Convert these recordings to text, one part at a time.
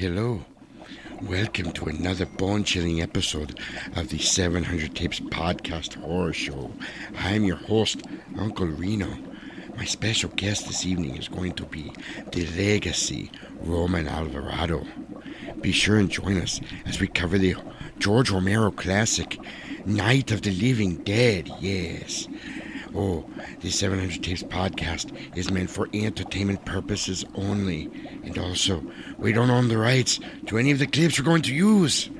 Hello. Welcome to another bone chilling episode of the 700 Tapes Podcast Horror Show. I'm your host, Uncle Reno. My special guest this evening is going to be the legacy Roman Alvarado. Be sure and join us as we cover the George Romero classic, Night of the Living Dead. Yes. Oh, the 700 Tapes podcast is meant for entertainment purposes only. And also, we don't own the rights to any of the clips we're going to use.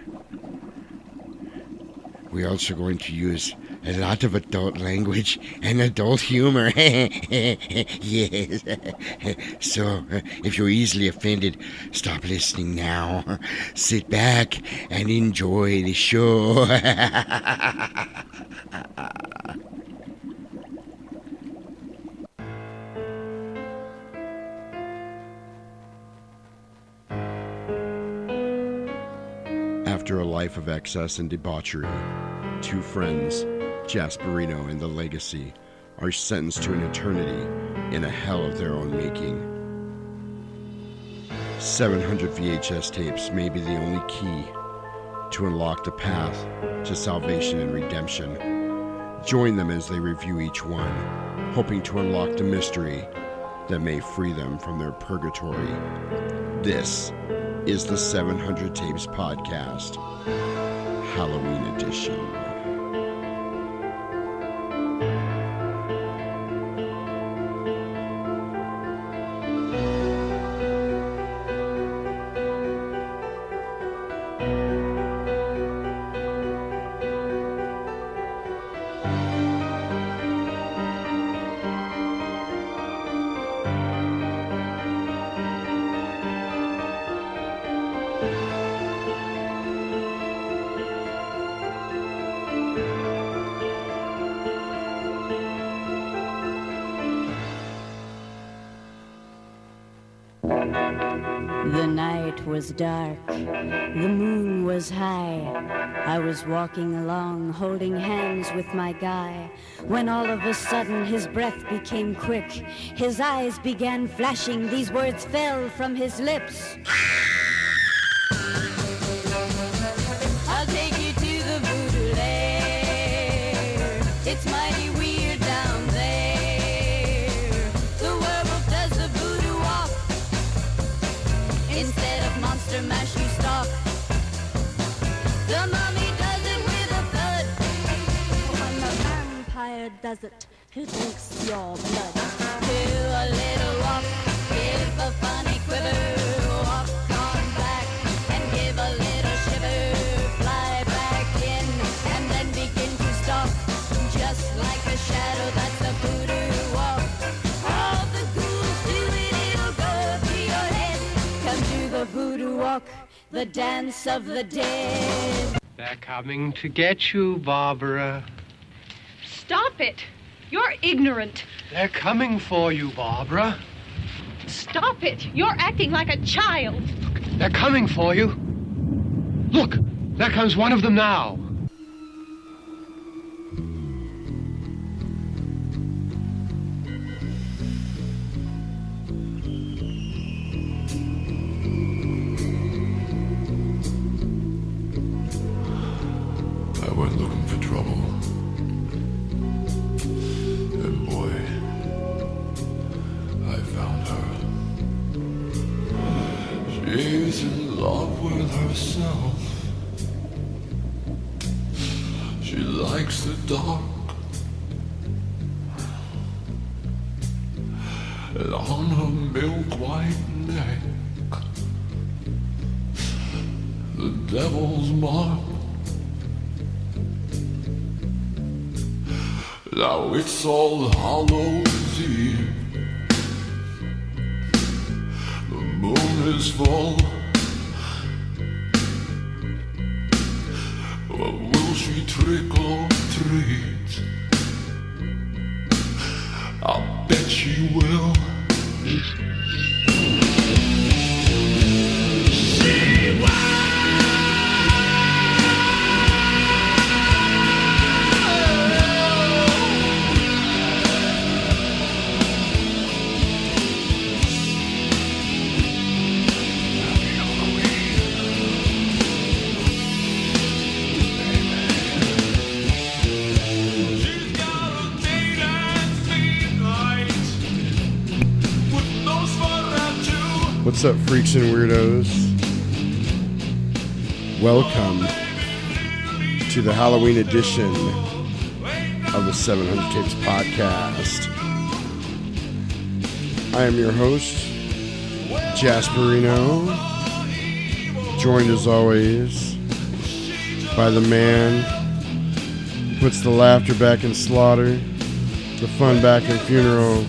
We're also going to use a lot of adult language and adult humor. yes. So, uh, if you're easily offended, stop listening now. Sit back and enjoy the show. After a life of excess and debauchery, two friends, Jasperino and the Legacy, are sentenced to an eternity in a hell of their own making. 700 VHS tapes may be the only key to unlock the path to salvation and redemption. Join them as they review each one, hoping to unlock the mystery that may free them from their purgatory. This is the 700 Tapes Podcast, Halloween Edition. Walking along, holding hands with my guy, when all of a sudden his breath became quick. His eyes began flashing, these words fell from his lips. Does it, he drinks your blood. Do a little walk, give a funny quiver. Walk on back and give a little shiver. Fly back in and then begin to. Just like a shadow, voodoo walk. All the ghouls do it, it'll go to your head. Come to the voodoo walk, the dance of the dead. They're coming to get you, Barbara. Stop it! You're ignorant. They're coming for you, Barbara. Stop it! You're acting like a child. They're coming for you. Look, there comes one of them now. It's all Hallows Eve. The moon is full. What's up, freaks and weirdos? Welcome to the Halloween edition of the 700 Tapes podcast. I am your host, Jasperino, joined as always by the man who puts the laughter back in slaughter, the fun back in funeral,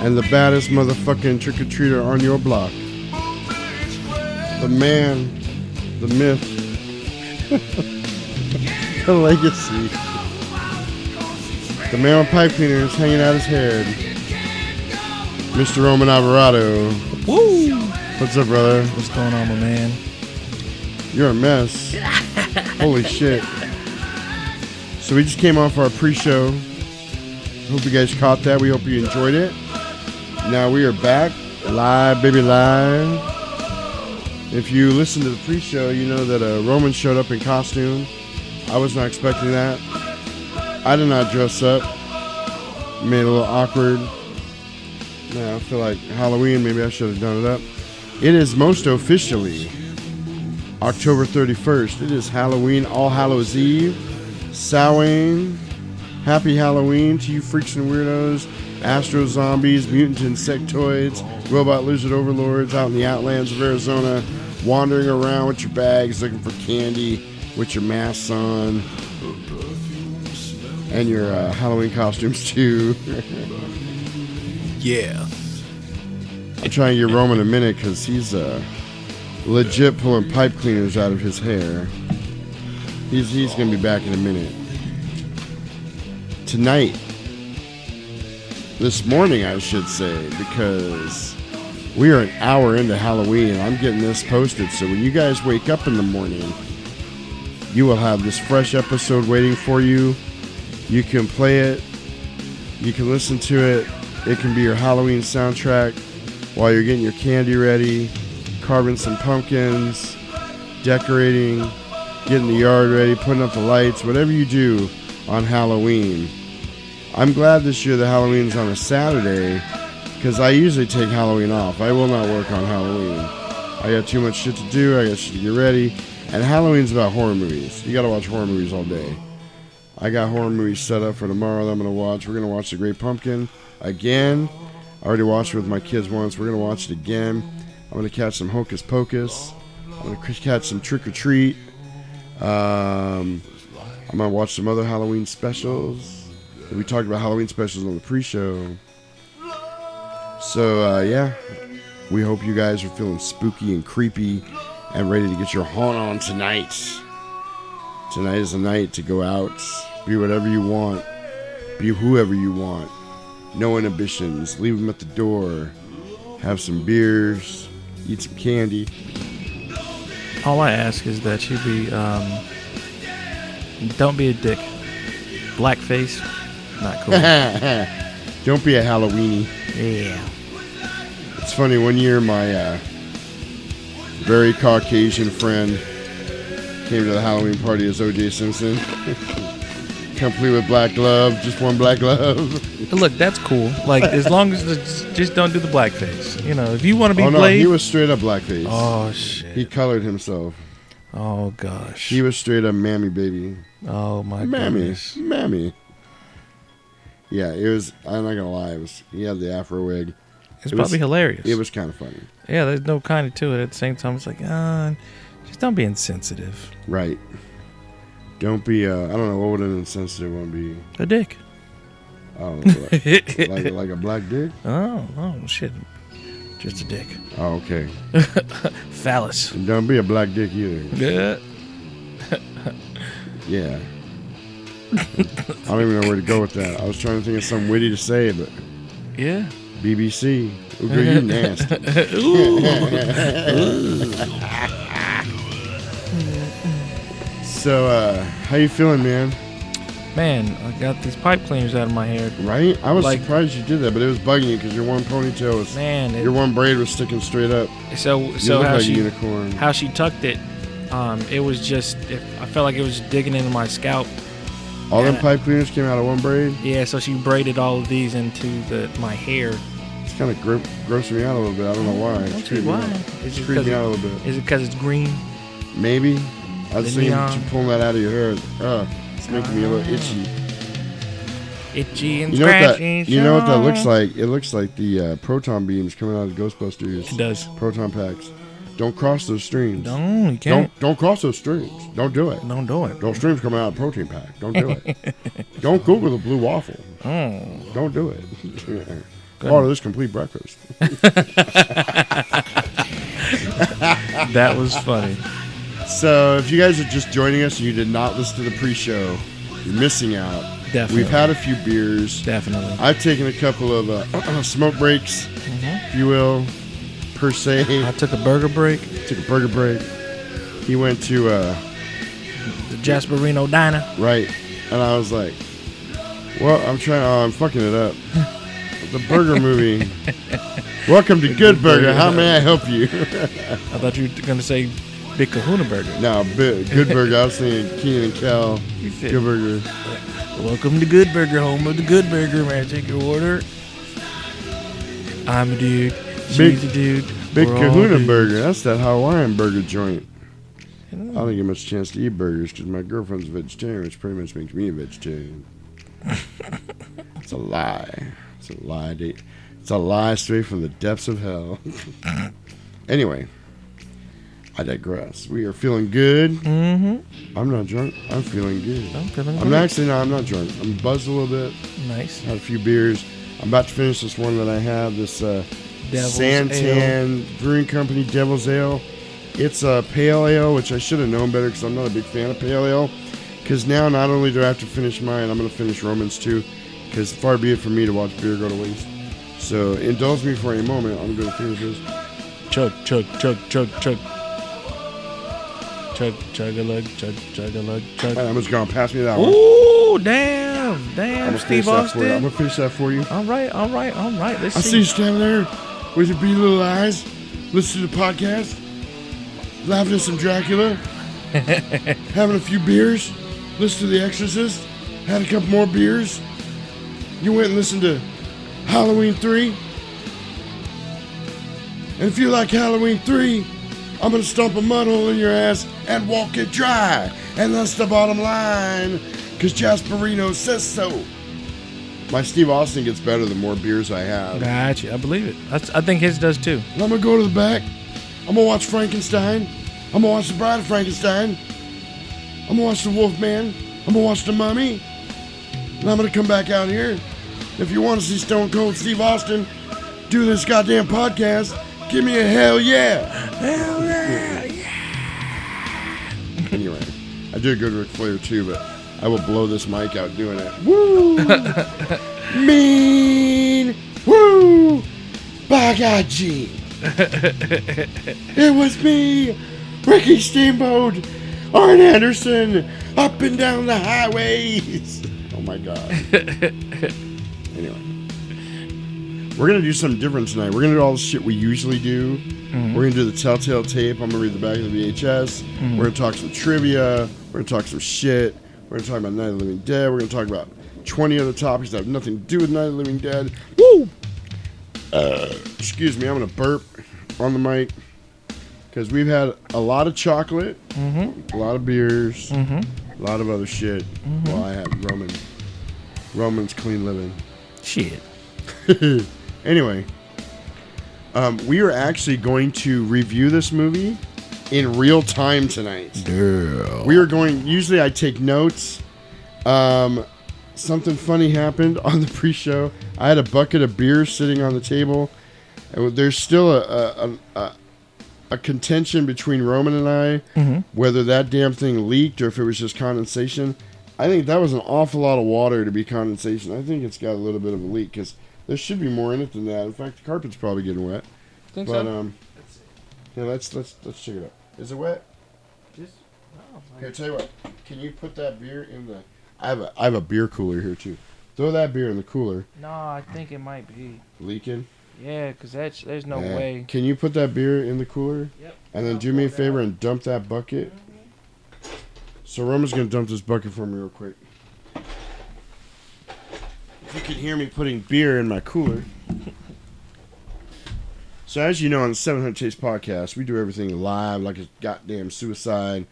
and the baddest motherfucking trick or treater on your block. The man, the myth, the legacy. The man with pipe cleaners hanging out his head. Mr. Roman Alvarado. Woo! What's up, brother? What's going on, my man? You're a mess. Holy shit. So we just came off our pre-show. Hope you guys caught that. We hope you enjoyed it. Now we are back live, baby, live. If you listen to the pre-show, you know that uh, Roman showed up in costume. I was not expecting that. I did not dress up. Made it a little awkward. Now I feel like Halloween. Maybe I should have done it up. It is most officially October 31st. It is Halloween, All Hallows Eve. Samhain. Happy Halloween to you freaks and weirdos, astro zombies, mutant insectoids, robot lizard overlords out in the outlands of Arizona, wandering around with your bags looking for candy with your masks on and your uh, Halloween costumes too. Yeah. I'm trying to get Roman a minute because he's uh, legit pulling pipe cleaners out of his hair. He's he's gonna be back in a minute. Tonight, this morning, I should say, because we are an hour into Halloween. and I'm getting this posted, so when you guys wake up in the morning, you will have this fresh episode waiting for you. You can play it, you can listen to it. It can be your Halloween soundtrack while you're getting your candy ready, carving some pumpkins, decorating, getting the yard ready, putting up the lights, whatever you do on Halloween. I'm glad this year that Halloween's on a Saturday because I usually take Halloween off. I will not work on Halloween. I got too much shit to do, I got shit to get ready. And Halloween's about horror movies. You gotta watch horror movies all day. I got horror movies set up for tomorrow that I'm gonna watch. We're gonna watch The Great Pumpkin again. I already watched it with my kids once. We're gonna watch it again. I'm gonna catch some Hocus Pocus. I'm gonna catch some Trick or Treat. Um, I'm gonna watch some other Halloween specials. We talked about Halloween specials on the pre-show. So uh, yeah, we hope you guys are feeling spooky and creepy and ready to get your haunt on tonight. Tonight is the night to go out, be whatever you want, be whoever you want. No inhibitions. Leave them at the door. Have some beers. Eat some candy. All I ask is that you be, um, don't be a dick. Blackface, not cool. Don't be a Halloweeny. yeah. It's funny. One year, my uh, very Caucasian friend came to the Halloween party as O.J. Simpson, complete with black glove, just one black glove. Look, that's cool. Like, as long as it's, just don't do the blackface. You know, if you want to be oh no, he was straight up blackface. oh shit. He colored himself. oh gosh. He was straight up mammy baby. oh my Mammy, goodness. mammy. Yeah, it was. I'm not gonna lie. It was. He had the afro wig. It's it was- probably hilarious. It was kind of funny. Yeah, there's no kind of to it. At the same time, it's like, uh, just don't be insensitive. Right. Don't be. Uh, I don't know what would an insensitive one be. A dick. Oh, like, like like a black dick. Oh, oh shit. Just a dick. Oh, okay. Phallus. And don't be a black dick either. Yeah. Yeah. I don't even know where to go with that. I was trying to think of something witty to say, but Yeah. BBC. Ooh, girl, you nasty. so, uh, how you feeling, man? Man, I got these pipe cleaners out of my hair. Right? I was Like- surprised you did that, but it was bugging you because your one ponytail was, Man, it, your one braid was sticking straight up. so You so how like a she unicorn. how she tucked it, um, it was just it, I felt like it was digging into my scalp. All them pipe cleaners came out of one braid. Yeah, so she braided all of these into the my hair, It's kind of gro- grossing me out a little bit. I don't know why. Don't It's creeping me why. out. It's it creeping me out a little bit. Is it because it's green? Maybe. I was The thinking neon. you pulling that out of your hair. Uh, it's making me a little itchy. Itchy and You know what that? scratchy. You know what that looks like? It looks like the uh, proton beams coming out of Ghostbusters. It does. Proton packs. Don't cross those streams. Don't you can't. Don't don't cross those streams. Don't do it. Don't do it. Those streams coming out of proton pack. Don't do it. don't Google the blue waffle. Oh. Don't do it. Part of this complete breakfast. That was funny. So, if you guys are just joining us and you did not listen to the pre-show, you're missing out. Definitely. We've had a few beers. Definitely. I've taken a couple of uh, smoke breaks, if you will, per se. I took a burger break. Took a burger break. He went to uh, The Jasperino Diner. right, and I was like, "Well, I'm trying. Oh, I'm fucking it up." the burger movie. Welcome to Good Burger. How may I help you? I thought you were gonna say Big Kahuna Burger. no, bi- Good Burger. I was thinking Kenan and. You said, Good Burger. Welcome to Good Burger, home of the Good Burger. May I take your order? I'm a dude. Big- dude. Big Kahuna. Burger. That's that Hawaiian burger joint. I don't get much chance to eat burgers because my girlfriend's a vegetarian, which pretty much makes me a vegetarian. it's a lie. It's a lie. dude. It's a lie straight from the depths of hell. anyway, I digress. We are feeling good. Mm-hmm. I'm not drunk. I'm feeling good. I'm feeling I'm actually no, I'm not drunk. I'm buzzed a little bit. nice. Had a few beers. I'm about to finish this one that I have. This uh, Devil's Santan Brewing Company Devil's Ale. It's a pale ale, which I should have known better because I'm not a big fan of pale ale. Because now, not only do I have to finish mine, I'm going to finish Romans too. Because far be it from me to watch beer go to waste. So indulge me for a moment. I'm going to finish this. Chug, chug, chug, chug, chug. Chug, chug a lug, chug, chug a lug, chug. All right, I'm just going to pass me that one. Ooh, damn, I'm damn, Steve that for you. I'm gonna finish that for you. All right, all right, all right. Let's I see. see you standing there with your beady little eyes, listen to the podcast, laughing at some Dracula, having a few beers, listen to The Exorcist, had a couple more beers. You went and listened to Halloween 3. And if you like Halloween 3, I'm gonna stomp a mud hole in your ass and walk it dry. And that's the bottom line, because Jasperino says so. My Steve Austin gets better the more beers I have. Gotcha. I believe it. That's, I think his does too. I'm gonna go to the back. I'm gonna watch Frankenstein. I'm gonna watch the Bride of Frankenstein. I'm gonna watch the Wolfman. I'm gonna watch the Mummy. And I'm gonna come back out here. If you want to see Stone Cold Steve Austin do this goddamn podcast, give me a hell yeah. Hell yeah. Anyway, I do a good Ric Flair too, but I will blow this mic out doing it. Woo! mean! Woo! By God, Gene! it was me, Ricky Steamboat, Arn Anderson, up and down the highways. Oh my God. anyway, we're gonna do something different tonight. We're gonna do all the shit we usually do. Mm-hmm. We're gonna do the Telltale tape. I'm gonna read the back of the VHS. Mm-hmm. We're gonna talk some trivia. We're gonna talk some shit. We're gonna talk about Night of the Living Dead. We're gonna talk about 20 other topics that have nothing to do with Night of the Living Dead. Woo! Uh, excuse me, I'm gonna burp on the mic because we've had a lot of chocolate, a lot of beers, a lot of other shit. Well, I had Roman, Roman's clean living. Shit. anyway, um, we are actually going to review this movie in real time tonight. We are going. Usually, I take notes. Um, something funny happened on the pre-show. I had a bucket of beer sitting on the table, and there's still a a, a, a contention between Roman and I whether that damn thing leaked or if it was just condensation. I think that was an awful lot of water to be condensation. I think it's got a little bit of a leak because there should be more in it than that. In fact, the carpet's probably getting wet. Think But so? um, yeah, let's let's let's check it out. Is it wet? Just- oh, Here, tell you what. Can you put that beer in the? I have a I have a beer cooler here too. Throw that beer in the cooler. No, I think it might be. Leaking. Yeah, cause that's there's no Yeah. way. Can you put that beer in the cooler? Yep. And then do me a favor and dump that bucket. Mm-hmm. So Roman's gonna dump this bucket for me real quick. If you can hear me putting beer in my cooler. So as you know, on the 700 Tapes podcast, we do everything live, like a goddamn suicide,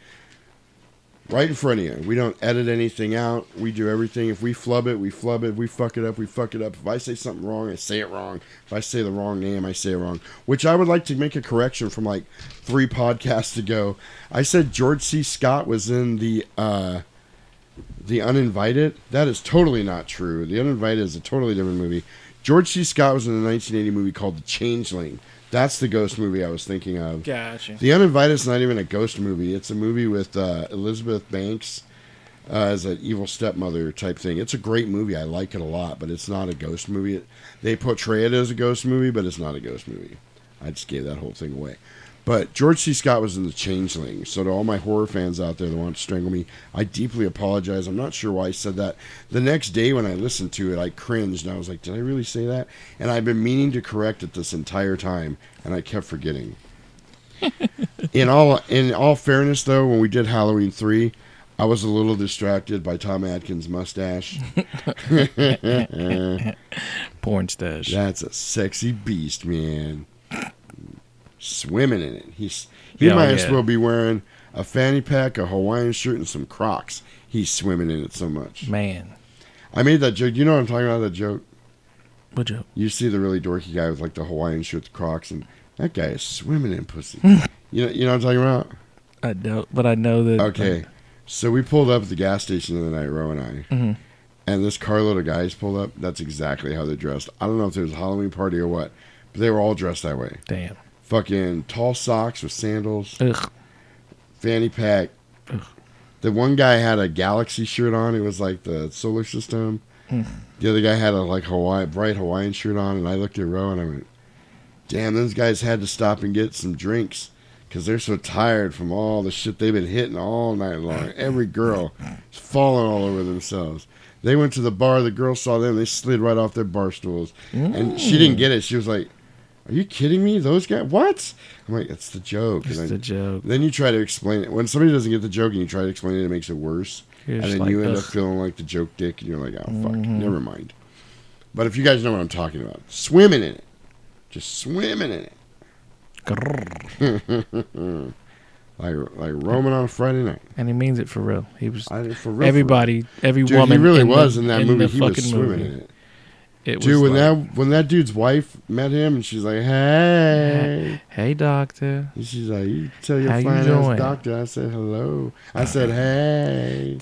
right in front of you. We don't edit anything out. We do everything. If we flub it, we flub it. If we fuck it up, we fuck it up. If I say something wrong, I say it wrong. If I say the wrong name, I say it wrong. Which I would like to make a correction from like three podcasts ago. I said George C. Scott was in the uh, the Uninvited. That is totally not true. The Uninvited is a totally different movie. George C. Scott was in a 1980 movie called The Changeling. That's the ghost movie I was thinking of. Gotcha. The Uninvited is not even a ghost movie. It's a movie with uh, Elizabeth Banks uh, as an evil stepmother type thing. It's a great movie. I like it a lot, but it's not a ghost movie. They portray it as a ghost movie, but it's not a ghost movie. I just gave that whole thing away. But George C. Scott was in The Changeling. So to all my horror fans out there that want to strangle me, I deeply apologize. I'm not sure why I said that. The next day when I listened to it, I cringed and I was like, did I really say that? And I've been meaning to correct it this entire time, and I kept forgetting. in all in all fairness though, when we did Halloween 3, I was a little distracted by Tom Atkins' mustache. Porn stash. That's a sexy beast, man. Swimming in it. He's he Yeah, might as well be wearing a fanny pack, a Hawaiian shirt, and some Crocs. He's swimming in it so much. Man. I made that joke. You know what I'm talking about? That joke. What joke? You see the really dorky guy with like the Hawaiian shirt, the Crocs, and that guy is swimming in pussy. you know, you know what I'm talking about? I don't, but I know that. Okay. So we pulled up at the gas station the other night, Ro and I. Mhm. And this carload of guys pulled up. That's exactly how they're dressed. I don't know if there was a Halloween party or what, but they were all dressed that way. Damn. Fucking tall socks with sandals, Ugh. fanny pack. Ugh. The one guy had a galaxy shirt on. It was like the solar system. Hmm. The other guy had a like Hawaii bright Hawaiian shirt on, and I looked at Ro and I went, "Damn, those guys had to stop and get some drinks because they're so tired from all the shit they've been hitting all night long. Every girl is falling all over themselves." They went to the bar. The girl saw them. They slid right off their bar stools, and she didn't get it. She was like, "Are you kidding me? Those guys? What?" I'm like, "It's the joke." It's And the then, joke. then you try to explain it. When somebody doesn't get the joke and you try to explain it, it makes it worse. You're and then like, you end "Ugh." up feeling like the joke dick, and you're like, "Oh fuck, Mhm. never mind." But if you guys know what I'm talking about, swimming in it, just swimming in it, like like roaming on a Friday night. And he means it for real. He was I, for real, everybody, every Dude, woman. he really in was the, in that in movie. He was swimming movie. in it. It Dude, was when like, that when that dude's wife met him and she's like, "Hey," Hey, doctor. and she's like, "You tell your How you ass doctor." I said, "Hello." I said, "Hey."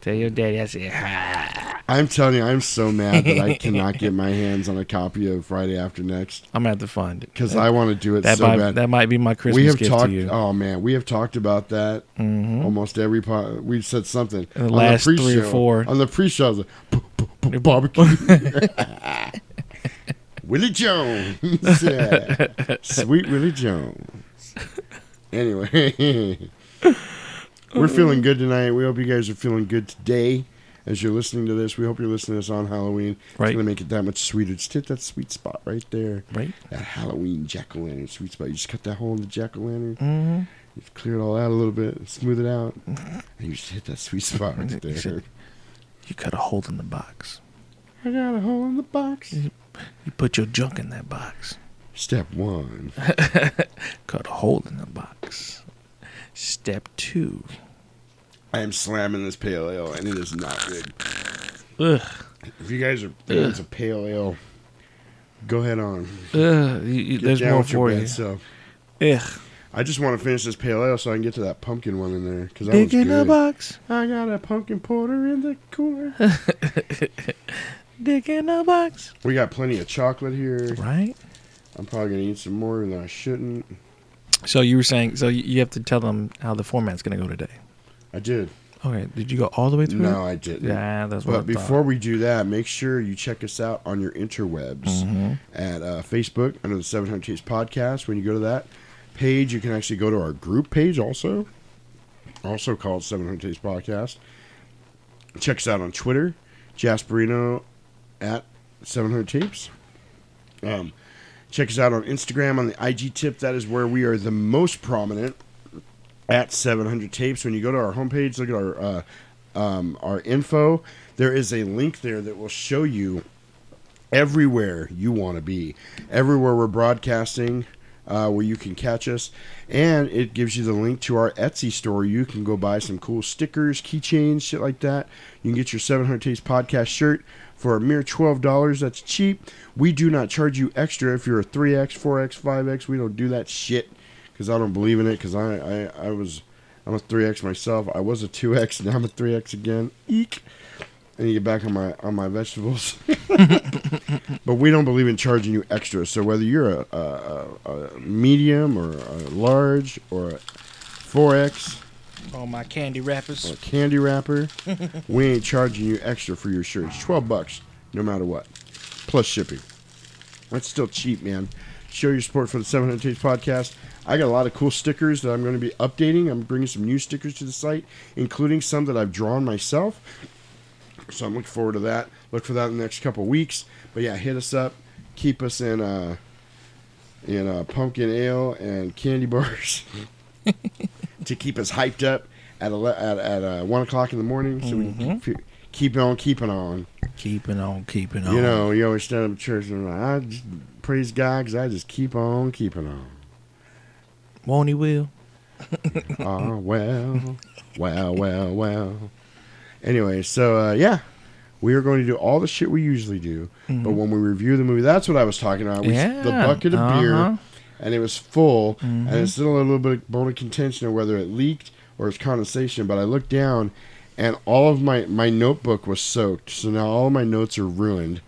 Tell your daddy I said hi. I'm telling you, I'm so mad that I cannot get my hands on a copy of Friday After Next I'm gonna have to find it because I want to do it that so might bad. that might be my Christmas we have gift talked. to you. Oh man, we have talked about that Mhm. almost every part. We said something In the on last three or four. on the pre-show. I was like, "B- b- b- barbecue. Willie Jones, sweet Willie Jones. Anyway, we're feeling good tonight. We hope you guys are feeling good today. As you're listening to this, we hope you're listening to this on Halloween. Right. It's Right. gonna make it that much sweeter. Just hit that sweet spot right there. Right. That Halloween jack o' lantern sweet spot. You just cut that hole in the jack o' lantern. Mm-hmm. You clear it all out a little bit, smooth it out, and you just hit that sweet spot right there. You cut a hole in the box. I got a hole in the box. You put your junk in that box. Step one. Cut a hole in the box. Step two. I am slamming this pale ale, and it is not good. Ugh. If you guys are fans of pale ale, go ahead on. Ugh. You, you, Get there's down more with for bad you. self. Ugh. I just want to finish this pale ale so I can get to that pumpkin one in there because that one's Dig in the good. box. I got a pumpkin porter in the cooler. Dig in the box. we got plenty of chocolate here. Right. I'm probably gonna eat some more than I shouldn't. So you were saying, so you- you have to tell them how the format's going to go today. I did. Okay. Did you go all the way through? No. I didn't. Yeah, that's what I But before we do that, make sure you check us out on your interwebs Mm-hmm. at uh, Facebook under the 700 Tapes Podcast. When you go to that page, you can actually go to our group page also, also called 700 Tapes Podcast. Check us out on Twitter, Jasperino at 700 Tapes. Um, check us out on Instagram on the IG tip. That is where we are the most prominent at 700 Tapes. When you go to our homepage, look at our uh, um, our info. There is a link there that will show you everywhere you want to be, everywhere we're broadcasting. Uh, where you can catch us, and it gives you the link to our Etsy store. You can go buy some cool stickers, keychains, shit like that. You can get your 700 Tapes podcast shirt for a mere twelve dollars. That's cheap. We do not charge you extra if you're a 3x, 4x, 5x. We don't do that shit because I don't believe in it. Because I, I I was I'm a 3x myself. I was a 2x. Now I'm a 3x again. Eek. And you get back on my on my vegetables. but we don't believe in charging you extra. So whether you're a, a, a, medium or a large or a 4x All my candy wrappers. or a candy wrapper, we ain't charging you extra for your shirts. 12 bucks, no matter what, plus shipping. That's still cheap, man. Show your support for the 700 Tapes podcast. I got a lot of cool stickers that I'm going to be updating. I'm bringing some new stickers to the site, including some that I've drawn myself. So I'm looking forward to that. Look for that in the next couple weeks. But yeah, hit us up. Keep us in uh, in uh, pumpkin ale and candy bars to keep us hyped up at ele- at, at uh, one o'clock in the morning, so we can keep, keep on keeping on. Keeping on, keeping on. You know, you always stand up at church and like, I just praise God because I just keep on keeping on. won't he will? oh well, well, well, well. Anyway, so uh, yeah, we are going to do all the shit we usually do, but when we review the movie, that's what I was talking about. We, Yeah, the bucket of uh-huh. beer, and it was full, and it's still a little bit of bone of contention of whether it leaked or it's condensation. But I looked down, and all of my my notebook was soaked, so now all my notes are ruined.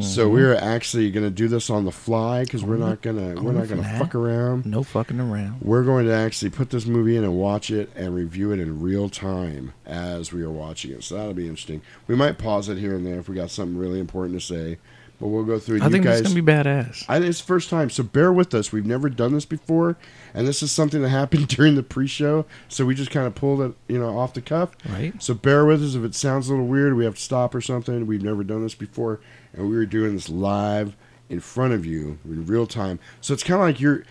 So we're actually going to do this on the fly because we're not gonna we're not gonna fuck around. No fucking around. We're going to actually put this movie in and watch it and review it in real time as we are watching it. So that'll be interesting. We might pause it here and there if we got something really important to say, but we'll go through it. I you think guys, this is gonna be badass. I it's first time, so bear with us. We've never done this before, and this is something that happened during the pre-show, so we just kind of pulled it, you know, off the cuff. Right. So bear with us if it sounds a little weird. We have to stop or something. We've never done this before, and we were doing this live in front of you in real time. So it's kind of like you're.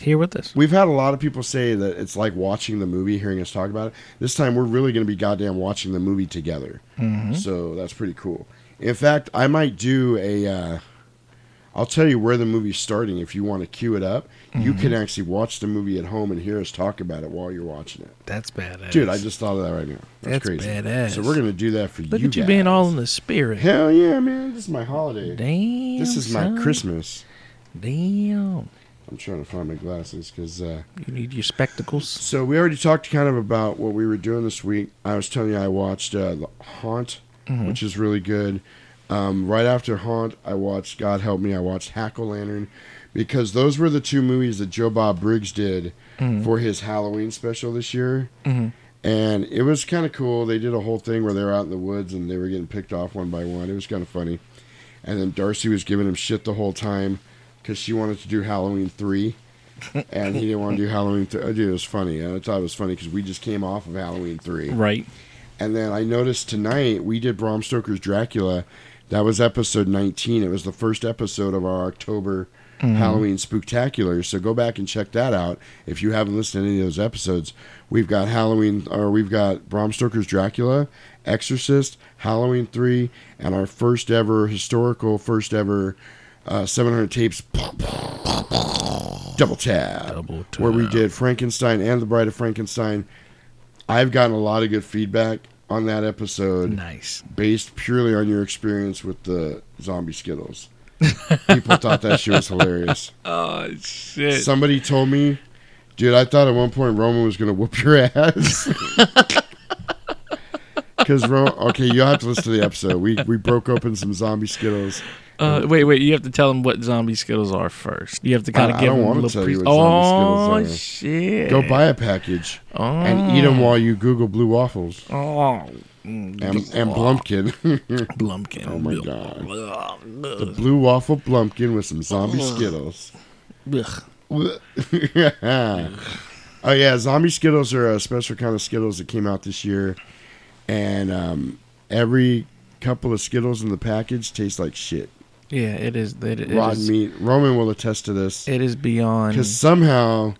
Here with us. We've had a lot of people say that it's like watching the movie, hearing us talk about it. This time, we're really going to be goddamn watching the movie together. Mm-hmm. So that's pretty cool. In fact, I might do a. Uh, I'll tell you where the movie's starting if you want to cue it up. You can actually watch the movie at home and hear us talk about it while you're watching it. That's badass. Dude, I just thought of that right now. That's, That's crazy. badass. So we're going to do that for look you at you guys. being all in the spirit. Hell yeah, man. This is my holiday. Damn. This is my. Christmas. Damn. I'm trying to find my glasses because. Uh, You need your spectacles. So we already talked kind of about what we were doing this week. I was telling you I watched uh, the Haunt, Mm-hmm. which is really good. Um, right after Haunt, I watched God Help Me. I watched Hack-O-Lantern because those were the two movies that Joe Bob Briggs did mm-hmm. for his Halloween special this year. Mm-hmm. And it was kind of cool. They did a whole thing where they were out in the woods and they were getting picked off one by one. It was kind of funny. And then Darcy was giving him shit the whole time because she wanted to do Halloween 3 and he didn't want to do Halloween. Th- Dude, it was funny. I thought it was funny because we just came off of Halloween three, Right. And then I noticed tonight we did Bram Stoker's Dracula. That was episode nineteen. It was the first episode of our October Halloween Spooktacular. So go back and check that out if you haven't listened to any of those episodes. We've got Halloween, or we've got Bram Stoker's Dracula, Exorcist, Halloween three, and our first ever historical, first ever uh, 700 tapes double tap, Double where we did Frankenstein and the Bride of Frankenstein. I've gotten a lot of good feedback on that episode Nice. based purely on your experience with the zombie Skittles. People thought that shit was hilarious. Oh shit. Somebody told me, dude, I thought at one point Roman was going to whoop your ass. Because, okay, you'll have to listen to the episode. We, we broke open some zombie Skittles. Uh, wait, wait. You have to tell them what zombie skittles are first. You have to kind of give don't them a little tell you what zombie Oh Skittles are. shit. Go buy a package oh. and eat them while you Google blue waffles. Oh. And, and Blumpkin. Blumpkin. Oh my God. the blue waffle Blumpkin with some zombie Skittles. Ugh. oh yeah, zombie Skittles are a special kind of Skittles that came out this year, and um, every couple of Skittles in the package tastes like shit. Yeah, it is. It, it Rotten is- meat. Roman will attest to this It is beyond. because somehow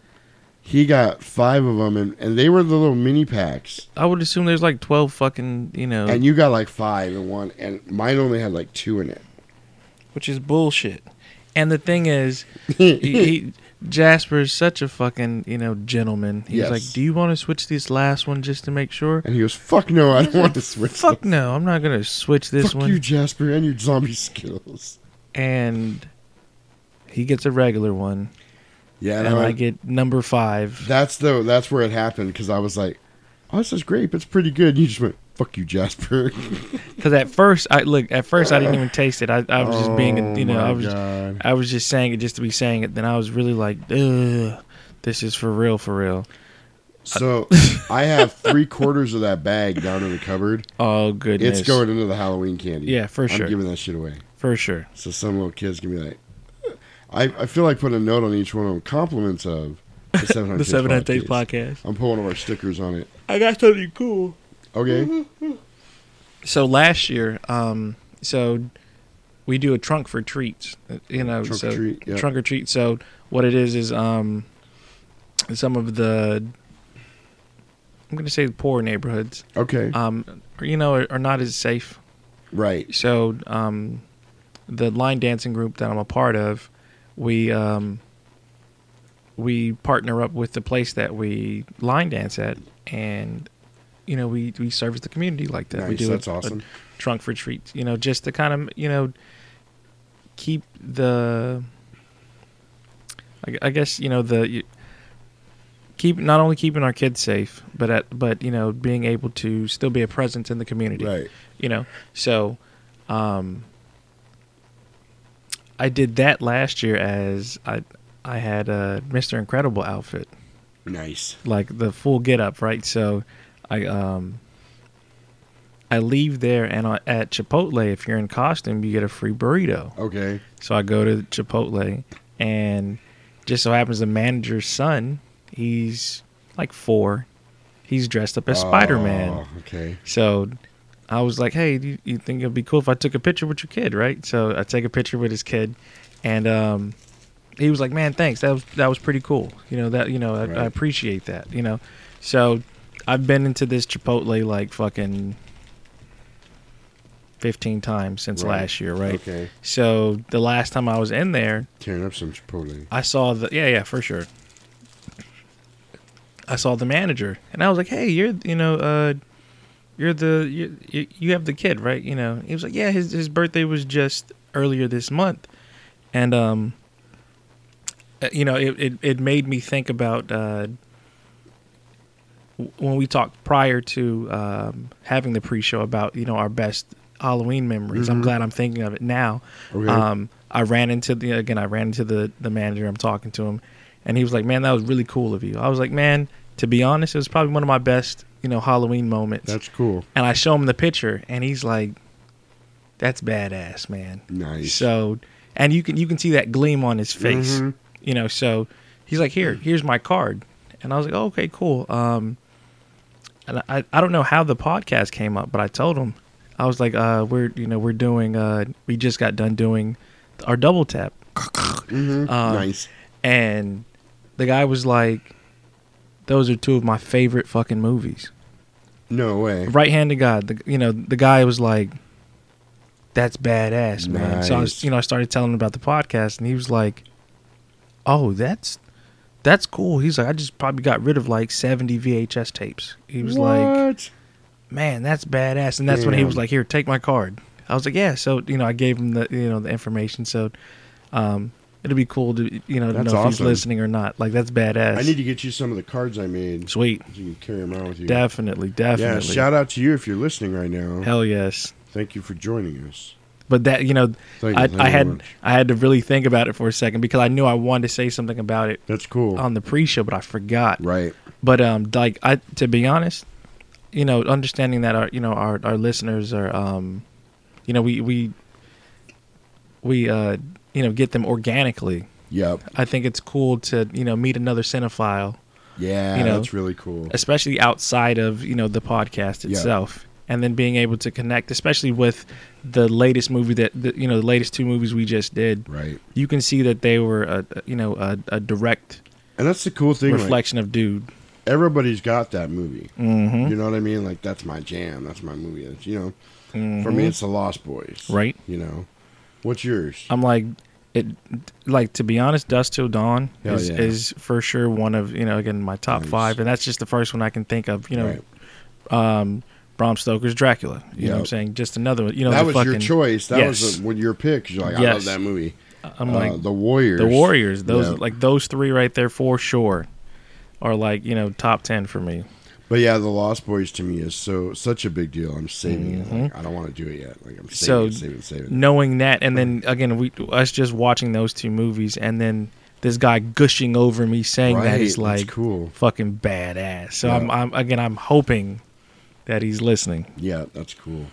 he got five of them, and, and they were the little mini packs, I would assume there's like twelve fucking you know, and you got like five in one, and mine only had like two in it. which is bullshit. And the thing is, he, he, Jasper is such a fucking you know gentleman. He's Yes. like, "Do you want to switch this last one just to make sure?" And he goes, "Fuck no, I don't want to switch." Fuck this. no, I'm not gonna switch this Fuck one. you, Jasper, and your zombie skills. and he gets a regular one, Yeah, and no, I I- get number five. that's the that's where it happened because I was like, "Oh, this is great. It's pretty good." And you just went, "Fuck you, Jasper." Because at first, I look. At first, I didn't even taste it. I, I was just being, Oh, you know, I was, God. I was just saying it just to be saying it. Then I was really like, ugh, this is for real, for real. So I have three quarters of that bag down in the cupboard. Oh goodness, It's going into the Halloween candy. Yeah, for sure. I'm giving that shit away. for sure. So some little kids can be like, I, I feel like putting a note on each one of them, compliments of the 700 The Taste Seven Hundred Days Podcast. podcast. I'm putting one of our stickers on it. I got something cool. Okay. So last year, um, so we do a trunk for treats. You know, Trunk or so treat, yeah. trunk or treat. So what it is is um, some of the I'm going to say the poor neighborhoods, Okay. um, you know, are, are not as safe. right. So um, the line dancing group that I'm a part of, we um, we partner up with the place that we line dance at, and you know we we service the community like that. we do a- that's a awesome. trunk for treats, you know, just to kind of you know keep the. I, I guess you know the. You, Keep not only keeping our kids safe, but at but you know being able to still be a presence in the community Right. you know so um i did that last year as i i had a mr incredible outfit Nice. like the full get up right so i um i leave there and I, at chipotle if you're in costume you get a free burrito Okay. so i go to chipotle and just so happens the manager's son he's like four he's dressed up as spider-man Oh, okay. so I was like, hey, you, you think it'd be cool if I took a picture with your kid, right? So I take a picture with his kid, and um, he was like, man, thanks. That was that was pretty cool. You know that you know I, I appreciate that. You know, so I've been into this Chipotle like fucking fifteen times since Right. last year, right? Okay. So the last time I was in there, Tearing up some Chipotle. I saw the yeah yeah for sure. I saw the manager and I was like, hey, you're you know uh, you're the you, you have the kid right? You know he was like, yeah, his his birthday was just earlier this month, and um, uh, you know it it, it made me think about uh, when we talked prior to um, having the pre-show about you know our best Halloween memories. I'm glad I'm thinking of it now. Okay. Um, I ran into the again. I ran into the the manager. I'm talking to him, and he was like, "Man, that was really cool of you." I was like, "Man, to be honest, it was probably one of my best, you know, Halloween moments." That's cool. and I show him the picture, and he's like, "That's badass, man." Nice. So, and you can you can see that gleam on his face, Mhm. you know. So he's like, "Here, here's my card," and I was like, oh, "Okay, cool." Um, and I I don't know how the podcast came up, but I told him I was like, "Uh, we're you know we're doing uh we just got done doing our double tap." Mhm. Um, nice. And the guy was like, "Those are two of my favorite fucking movies." No way. Right hand to God. The, you know, the guy was like, "That's badass, man." So I was, you know, I started telling him about the podcast, and he was like, "Oh, that's that's cool." He's like, "I just probably got rid of like seventy VHS tapes." He was like, "Man, that's badass," and that's when he was like, "Here, take my card." I was like, "Yeah." So you know, I gave him the you know the information. So um, it'll be cool to you know to That's know if he's awesome. listening or not. Like that's badass. I need to get you some of the cards I made. Sweet. So you can carry them around with you. Definitely, Definitely. Yeah, definitely. shout out to you if you're listening right now. Hell yes. Thank you for joining us. But that you know, you, I, I had much. I had to really think about it for a second because I knew I wanted to say something about it That's cool. on the pre-show, but I forgot. right. But um, like I to be honest, you know, understanding that our you know our our listeners are um, you know we we we uh you know get them organically. Yep. I think it's cool to you know meet another cinephile, Yeah, You know, that's really cool. especially outside of you know the podcast Yeah. itself. And then being able to connect, especially with the latest movie that the, you know the latest two movies we just did, Right. you can see that they were a you know a, a direct And that's the cool thing. Like, reflection of dude. everybody's got that movie. Mm-hmm. You know what I mean? Like that's my jam. That's my movie. That's, you know, for me, it's The Lost Boys. Right. You know, what's yours? I'm like, it like to be honest, Dusk Till Dawn Hell is, yeah. is for sure one of you know again my top Nice. five, and that's just the first one I can think of. You know, Right. um, Bram Stoker's Dracula. You know what I'm saying? Just another one. You know, that the was fucking, your choice. That was Yes. the, when your pick. You're like, I love that movie. I'm Uh, like the Warriors. the Warriors. Those Yeah. like those three right there for sure are like you know top ten for me. But yeah, the Lost Boys to me is so such a big deal. I'm saving it. Like, I don't want to do it yet. Like I'm saving So, it, saving saving knowing that and then again we us just watching those two movies and then this guy gushing over me saying that Right, that's like cool. fucking badass so Yeah. I'm, I'm again i'm hoping that he's listening Yeah, that's cool.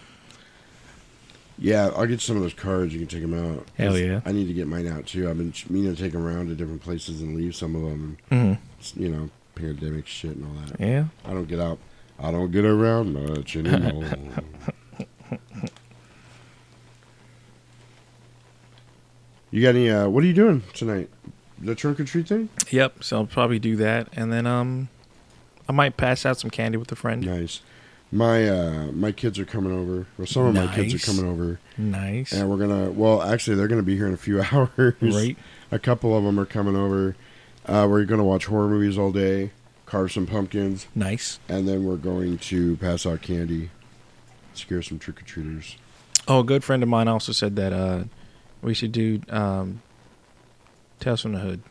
Yeah, I'll get some of those cards. You can take them out. Hell yeah. I need to get mine out too. I've been meaning to take them around to different places and leave some of them. Mhm. You know, pandemic shit and all that. yeah I don't get out. I don't get around much anymore. you got any? Uh, what are you doing tonight? The trunk or treat thing? yep so i'll probably do that and then um i might pass out some candy with a friend Nice. My uh, my kids are coming over. Well, some of my kids are coming over, nice and we're gonna. Well, actually, they're gonna be here in a few hours. Great. A couple of them are coming over. Uh, we're gonna watch horror movies all day, carve some pumpkins, nice and then we're going to pass out candy, scare some trick or treaters. oh a good friend of mine also said that uh we should do um tales from the hood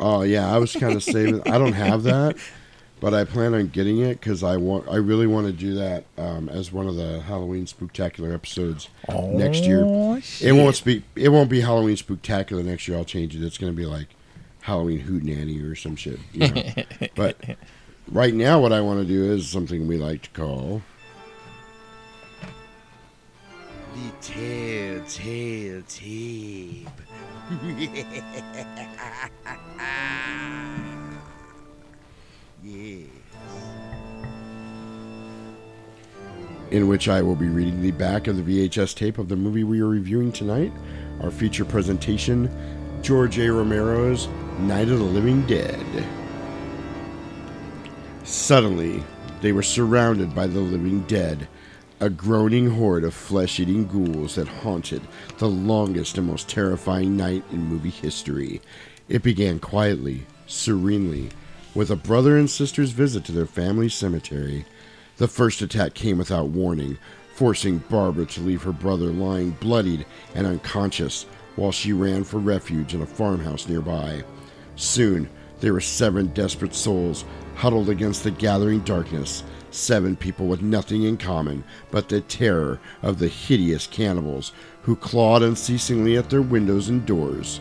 Oh yeah, I was kind of saving. I don't have that, but I plan on getting it because I want. I really want to do that um, as one of the Halloween spooktacular episodes next year. Oh, It won't speak. It won't be Halloween spooktacular next year. I'll change it. It's going to be like Halloween hoot nanny or some shit. You know? but right now, what I want to do is something we like to call The telltale tape. yes. in which I will be reading the back of the VHS tape of the movie we are reviewing tonight. Our feature presentation, George A. Romero's Night of the Living Dead. Suddenly, they were surrounded by the living dead, a groaning horde of flesh eating ghouls that haunted the longest and most terrifying night in movie history. It began quietly, serenely, with a brother and sister's visit to their family cemetery. The first attack came without warning, forcing Barbara to leave her brother lying bloodied and unconscious while she ran for refuge in a farmhouse nearby. Soon, there were seven desperate souls huddled against the gathering darkness, seven people with nothing in common but the terror of the hideous cannibals who clawed unceasingly at their windows and doors.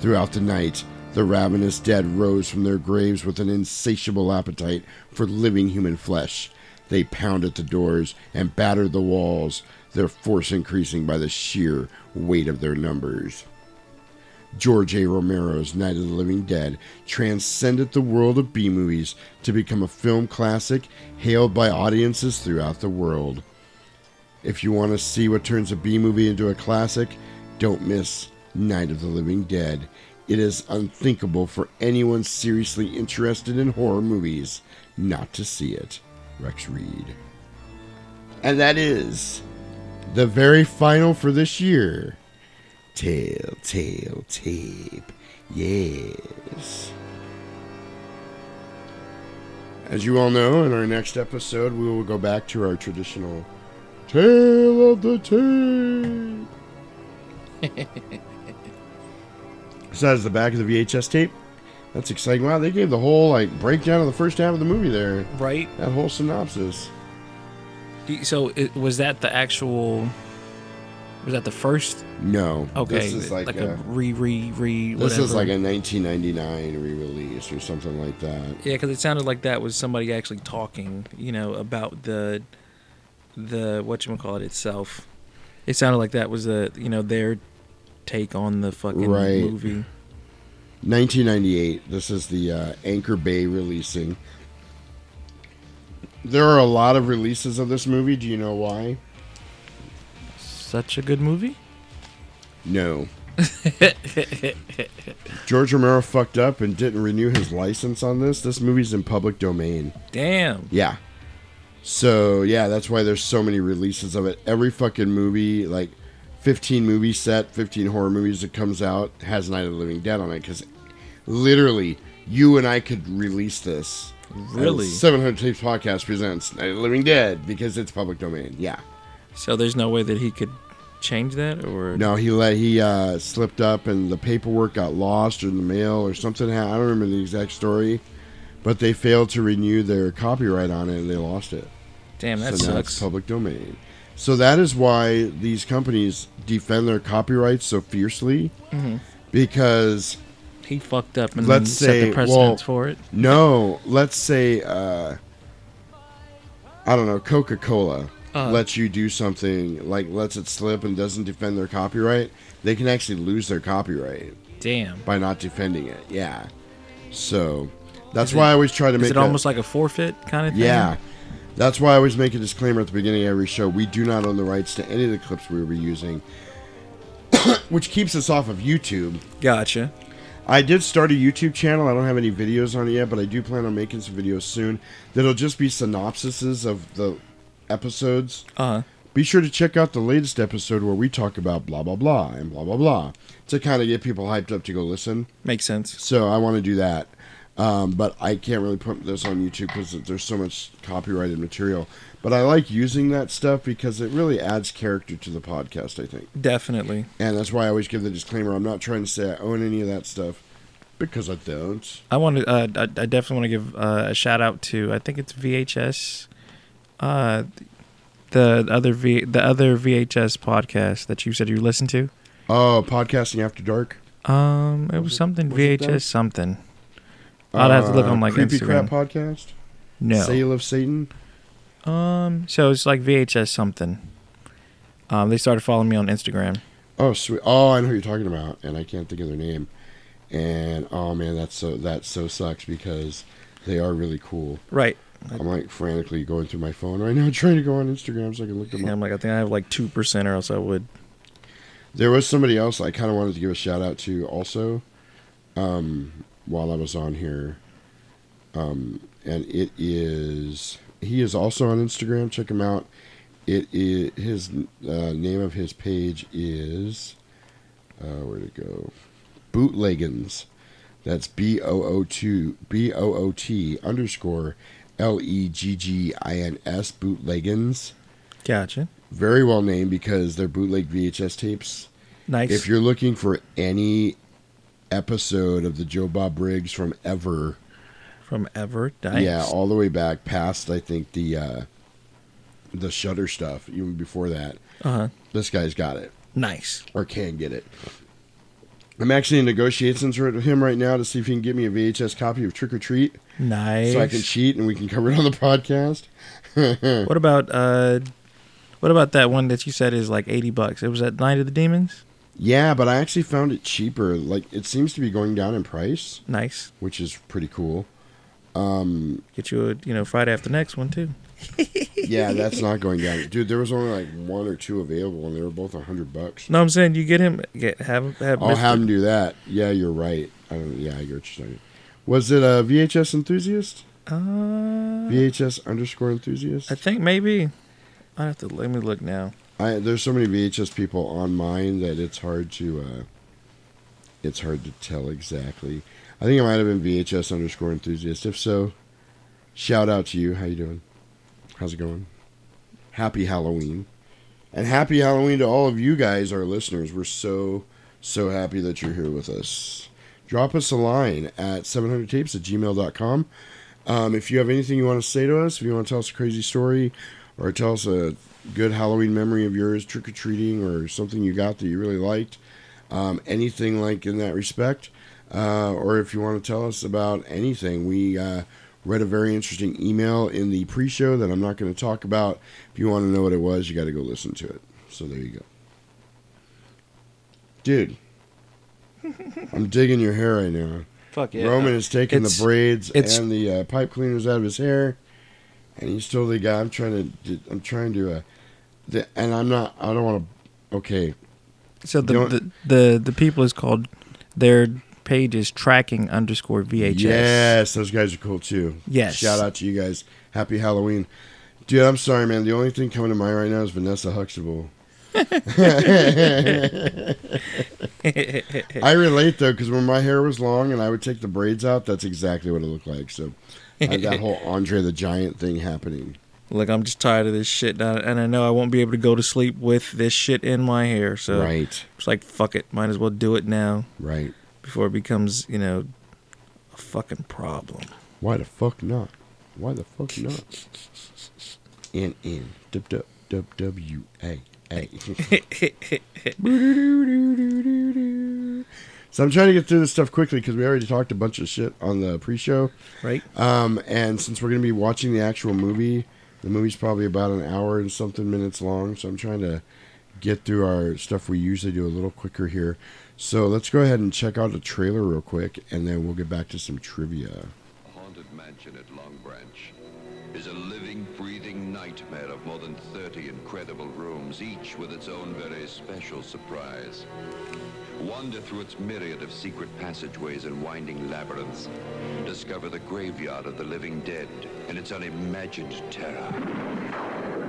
Throughout the night, the ravenous dead rose from their graves with an insatiable appetite for living human flesh. They pounded the doors and battered the walls, their force increasing by the sheer weight of their numbers. George A. Romero's Night of the Living Dead transcended the world of B movies to become a film classic hailed by audiences throughout the world. If you want to see what turns a B movie into a classic, don't miss Night of the Living Dead. It is unthinkable for anyone seriously interested in horror movies not to see it. Rex Reed. And that is the very final for this year. Telltale Tape. Yes. As you all know, in our next episode, we will go back to our traditional Tale of the Tape. so that's the back of the VHS tape. That's exciting. Wow, they gave the whole like breakdown of the first half of the movie there. right That whole synopsis. so it, was that the actual was that the first No. okay This is like, a a, re re re this is like a 1999 re-release or something like that. Yeah, because it sounded like that was somebody actually talking, you know, about the the what you call it itself. It sounded like that was the you know their take on the fucking Right. movie. 1998. This is the uh, Anchor Bay releasing. There are a lot of releases of this movie. Do you know why? Such a good movie. No. George Romero fucked up and didn't renew his license on this. This movie's in public domain. Damn. Yeah. So yeah, that's why there's so many releases of it. Every fucking movie, like 15 movie set, 15 horror movies that comes out has Night of the Living Dead on it because literally you and I could release this. Really? as 700 Tapes Podcast presents Night of the Living Dead because it's public domain. Yeah. So there's no way that he could change that, or No, he let he uh, slipped up and the paperwork got lost in the mail or something. I don't remember the exact story, but they failed to renew their copyright on it and they lost it. damn, that so sucks. public domain. So that is why these companies defend their copyrights so fiercely, Mm-hmm. because He fucked up and Let's say- the precedence well- for it. no, let's say uh, I don't know, Coca Cola Uh. lets you do something like lets it slip and doesn't defend their copyright. They can actually lose their copyright Damn. by not defending it. Yeah, so that's Is why it- I always try to Is make it a- almost like a forfeit kind of thing? Yeah. That's why I always make a disclaimer at the beginning of every show. We do not own the rights to any of the clips we be using, which keeps us off of YouTube. Gotcha. I did start a YouTube channel. I don't have any videos on it yet, but I do plan on making some videos soon that'll just be synopsises of the episodes. Uh huh. Be sure to check out the latest episode where we talk about blah, blah, blah, and blah, blah, blah to kind of get people hyped up to go listen. Makes sense. So I want to do that. Um, but I can't really put this on YouTube because there's so much copyrighted material. But I like using that stuff because it really adds character to the podcast, I think. Definitely. And that's why I always give the disclaimer I'm not trying to say I own any of that stuff because I don't. I want to. Uh, I, I definitely want to give uh, a shout out to. I think it's VHS. Uh, the other v the other VHS podcast that you said you listened to. Oh, Podcasting After Dark? Um, it was something was VHS something. I'd have to look on like Uh, Creepy Instagram. Crap Podcast? No. Sale of Satan? Um, so it's like VHS something. Um, they started following me on Instagram. Oh, sweet. Oh, I know who you're talking about, and I can't think of their name. And oh man, that's so that so sucks because they are really cool. Right. I'm like frantically going through my phone right now, trying to go on Instagram so I can look them And up. I'm like, I think I have like two percent, or else I would. There was somebody else I kind of wanted to give a shout out to also, um, while I was on here, um, and it is he is also on Instagram. Check him out. It is his uh, name of his page is uh, where'd it go? Bootleggins. That's B O O two B O O T underscore L E G G I N S Bootleggins. Gotcha. Very well named because they're bootleg VHS tapes. Nice. If you're looking for any episode of the Joe Bob Briggs from ever, from ever. Nice. yeah, all the way back past I think the uh, the Shudder stuff, even before that, Uh huh. this guy's got it Nice. or can get it. I'm actually in negotiations with him right now to see if he can get me a VHS copy of Trick or Treat, Nice. so I can cheat and we can cover it on the podcast. What about uh, what about that one that you said is like eighty bucks? It was at Night of the Demons. Yeah, but I actually found it cheaper. Like it seems to be going down in price, Nice. which is pretty cool. Um, Get you a you know Friday after next one too. yeah, that's not going down, dude. There was only like one or two available, and they were both a hundred bucks. No, I'm saying you get him. Get have have. I'll Mr. have him do that. Yeah, you're right. I don't. Yeah, I get what you're saying. Was it a VHS enthusiast? Uh, VHS underscore enthusiast. I think maybe. I have to let me look now. I there's so many VHS people on mine that it's hard to. uh It's hard to tell exactly. I think it might have been VHS underscore enthusiast. If so, shout out to you. How you doing? How's it going? Happy Halloween. And happy Halloween to all of you guys, our listeners. We're so, so happy that you're here with us. Drop us a line at 700tapes at gmail.com. Um, if you have anything you want to say to us, if you want to tell us a crazy story or tell us a good Halloween memory of yours, trick or treating, or something you got that you really liked, um, anything like in that respect, uh, or if you want to tell us about anything, we uh, read a very interesting email in the pre show that I'm not going to talk about. If you want to know what it was, you got to go listen to it. So there you go. Dude, I'm digging your hair right now. Fuck yeah. Roman is taking It's- the braids it's- and the uh, pipe cleaners out of his hair, and he's totally got. I'm trying to. I'm trying to. Uh, the, and I'm not. I don't want to. Okay. So the, the the the people is called their page is tracking underscore VHS. Yes, those guys are cool too. Yes. Shout out to you guys. Happy Halloween, dude. I'm sorry, man. The only thing coming to mind right now is Vanessa Huxtable. I relate though, because when my hair was long and I would take the braids out, that's exactly what it looked like. So I had that whole Andre the Giant thing happening. Like I'm just tired of this shit, and I- know I won't be able to go to sleep with this shit in my hair. So Right, it's like fuck it, might as well do it now right. before it becomes you know a fucking problem. Why the fuck not? Why the fuck not? N N W W A A. So I'm trying to get through this stuff quickly because we already talked a bunch of shit on the pre-show. Right? Um, and since we're going to be watching the actual movie, the movie's probably about an hour and something minutes long. So I'm trying to get through our stuff we usually do a little quicker here. So let's go ahead and check out the trailer real quick, and then we'll get back to some trivia. haunted mansion at Long Branch is a living, breathing nightmare of more than 30 incredible rooms, each with its own very special surprise. Wander through its myriad of secret passageways and winding labyrinths. Discover the graveyard of the living dead and its unimagined terror.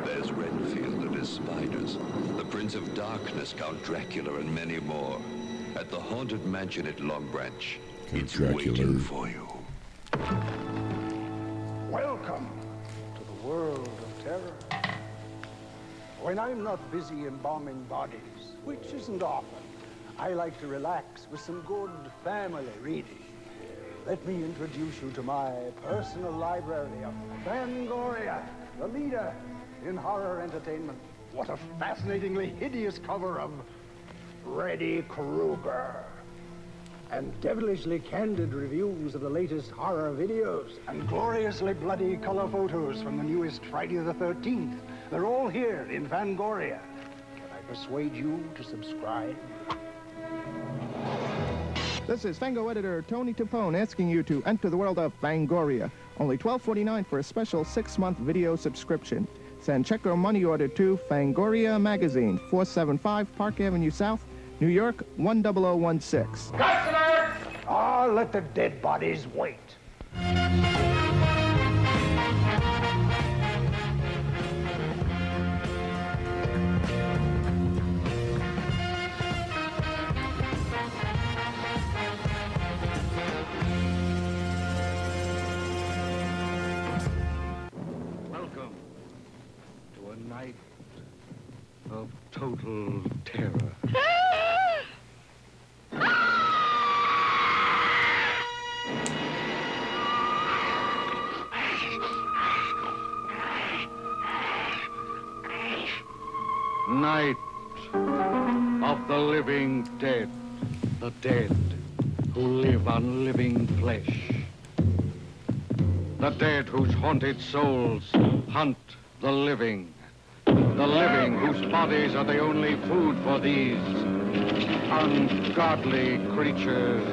There's Renfield and his spiders, the Prince of Darkness, Count Dracula, and many more. At the haunted mansion at Long Branch, Count it's Dracula. waiting for you. Welcome to the world of terror. When I'm not busy embalming bodies, which isn't often, I like to relax with some good family reading. Let me introduce you to my personal library of Fangoria, the leader in horror entertainment. What a fascinatingly hideous cover of Freddy Krueger and devilishly candid reviews of the latest horror videos and gloriously bloody color photos from the newest Friday the 13th. They're all here in Fangoria. Can I persuade you to subscribe? This is Fango editor Tony Timpone asking you to enter the world of Fangoria. Only $12.49 for a special six-month video subscription. Send check or money order to Fangoria Magazine, 475 Park Avenue South, New York, 10016. Ah, let the dead bodies wait. Total terror. Night of the living dead. The dead who live on living flesh. The dead whose haunted souls hunt the living. The living whose bodies are the only food for these ungodly creatures.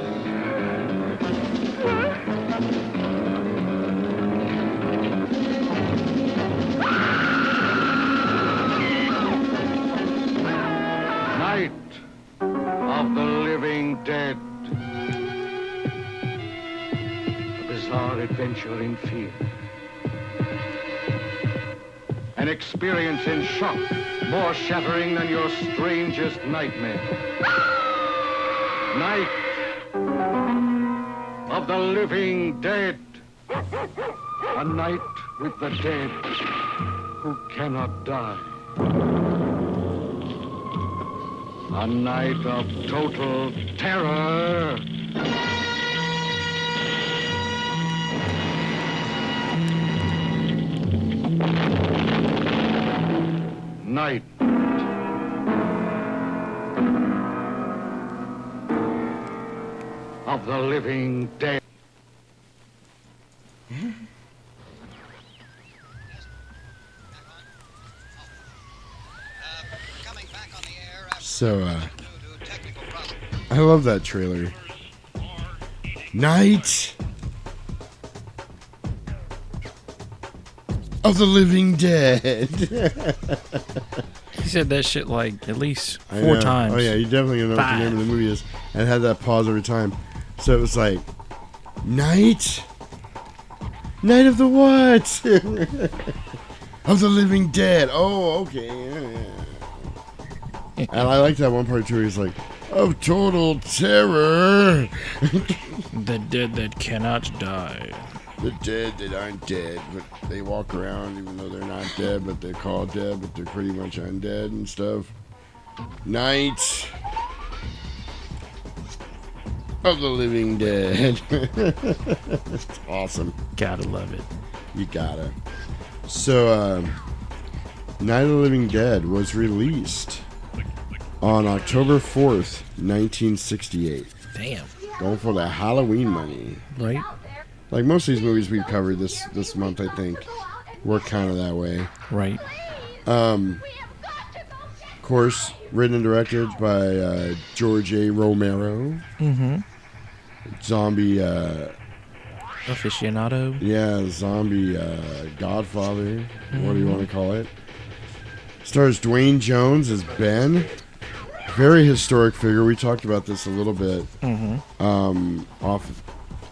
Night of the living dead. A bizarre adventure in fear. An experience in shock more shattering than your strangest nightmare. Night of the living dead. A night with the dead who cannot die. A night of total terror. Night. Of the living dead. So, uh, I love that trailer. Night of the Living Dead. He said that shit like at least four times. Oh yeah, you definitely gonna know what the name of the movie is, and had that pause every time. So it was like, night, night of the what? of the living dead. Oh, okay. yeah, yeah. and I like that one part too. He's like, "Of total terror." the dead that cannot die. The dead that aren't dead, but they walk around even though they're not dead, but they're called dead, but they're pretty much undead and stuff. Night of the Living Dead. it's awesome. Gotta love it. You gotta. So, um, Night of the Living Dead was released on October 4th, 1968. Damn. Going for the Halloween money. Right? Like most of these movies we've covered this this month, I think, were kind of that way. Right. Um, of course, written and directed by uh, George A. Romero. Mm-hmm. Zombie, uh, Aficionado. yeah, zombie uh, Godfather. What do you want to call it? Stars Duane Jones as Ben. Very historic figure. We talked about this a little bit Mm-hmm. um, off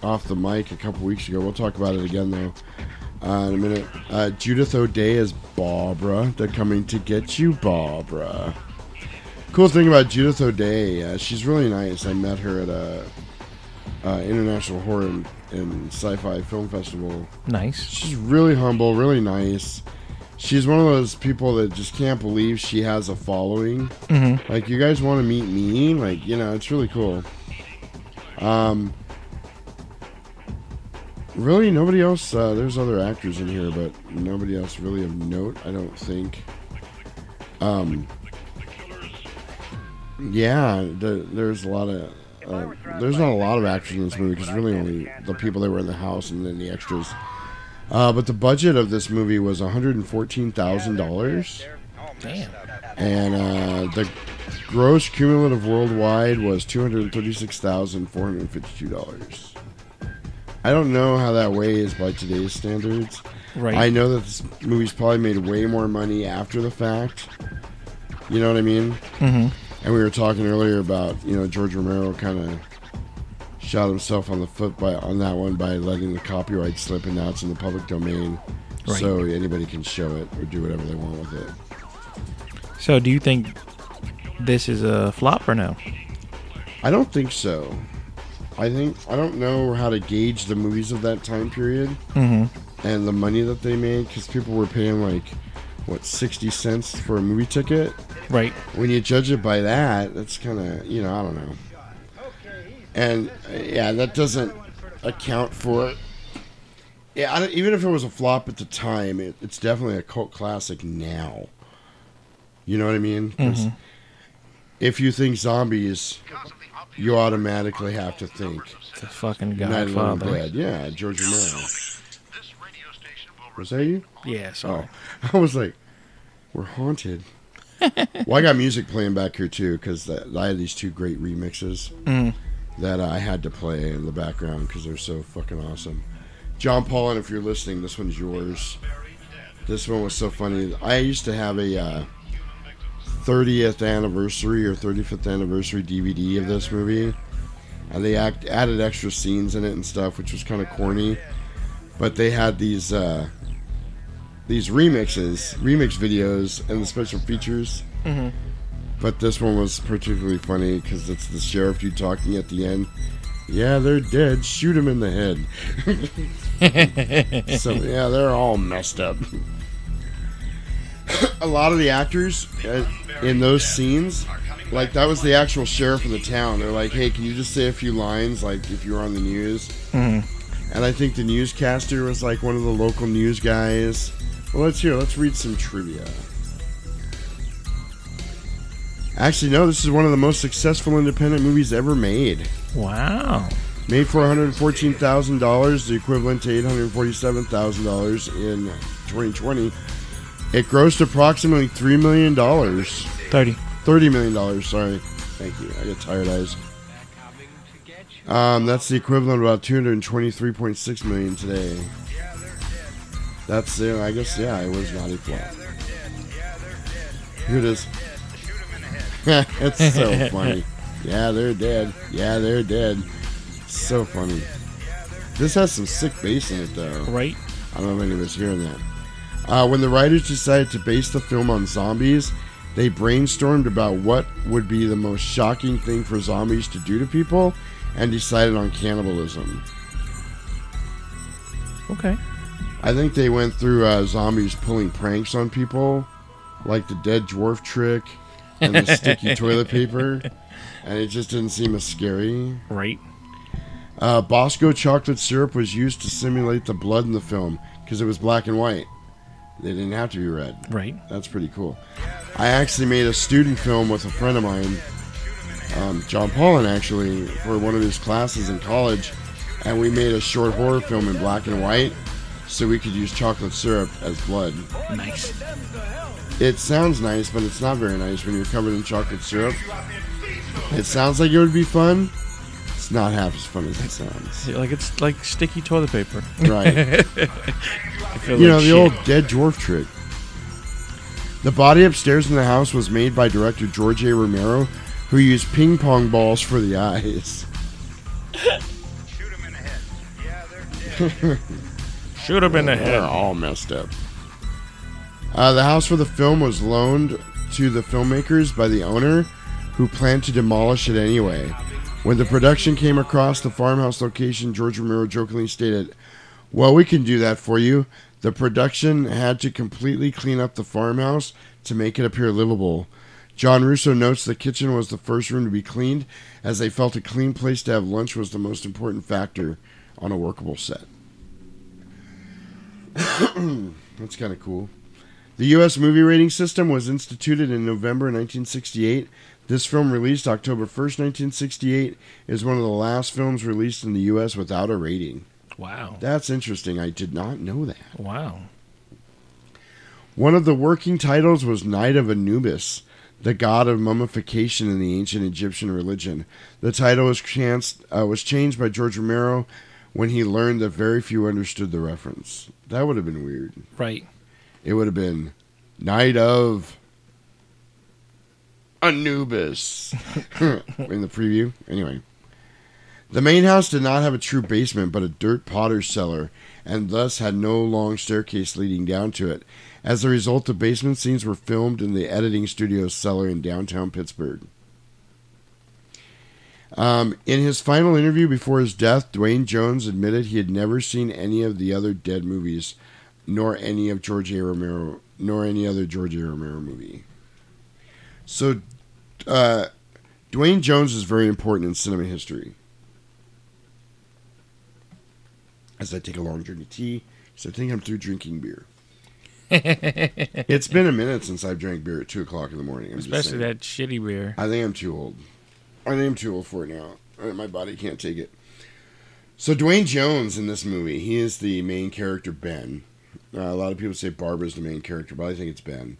off the mic a couple weeks ago. We'll talk about it again though uh, in a minute. Uh, Judith O'Dea is Barbara. They're coming to get you, Barbara. Cool thing about Judith O'Dea, uh, she's really nice. I met her at a uh, International Horror and, and Sci-Fi Film Festival. Nice. She's really humble, really nice. She's one of those people that just can't believe she has a following. Mhm. Like, you guys want to meet me? Like, you know, it's really cool. Um, Really, nobody else. Uh, there's other actors in here, but nobody else really of note. I don't think. Um. Yeah, the, there's a lot of. Uh, there's not a lot of actors in this movie because really only the people that were in the house and then the extras. Uh, but the budget of this movie was $114,000. Damn. And uh, the gross cumulative worldwide was $236,452. I don't know how that weighs by today's standards. Right. I know that this movie's probably made way more money after the fact. You know what I mean? Mm-hmm. And we were talking earlier about you know George Romero kind of shot himself on the foot by on that one by letting the copyright slip, and now it's in the public domain, Right. so anybody can show it or do whatever they want with it. So, do you think this is a flop or no? I don't think so. I think I don't know how to gauge the movies of that time period Mhm. and the money that they made because people were paying like what sixty cents for a movie ticket. Right. When you judge it by that, that's kind of you know I don't know. And yeah, that doesn't account for. it. Yeah, even if it was a flop at the time, it, it's definitely a cult classic now. You know what I mean? Mhm. if you think zombies, you automatically have to think The fucking Night of the Living Godfather. Dead. Yeah, George Romero. Was that you? Yeah, sorry. Oh, I was like, we're haunted. well, I got music playing back here too because I had these two great remixes Mhm. that I had to play in the background because they're so fucking awesome. John Paul, and if you're listening, this one's yours. This one was so funny. I used to have a uh, 30th anniversary or 35th anniversary DVD of this movie, and they act, added extra scenes in it and stuff, which was kind of corny. But they had these uh, these remixes, remix videos, and the special features. Mhm. But this one was particularly funny because it's the sheriff dude talking at the end. Yeah, they're dead. Shoot him in the head. so yeah, they're all messed up. a lot of the actors uh, in those scenes, like that was the actual sheriff of the town. They're like, "Hey, can you just say a few lines, like if you're on the news?" Mhm. And I think the newscaster was like one of the local news guys. Well, let's hear. Let's read some trivia. Actually, no. This is one of the most successful independent movies ever made. Wow. Made for one hundred fourteen thousand dollars, the equivalent to eight hundred forty-seven thousand dollars in 2020. It grossed approximately three million dollars. 30. Thirty million dollars. Sorry. Thank you. I get tired eyes. Um, that's the equivalent of about two hundred twenty-three point six million today. That's uh, I guess yeah, it was not a flop. Here it is. it's so funny. Yeah, they're dead. Yeah, they're dead. So funny. This has some sick bass in it though. Right. I don't know if anybody's hearing that. Uh, when the writers decided to base the film on zombies, They brainstormed about what would be the most shocking thing for zombies to do to people and decided on cannibalism. Okay. I think they went through uh, zombies pulling pranks on people, like the dead dwarf trick and the sticky toilet paper, and it just didn't seem as scary. Right. Uh, Bosco chocolate syrup was used to simulate the blood in the film because it was black and white. They didn't have to be red. Right. That's pretty cool. I actually made a student film with a friend of mine, um, John Paulin, actually, for one of his classes in college, and we made a short horror film in black and white so we could use chocolate syrup as blood. Nice. It sounds nice, but it's not very nice when you're covered in chocolate syrup. It sounds like it would be fun. It's not half as fun as it sounds. Like it's like sticky toilet paper. Right. You like know, the shit. old dead dwarf trick. The body upstairs in the house was made by director George A. Romero, who used ping pong balls for the eyes. Shoot him in the head. Yeah, They're dead. Shoot him in the head. They're all messed up. Uh, the house for the film was loaned to the filmmakers by the owner, who planned to demolish it anyway. When the production came across the farmhouse location, George Romero jokingly stated, Well, we can do that for you. The production had to completely clean up the farmhouse to make it appear livable. John Russo notes the kitchen was the first room to be cleaned, as they felt a clean place to have lunch was the most important factor on a workable set. That's kind of cool. The U.S. movie rating system was instituted in November 1968. This film, released October 1st, 1968, is one of the last films released in the U.S. without a rating. Wow. That's interesting. I did not know that. Wow. One of the working titles was Night of Anubis, the god of mummification in the ancient Egyptian religion. The title was, chanced, uh, was changed by George Romero when he learned that very few understood the reference. That would have been weird. Right. It would have been Night of Anubis in the preview. Anyway, the main house did not have a true basement, but a dirt potter's cellar, and thus had no long staircase leading down to it. As a result, the basement scenes were filmed in the editing studio's cellar in downtown Pittsburgh. Um, in his final interview before his death, Duane Jones admitted he had never seen any of the other Dead movies, nor any of George A. Romero, nor any other George A. Romero movie. So, uh, Duane Jones is very important in cinema history. As I take a long drink of tea, so I think I'm through drinking beer. it's been a minute since I've drank beer at two o'clock in the morning. I'm Especially that shitty beer. I think I'm too old. I think I'm too old for it now. Uh, My body can't take it. So Duane Jones in this movie, he is the main character Ben. Uh, a lot of people say Barbara's the main character, but I think it's Ben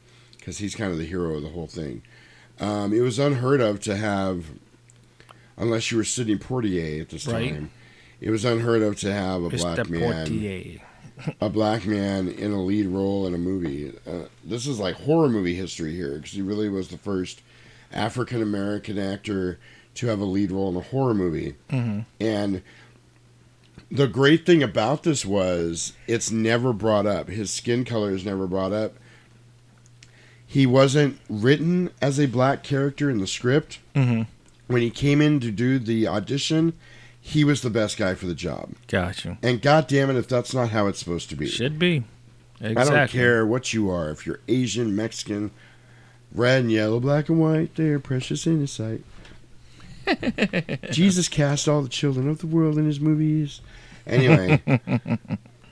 because he's kind of the hero of the whole thing. Um, it was unheard of to have, unless you were Sidney Poitier at this Right. time, it was unheard of to have a Mr. black man Poitier. a black man in a lead role in a movie. Uh, this is like horror movie history here because he really was the first African American actor to have a lead role in a horror movie. Mhm. And the great thing about this was it's never brought up. His skin color is never brought up. He wasn't written as a black character in the script. Mhm. When he came in to do the audition, he was the best guy for the job. Gotcha. And god damn it if that's not how it's supposed to be. Should be. I don't care what you are. If you're Asian, Mexican, red and yellow, black and white, they're precious in his sight. Jesus cast all the children of the world in his movies. Anyway,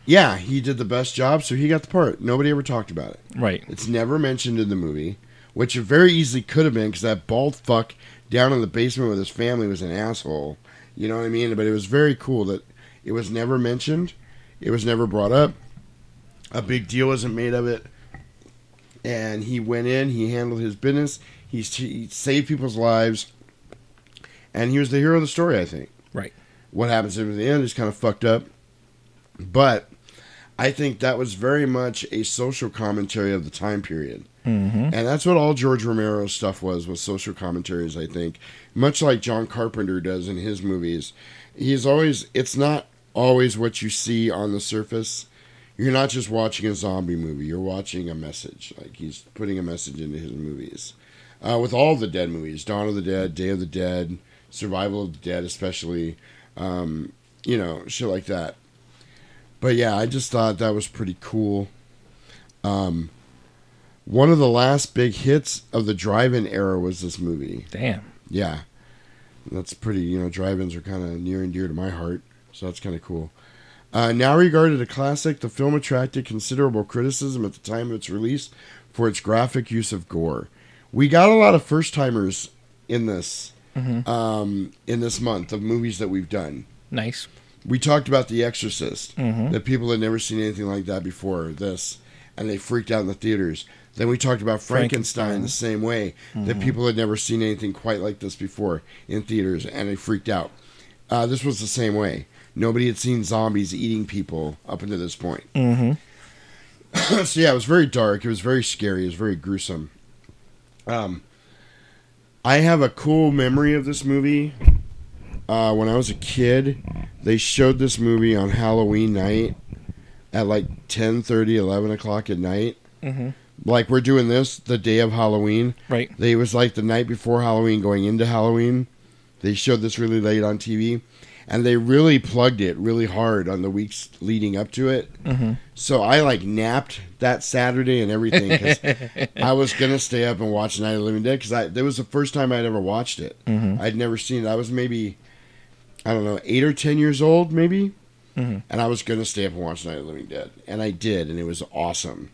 yeah, he did the best job, so he got the part. Nobody ever talked about it. Right. It's never mentioned in the movie, which it very easily could have been because that bald fuck down in the basement with his family was an asshole. You know what I mean? But it was very cool that it was never mentioned. It was never brought up. A big deal wasn't made of it. And he went in, he handled his business, he, he saved people's lives, and he was the hero of the story, I think. Right. What happens at the end is kind of fucked up. But I think that was very much a social commentary of the time period. Mhm. And that's what all George Romero's stuff was, was social commentaries, I think. Much like John Carpenter does in his movies. He's always, it's not always what you see on the surface. you're not just watching a zombie movie. You're watching a message. Like he's putting a message into his movies. Uh, with all the dead movies, Dawn of the Dead, Day of the Dead, Survival of the Dead, especially, um, you know, shit like that. But yeah, I just thought that was pretty cool. Um, one of the last big hits of the drive-in era was this movie. Damn. Yeah, that's pretty. You know, drive-ins are kind of near and dear to my heart, so that's kind of cool. Uh, now regarded a classic, the film attracted considerable criticism at the time of its release for its graphic use of gore. We got a lot of first-timers in this Mhm. um, in this month of movies that we've done. Nice. We talked about The Exorcist, Mhm. that people had never seen anything like that before this, and they freaked out in the theaters. Then we talked about Frankenstein, Frankenstein. the same way, that Mhm. people had never seen anything quite like this before in theaters, and they freaked out. Uh, this was the same way. Nobody had seen zombies eating people up until this point. Mm-hmm. so yeah, it was very dark. It was very scary. It was very gruesome. Um, I have a cool memory of this movie. Uh, when I was a kid, they showed this movie on Halloween night at like 10, 11 o'clock at night. Mm-hmm. Like we're doing this the day of Halloween. Right. They it was like the night before Halloween, going into Halloween. They showed this really late on TV, and they really plugged it really hard on the weeks leading up to it. Mm-hmm. So I like napped that Saturday and everything because I was gonna stay up and watch Night of the Living Dead because I that was the first time I'd ever watched it. Mhm. I'd never seen it. I was maybe I don't know eight or ten years old maybe, Mhm. and I was gonna stay up and watch Night of the Living Dead, and I did, and it was awesome.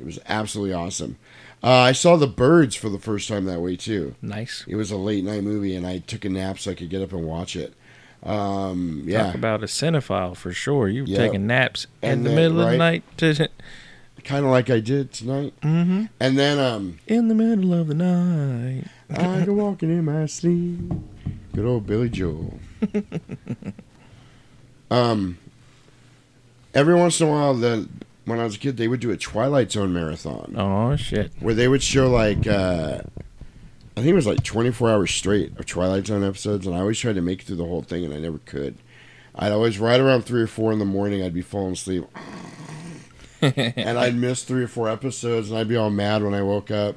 It was absolutely awesome. Uh, I saw the birds for the first time that way too. Nice. It was a late night movie, and I took a nap so I could get up and watch it. Um, yeah, Talk about a cinephile for sure. You were Yeah. taking naps in And the then, middle of the night. To, kind of like I did tonight. mm-hmm. And then um, In the middle of the night. I go walking in my sleep. Good old Billy Joel. um, every once in a while, the when I was a kid, they would do a Twilight Zone marathon Oh shit. where they would show like uh, I think it was like 24 hours straight of Twilight Zone episodes, and I always tried to make it through the whole thing, and I never could. I'd always right around three or four in the morning, I'd be falling asleep, and I'd miss three or four episodes, and I'd be all mad when I woke up.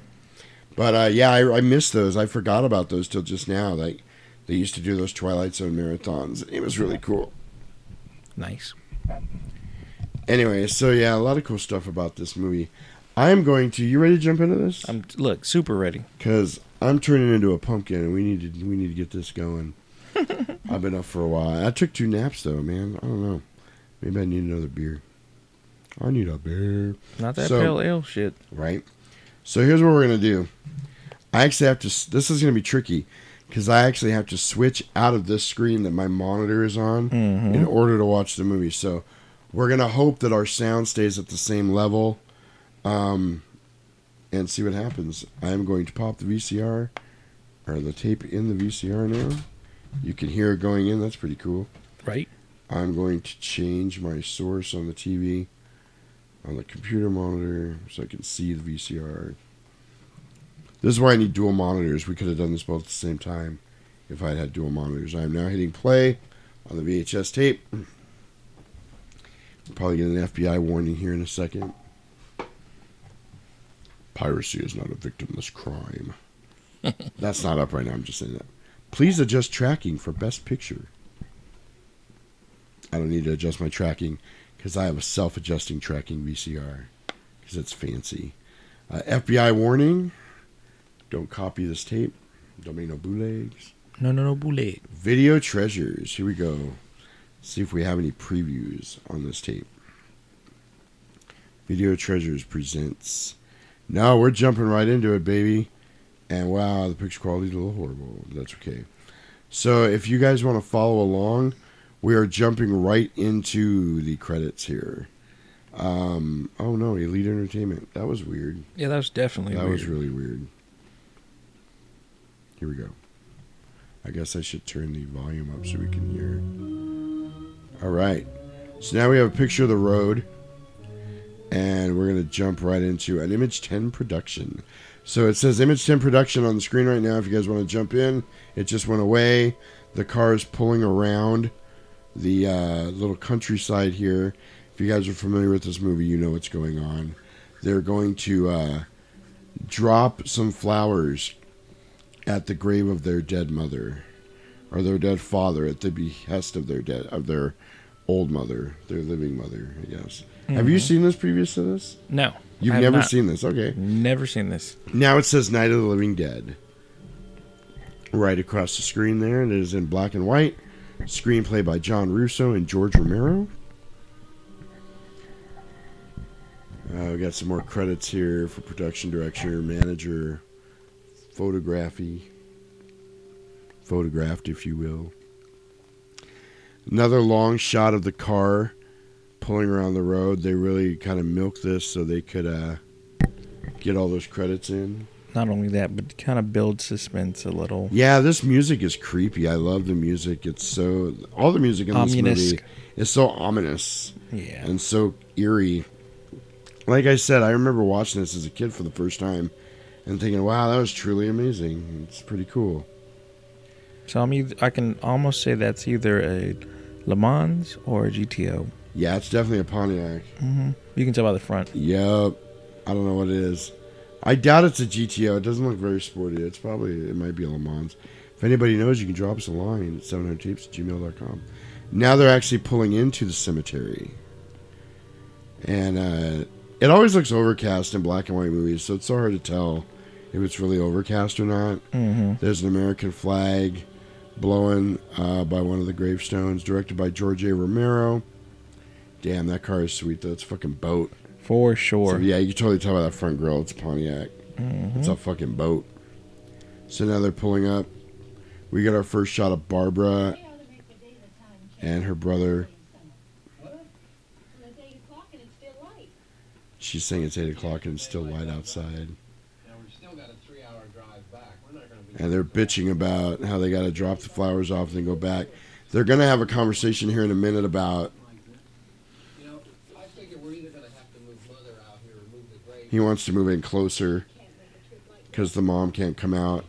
But uh, yeah, I, I missed those. I forgot about those till just now. Like they used to do those Twilight Zone marathons. It was really cool. Nice. Anyway, so yeah, a lot of cool stuff about this movie. I am going to. You ready to jump into this? I'm look super ready. Because I'm turning into a pumpkin, and we need to we need to get this going. I've been up for a while. I took two naps though, man. I don't know. Maybe I need another beer. I need a beer. Not that So- pale ale shit. right? So here's what we're gonna do. I actually have to. This is gonna be tricky because I actually have to switch out of this screen that my monitor is on Mhm. in order to watch the movie. So we're gonna hope that our sound stays at the same level, um, and see what happens. I am going to pop the VCR or the tape in the VCR now. You can hear it going in. That's pretty cool. Right. I'm going to change my source on the TV, on the computer monitor, so I can see the VCR. This is why I need dual monitors. We could have done this both at the same time if I had had dual monitors. I am now hitting play on the VHS tape. We'll probably get an FBI warning here in a second. Piracy is not a victimless crime. That's not up right now. I'm just saying that. Please adjust tracking for best picture. I don't need to adjust my tracking because I have a self-adjusting tracking VCR because it's fancy. Uh, FBI warning: Don't copy this tape. Don't make no bootlegs. No, no, no, bullet. Video treasures. Here we go. See if we have any previews on this tape. Video treasures presents. No, we're jumping right into it, baby. And wow, the picture quality is a little horrible. That's okay. So if you guys want to follow along, we are jumping right into the credits here. Um, oh no, Elite Entertainment. That was weird. Yeah, that was definitely That weird. was really weird. Here we go. I guess I should turn the volume up so we can hear. All right. So now we have a picture of the road, and we're going to jump right into an Image 10 production. So it says Image 10 production on the screen right now. If you guys want to jump in, it just went away. The car is pulling around the uh, little countryside here. If you guys are familiar with this movie, you know what's going on. They're going to uh, drop some flowers at the grave of their dead mother, or their dead father, at the behest of their dead of their old mother, their living mother, I guess. Have you Mhm. seen this previous to this? No, You've never not. seen this. Okay. Never seen this. Now it says Night of the Living Dead. Right across the screen there, and it is in black and white. Screenplay by John Russo and George Romero. Uh, we got some more credits here for production director, manager, photography, photographed, if you will. Another long shot of the car pulling around the road. They really kind of milked this so they could uh, get all those credits in. Not only that, but kind of build suspense a little. Yeah, this music is creepy. I love the music. It's so all the music in this Ominous. movie is so ominous. Yeah. And so eerie. Like I said, I remember watching this as a kid for the first time and thinking, "Wow, that was truly amazing. It's pretty cool." So I'm either, I can almost say that's either a Le Mans or a GTO. Yeah, it's definitely a Pontiac. hmm You can tell by the front. Yep. I don't know what it is. I doubt it's a GTO. It doesn't look very sporty. It's probably it might be a Le Mans. If anybody knows, you can drop us a line at 700tapes at gmail.com. Now they're actually pulling into the cemetery. And uh, it always looks overcast in black and white movies, so it's so hard to tell if it's really overcast or not. Mhm. There's an American flag blowing uh, by one of the gravestones, directed by George A. Romero. Damn, that car is sweet though. It's a fucking boat. For sure. So, yeah, you can totally tell by that front grill. It's Pontiac. Mhm. It's a fucking boat. So now they're pulling up. We got our first shot of Barbara and her brother. She's saying it's 8 o'clock and it's still light outside. And they're bitching about how they got to drop the flowers off and go back. They're going to have a conversation here in a minute about he wants to move in closer because the mom can't come out.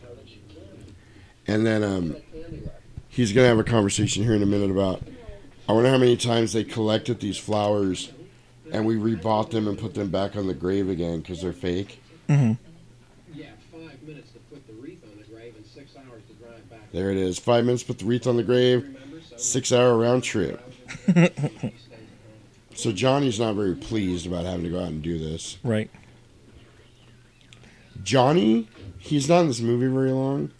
And then um, he's going to have a conversation here in a minute about I wonder how many times they collected these flowers and we rebought them and put them back on the grave again because they're fake. hmm Yeah, five minutes to put the wreath on the grave and six hours to drive back. There it is. Five minutes, put the wreath on the grave, six hour round trip. so Johnny's not very pleased about having to go out and do this. Right. Johnny, he's not in this movie very long.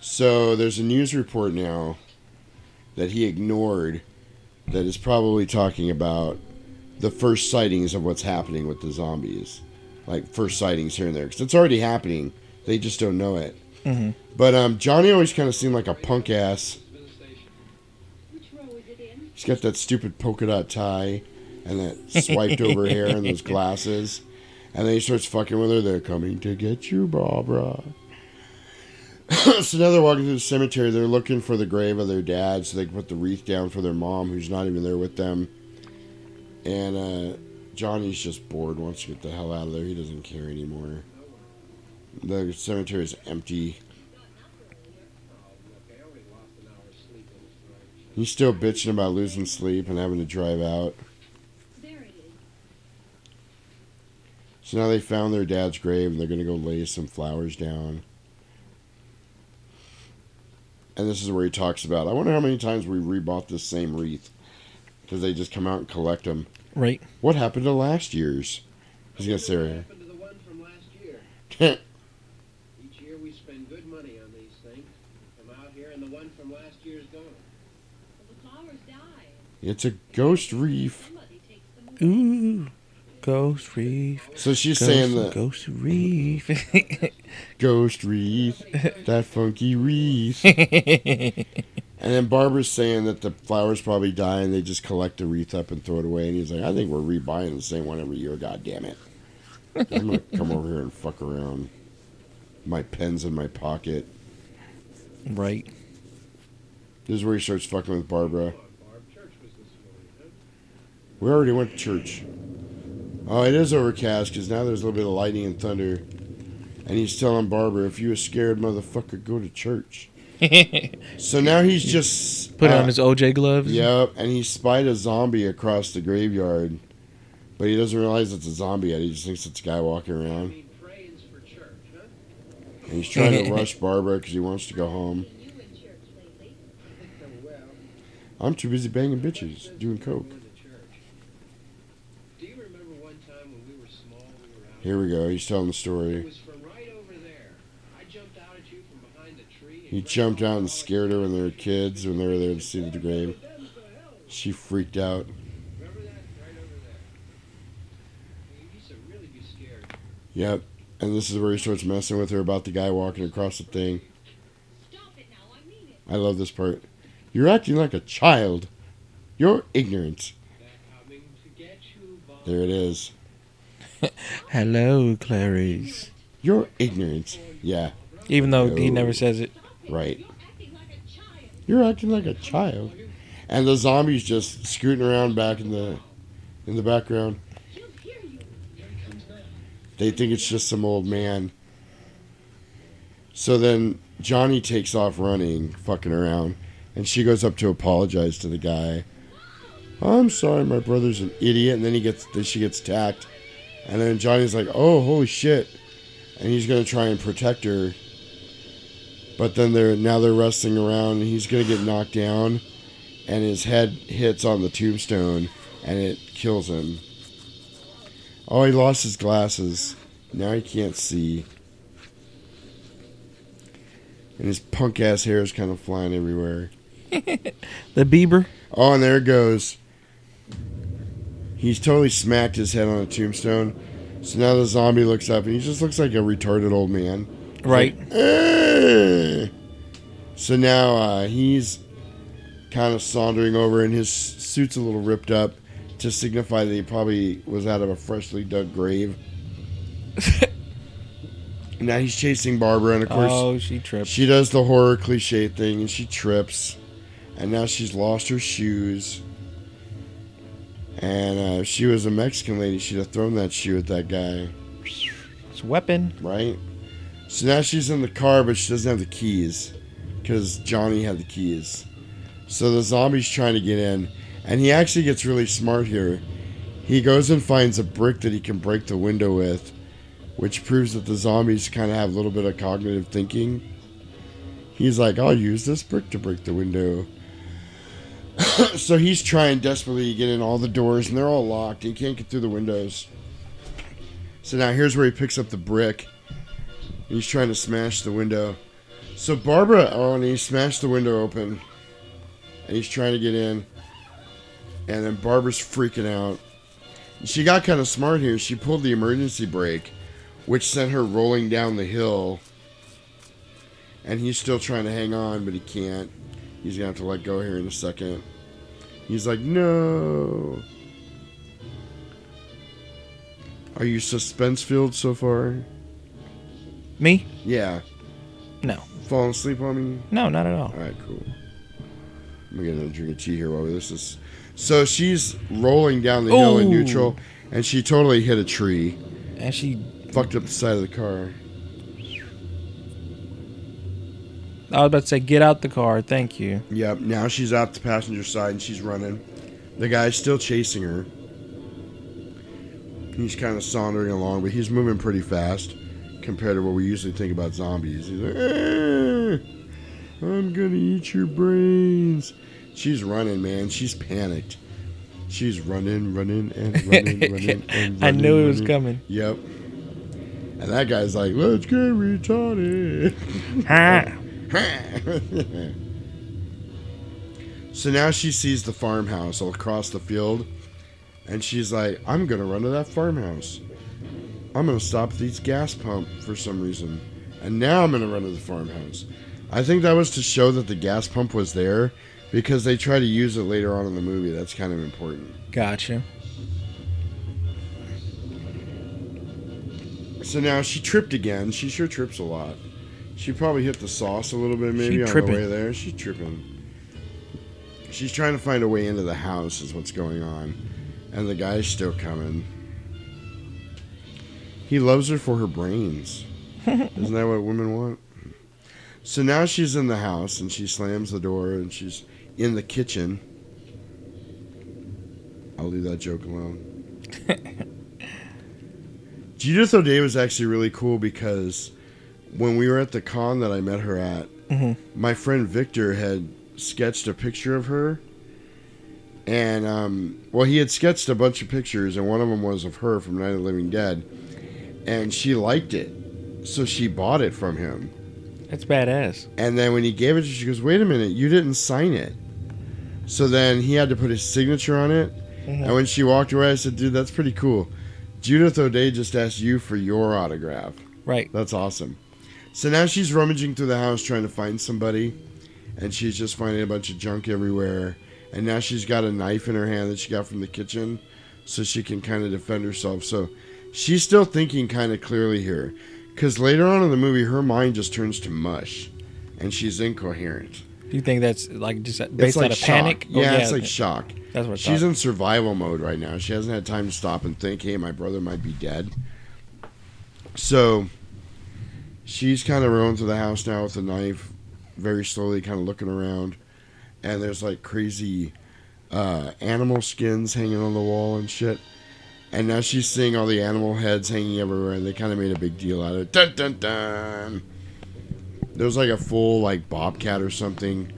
So there's a news report now that he ignored that is probably talking about the first sightings of what's happening with the zombies. Like first sightings here and there. Because it's already happening. They just don't know it. Mhm. But um, Johnny always kind of seemed like a punk ass. He's got that stupid polka dot tie and that swiped over hair and those glasses. And then he starts fucking with her. They're coming to get you, Barbara. so now they're walking through the cemetery. They're looking for the grave of their dad so they can put the wreath down for their mom, who's not even there with them. And uh, Johnny's just bored, wants to get the hell out of there. He doesn't care anymore. The cemetery is empty. He's still bitching about losing sleep and having to drive out. So now they found their dad's grave and they're going to go lay some flowers down. And this is where he talks about I wonder how many times we rebought this same wreath. Because they just come out and collect them. Right. What happened to last year's? He's going to say right happened to the one from last year? here. Each year we spend good money on these things. Come out here and the one from last year's gone. The flowers die. it's a ghost reef. Ooh. Ghost Reef. So she's Ghost- saying that Ghost Reef. ghost reef, that funky wreath. and then Barbara's saying that the flowers probably die and they just collect the wreath up and throw it away. And he's like, I think we're rebuying the same one every year. God damn it. I'm to come over here and fuck around. My pen's in my pocket. right. This is where he starts fucking with Barbara. We already went to church. Oh, it is overcast because now there's a little bit of lightning and thunder. And he's telling Barbara, if you a scared motherfucker, go to church. So now he's just Put uh, on his OJ gloves. Yep, and he spied a zombie across the graveyard, but he doesn't realize it's a zombie yet. He just thinks it's a guy walking around. And he's trying to rush Barbara because he wants to go home. I'm too busy banging bitches, doing coke. Do you remember one time when we were small, we were out? Here we go. He's telling the story. was from right over there. I jumped out at you from behind the tree. He jumped out and scared her when they were kids, when they were there to see the grave. She freaked out. Remember that? Right over there. You used to really be scared. Yep. And this is where he starts messing with her about the guy walking across the thing. I love this part. You're acting like a child. You're ignorant. Coming to get you, Bob. There it is. Hello, Clarice. You're ignorant. Yeah. Even though he never says it. Right. You're acting like a child. And the zombies just scooting around back in the in the background. They think it's just some old man. So then Johnny takes off running, fucking around, and she goes up to apologize to the guy. I'm sorry, my brother's an idiot, and then he gets then she gets attacked. And then Johnny's like, "Oh, holy shit." And he's to try and protect her. But then they're now they're wrestling around and he's going to get knocked down and his head hits on the tombstone and it kills him. Oh, he lost his glasses. Now he can't see. And his punk ass hair is kind of flying everywhere. The Bieber. Oh, and there it goes. He's totally smacked his head on a tombstone. So now the zombie looks up and he just looks like a retarded old man. Right. like. So now uh, he's kind of sauntering over and his suit's a little ripped up to signify that he probably was out of a freshly dug grave. now he's chasing Barbara and of course Oh, she tripped. she does the horror cliche thing and she trips. And now she's lost her shoes. And uh, if she was a Mexican lady, she'd have thrown that shoe at that guy. It's a weapon. Right? So now she's in the car, but she doesn't have the keys. Because Johnny had the keys. So the zombie's trying to get in. And he actually gets really smart here. He goes and finds a brick that he can break the window with. Which proves that the zombies kind of have a little bit of cognitive thinking. He's like, I'll use this brick to break the window. so he's trying desperately to get in all the doors, and they're all locked. He can't get through the windows. So now here's where he picks up the brick. He's trying to smash the window. So Barbara, oh, and he smashed the window open, and he's trying to get in. And then Barbara's freaking out. She got kind of smart here. She pulled the emergency brake, which sent her rolling down the hill. And he's still trying to hang on, but he can't. He's gonna have to let go here in a second. He's like, no. Are you suspense filled so far? Me? Yeah. No. Falling asleep on me? No, not at all. All right, cool. I'm gonna get another drink of tea here while this is. So she's rolling down the hill in Ooh. neutral, and she totally hit a tree. And she fucked up the side of the car. I was about to say, get out the car. Thank you. Yep. Now she's out the passenger side and she's running. The guy's still chasing her. He's kind of sauntering along, but he's moving pretty fast compared to what we usually think about zombies. He's like, "Eh, I'm gonna eat your brains. She's running, man. She's panicked. She's running, running, and running, running, and running. I knew it was coming. Yep. And that guy's like, let's get retarded. Ha. so now she sees the farmhouse all across the field, and she's like, I'm gonna run to that farmhouse. I'm gonna stop at these gas pump for some reason. And now I'm gonna run to the farmhouse. I think that was to show that the gas pump was there because they try to use it later on in the movie. That's kind of important. Gotcha. So now she tripped again. She sure trips a lot. She probably hit the sauce a little bit maybe on the way there. She's tripping. She's trying to find a way into the house is what's going on. And the guy's still coming. He loves her for her brains. Isn't that what women want? So now she's in the house and she slams the door and she's in the kitchen. I'll leave that joke alone. Judith O'Dea was actually really cool because when we were at the con that I met her at, Mhm. my friend Victor had sketched a picture of her. And, um, well, he had sketched a bunch of pictures, and one of them was of her from Night of the Living Dead. And she liked it. So she bought it from him. That's badass. And then when he gave it to her, she goes, Wait a minute, you didn't sign it. So then he had to put his signature on it. Mhm. And when she walked away, I said, Dude, that's pretty cool. Judith O'Dea just asked you for your autograph. Right. That's awesome. So now she's rummaging through the house trying to find somebody. And she's just finding a bunch of junk everywhere. And now she's got a knife in her hand that she got from the kitchen so she can kind of defend herself. So she's still thinking kind of clearly here. Because later on in the movie, her mind just turns to mush and she's incoherent. Do you think that's like just based like of shock. panic? Oh, Yeah, it's like shock. That's what I she's thought. in survival mode right now. She hasn't had time to stop and think, hey, my brother might be dead. So she's kind of rolling through the house now with a knife, very slowly, kind of looking around. And there's like crazy uh, animal skins hanging on the wall and shit. And now she's seeing all the animal heads hanging everywhere, and they kind of made a big deal out of it. Dun dun dun. There was like a full like bobcat or something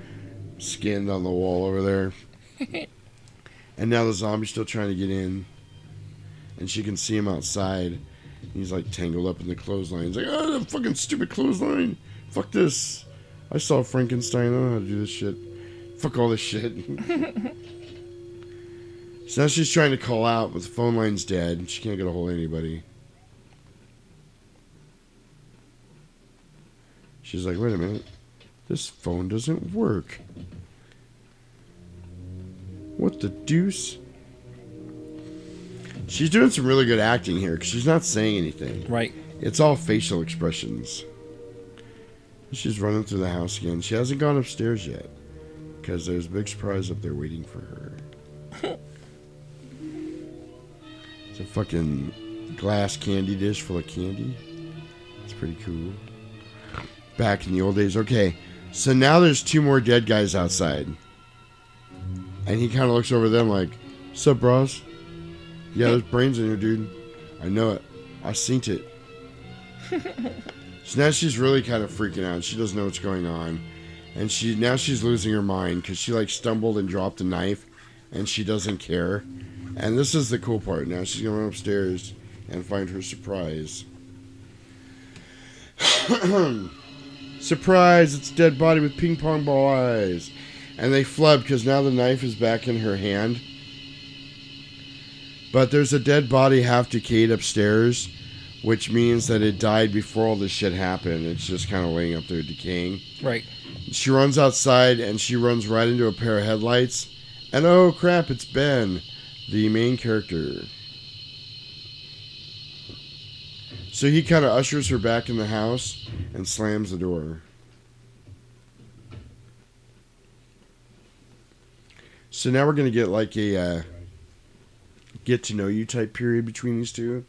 skinned on the wall over there. and now the zombie's still trying to get in. And she can see him outside. He's like tangled up in the clothesline. He's like, oh, that fucking stupid clothesline. Fuck this. I saw Frankenstein. I don't know how to do this shit. Fuck all this shit. so now she's trying to call out, but the phone line's dead. She can't get a hold of anybody. She's like, wait a minute. This phone doesn't work. What the deuce? She's doing some really good acting here because she's not saying anything. Right. It's all facial expressions. She's running through the house again. She hasn't gone upstairs yet because there's a big surprise up there waiting for her. it's a fucking glass candy dish full of candy. It's pretty cool. Back in the old days. Okay, so now there's two more dead guys outside. And he kind of looks over them like, Sup, bros? Yeah, there's brains in here, dude. I know it. I seen it. so now she's really kind of freaking out. She doesn't know what's going on. And she now she's losing her mind because she like stumbled and dropped a knife and she doesn't care. And this is the cool part. Now she's going upstairs and find her surprise. surprise! It's a dead body with ping pong ball eyes. And they flub because now the knife is back in her hand. But there's a dead body half decayed upstairs, which means that it died before all this shit happened. It's just kind of laying up there decaying. Right. She runs outside and she runs right into a pair of headlights. And oh crap, it's Ben, the main character. So he kind of ushers her back in the house and slams the door. So now we're going to get like a uh, get to know you type period between these two.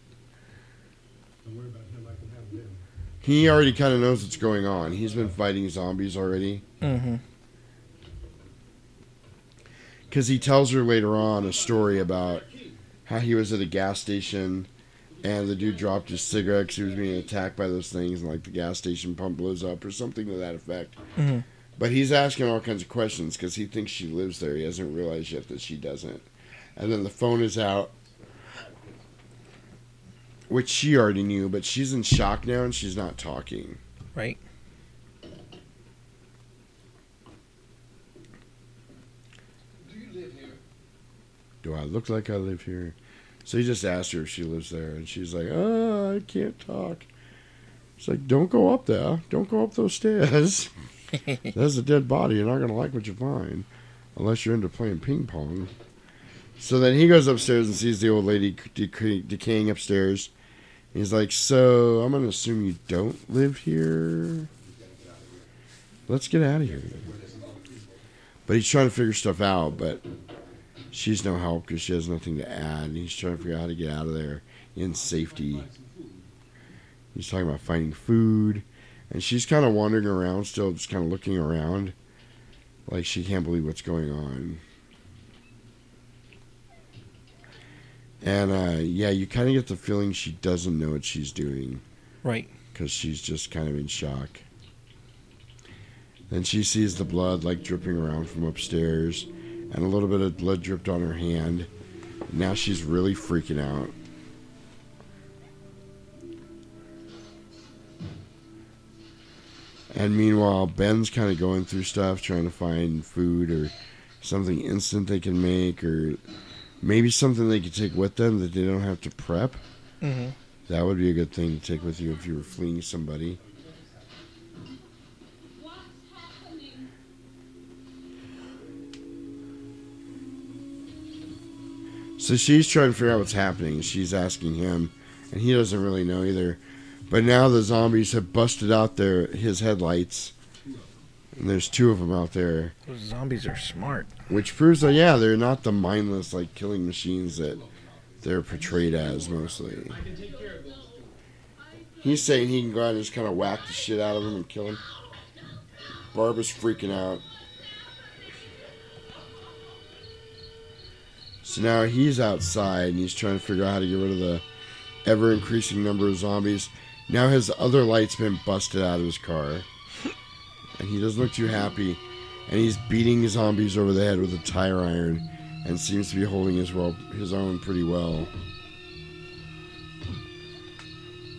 He already kind of knows what's going on. He's been fighting zombies already. Mm-hmm. Because he tells her later on a story about how he was at a gas station and the dude dropped his cigarette because he was being attacked by those things and like the gas station pump blows up or something to that effect. Mhm. But he's asking all kinds of questions because he thinks she lives there. He hasn't realized yet that she doesn't. And then the phone is out, which she already knew, but she's in shock now and she's not talking. Right. Do I look like I live here? So he just asked her if she lives there, and she's like, "Oh, I can't talk." It's like, "Don't go up there. Don't go up those stairs. There's a dead body. You're not gonna like what you find, unless you're into playing ping pong." So then he goes upstairs and sees the old lady deca- decaying upstairs. He's like, "So I'm gonna assume you don't live here. Let's get out of here." But he's trying to figure stuff out, but she's no help because she has nothing to add. And he's trying to figure out how to get out of there in safety. He's talking about finding food, And she's kind of wandering around, still just kind of looking around, like she can't believe what's going on. And uh, yeah, you kind of get the feeling she doesn't know what she's doing Right. because she's just kind of in shock. Then she sees the blood like dripping around from upstairs, and a little bit of blood dripped on her hand. Now she's really freaking out. And meanwhile, Ben's kind of going through stuff, trying to find food or something instant they can make, or maybe something they could take with them that they don't have to prep. Mm-hmm. That would be a good thing to take with you if you were fleeing somebody. So she's trying to figure out what's happening. She's asking him, and he doesn't really know either. But now the zombies have busted out their his headlights, and there's two of them out there, Those zombies are smart. which proves that yeah, they're not the mindless like killing machines that they're portrayed as mostly. He's saying he can go out and just kind of whack the shit out of them and kill him. Barbara's freaking out. So now he's outside and he's trying to figure out how to get rid of the ever increasing number of zombies. Now his other light's been busted out of his car. And he doesn't look too happy. And he's beating zombies over the head with a tire iron and seems to be holding his well his own pretty well.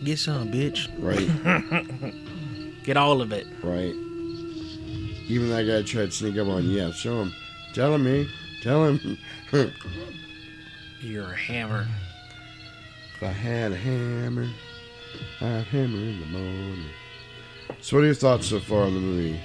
Get some, bitch. Right. Get all of it. Right. Even that guy tried to sneak up on you. Yeah, show him. Tell him me. Tell him. You're a hammer. If I had a hammer, I'd hammer in the morning. So, what are your thoughts so far on the movie?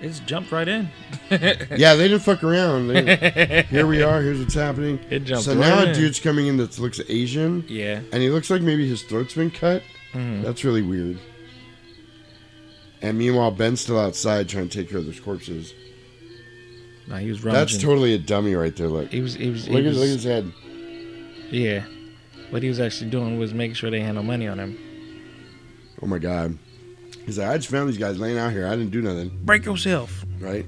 It's jumped right in. yeah, they didn't fuck around. They, here we are. Here's what's happening. It jumped so now right a dude's coming in that looks Asian. Yeah. And he looks like maybe his throat's been cut. Mhm. That's really weird. And meanwhile, Ben's still outside trying to take care of those corpses. Nah, he was That's totally a dummy right there. Look. He was. He was. Look at, was- look at his head. Yeah. What he was actually doing was making sure they had no money on him. Oh my god. He's like, I just found these guys laying out here. I didn't do nothing. Break yourself. Right?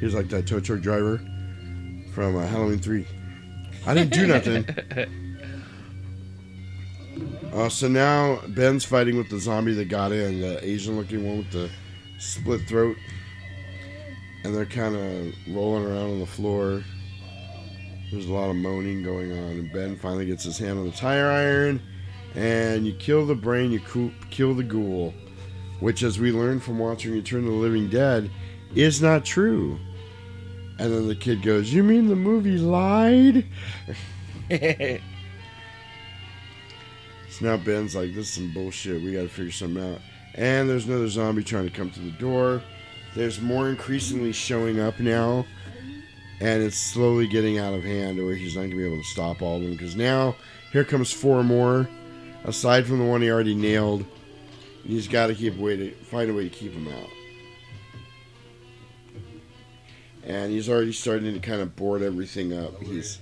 He's like that tow truck driver from uh, Halloween 3. I didn't do nothing. Uh, so now Ben's fighting with the zombie that got in, the Asian looking one with the split throat. And they're kind of rolling around on the floor. There's a lot of moaning going on. And Ben finally gets his hand on the tire iron. And you kill the brain, you kill the ghoul. Which, as we learned from watching Return of the Living Dead, is not true. And then the kid goes, You mean the movie lied? So now Ben's like, this is some bullshit. We gotta figure something out. And there's another zombie trying to come through the door. There's more increasingly showing up now. And it's slowly getting out of hand where he's not gonna be able to stop all of them. Because now, here comes four more. Aside from the one he already nailed. He's gotta keep way to find a way to keep him out. And he's already starting to kind of board everything up. He's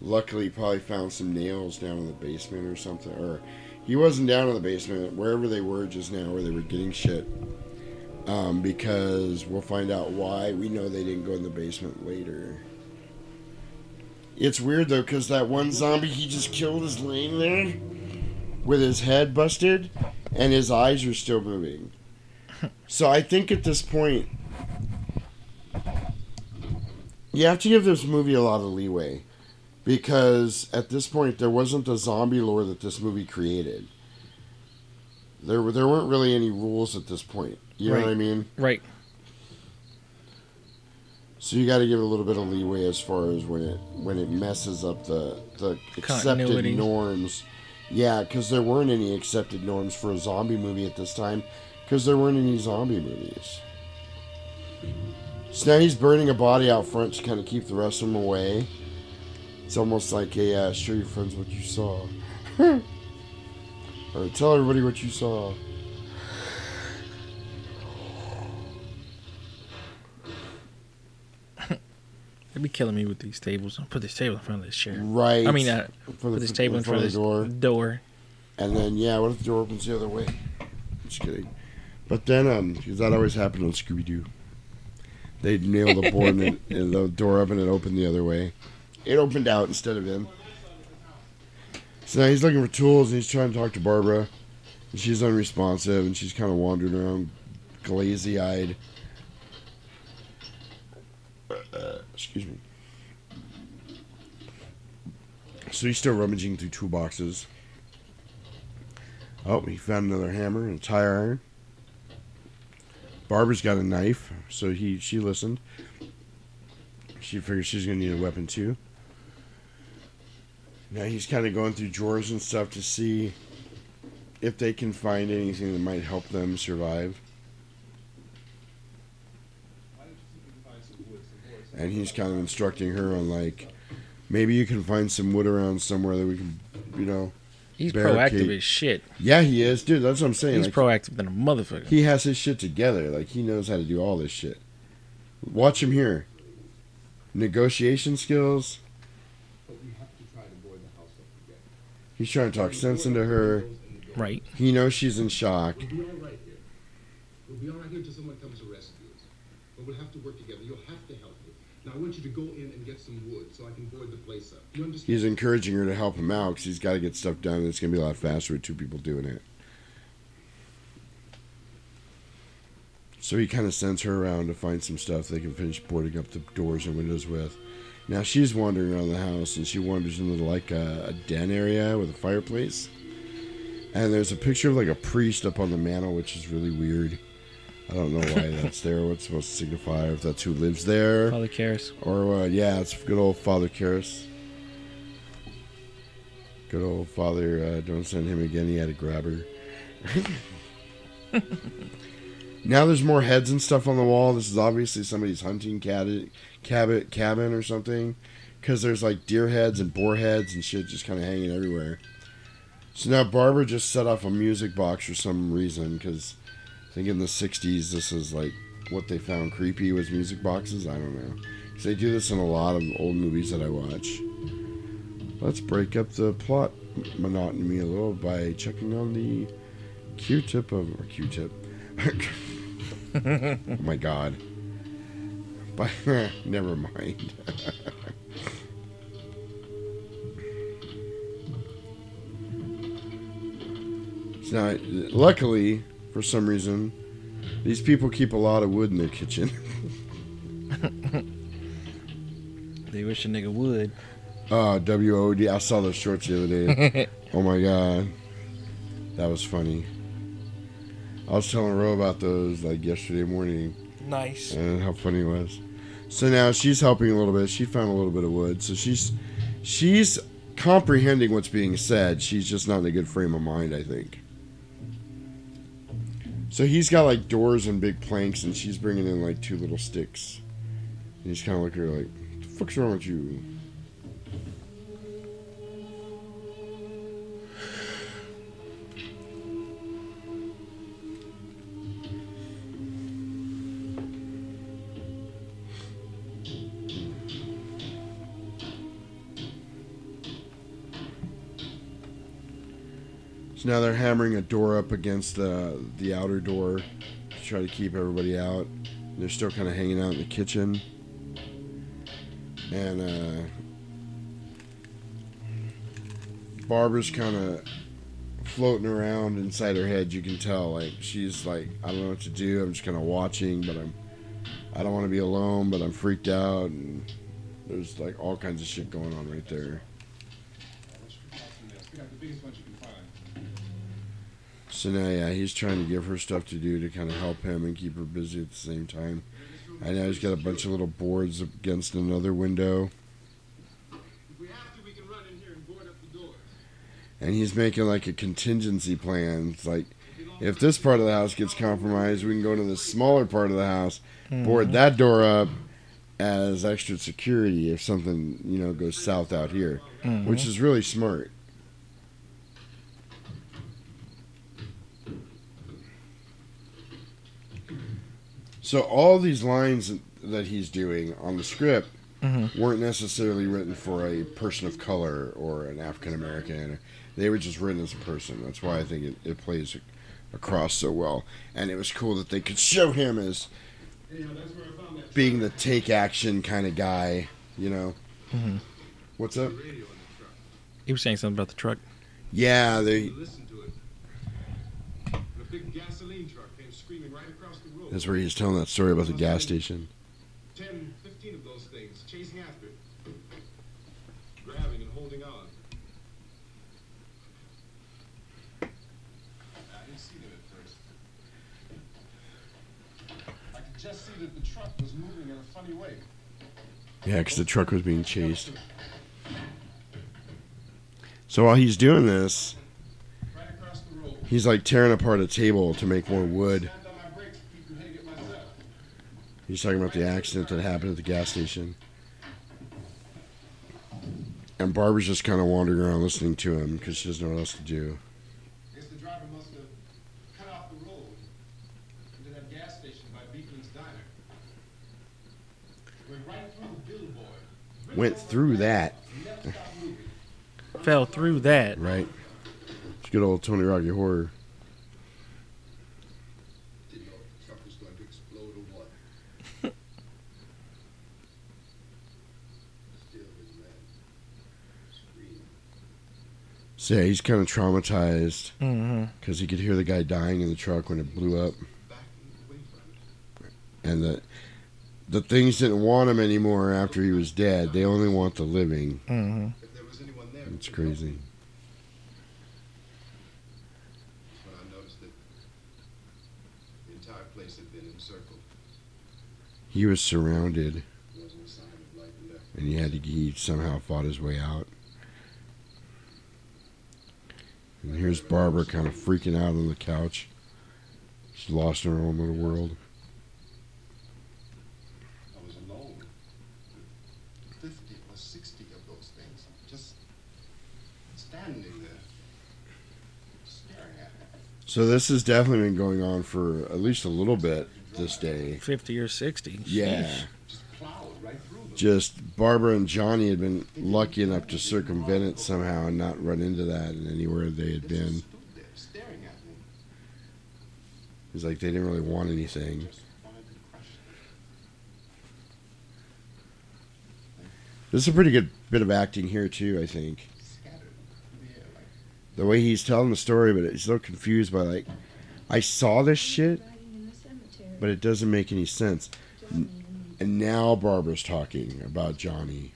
luckily probably found some nails down in the basement or something or he wasn't down in the basement wherever they were just now where they were getting shit um, because we'll find out why we know they didn't go in the basement later it's weird though because that one zombie he just killed is laying there with his head busted and his eyes are still moving so i think at this point you have to give this movie a lot of leeway because at this point there wasn't the zombie lore that this movie created. There were there weren't really any rules at this point. You know what I mean? Right. So you got to give it a little bit of leeway as far as when it when it messes up the the accepted Continuity. norms. Yeah, because there weren't any accepted norms for a zombie movie at this time, because there weren't any zombie movies. So now he's burning a body out front to kind of keep the rest of them away. It's almost like a uh, show your friends what you saw, or tell everybody what you saw. They'd be killing me with these tables. I'll put this table in front of this chair. Right. I mean, uh, For put the- this table in front of front door. the door. And then yeah, what if the door opens the other way? just kidding. But then, um, because that always happened on Scooby Doo. They'd nail the board and, it, and the door up and it opened the other way. It opened out instead of in. So now he's looking for tools and he's trying to talk to Barbara. And she's unresponsive and she's kind of wandering around glazy eyed. Uh, excuse me. So he's still rummaging through toolboxes. Oh, he found another hammer and a tire iron. Barbara's got a knife, so he she listened. She figures she's gonna need a weapon too. Now he's kind of going through drawers and stuff to see if they can find anything that might help them survive. And he's kind of instructing her on like, maybe you can find some wood around somewhere that we can, you know. He's barricade." proactive as shit. Yeah, he is, dude. That's what I'm saying. He's like, proactive than a motherfucker. he has his shit together. Like he knows how to do all this shit. Watch him here. Negotiation skills. He's trying to talk sense into her. Right. He knows she's in shock. We'll be all right here. We'll be all right here until someone comes to rescue us. But we'll have to work together. You'll have to help me. Now I want you to go in and get some wood so I can board the place up. You understand? He's encouraging her to help him out because he's got to get stuff done. And it's gonna be a lot faster with two people doing it. So he kind of sends her around to find some stuff they can finish boarding up the doors and windows with. Now she's wandering around the house and she wanders into like a, a den area with a fireplace. And there's a picture of like a priest up on the mantle, which is really weird. I don't know why that's there. What's supposed to signify? If that's who lives there, Father Karras. or uh, yeah, it's good old Father Karras. Good old Father. Uh, don't send him again. He had a grabber. now there's more heads and stuff on the wall. This is obviously somebody's hunting cabin, cabin, cabin or something, because there's like deer heads and boar heads and shit just kind of hanging everywhere. So now Barbara just set off a music box for some reason, because think in the '60s this is like what they found creepy was music boxes. I don't know, 'Cause they do this in a lot of old movies that I watch. Let's break up the plot monotony a little by checking on the Q-tip of or Q-tip. oh my God. But never mind. so now, luckily, for some reason, these people keep a lot of wood in their kitchen. They wish a nigga would. Uh, WOD. I saw those shorts the other day. oh my god, that was funny. I was telling Ro about those like yesterday morning. Nice. And how funny it was. So now she's helping a little bit. She found a little bit of wood, so she's she's comprehending what's being said. She's just not in a good frame of mind, I think. So he's got like doors and big planks, and she's bringing in like two little sticks. And he's kind of looking at her like, "What the fuck's wrong with you?" Now they're hammering a door up against the the outer door to try to keep everybody out. They're still kind of hanging out in the kitchen, and uh, Barbara's kind of floating around inside her head. You can tell, like she's like, I don't know what to do. I'm just kind of watching, but I'm I don't want to be alone, but I'm freaked out, and there's like all kinds of shit going on right there. So now, yeah, he's trying to give her stuff to do to kind of help him and keep her busy at the same time. And now he's got a bunch of little boards against another window. And he's making like a contingency plan. It's like, if this part of the house gets compromised, we can go to the smaller part of the house, board Mhm. that door up as extra security if something, you know, goes south out here, which Mhm. is really smart. So all these lines that he's doing on the script Mhm. weren't necessarily written for a person of color or an African American. They were just written as a person. That's why I think it, it plays across so well, and it was cool that they could show him as being the take action kind of guy. You know, Mhm. what's up? He was saying something about the truck. Yeah, they. Listen to it. And a big gasoline truck came screaming right across the road. That's where he's telling that story about the gas station. 10, 15 of those things chasing after it. Grabbing and holding on. I didn't see them at first. I could just see that the truck was moving in a funny way. Yeah, because the truck was being chased. So while he's doing this, he's like tearing apart a table to make more wood. He's talking about the accident that happened at the gas station. And Barbara's just kind of wandering around listening to him because she doesn't know what else to do. I the driver must have cut off the road into that gas station by Beekman's Diner. Went through. Went through that. Fell through that. Right. It's good old Tony Rocky horror. Didn't know if the truck was going to explode or what. Still his man. Scream. So yeah, he's kind of traumatized Mhm. because he could hear the guy dying in the truck when it blew up, and the the things didn't want him anymore after he was dead. They only want the living. Mhm. If there was anyone there, It's crazy. That's when I noticed that the entire place had been encircled. He was surrounded, There wasn't a sign of life left. and he had to he somehow fought his way out. And here's Barbara kind of freaking out on the couch. She's lost in her own little world. I was alone. Fifty or sixty of those things, just standing there, staring at me. So this has definitely been going on for at least a little bit this day. 50 or 60. Yeah. Just plowed right through them. Just Barbara and Johnny had been lucky enough to circumvent it somehow and not run into that in anywhere they had been. It's like they didn't really want anything. This is a pretty good bit of acting here too, I think. The The way he's telling the story, but he's so confused by like, I saw this shit, but it doesn't make any sense. And now Barbara's talking about Johnny.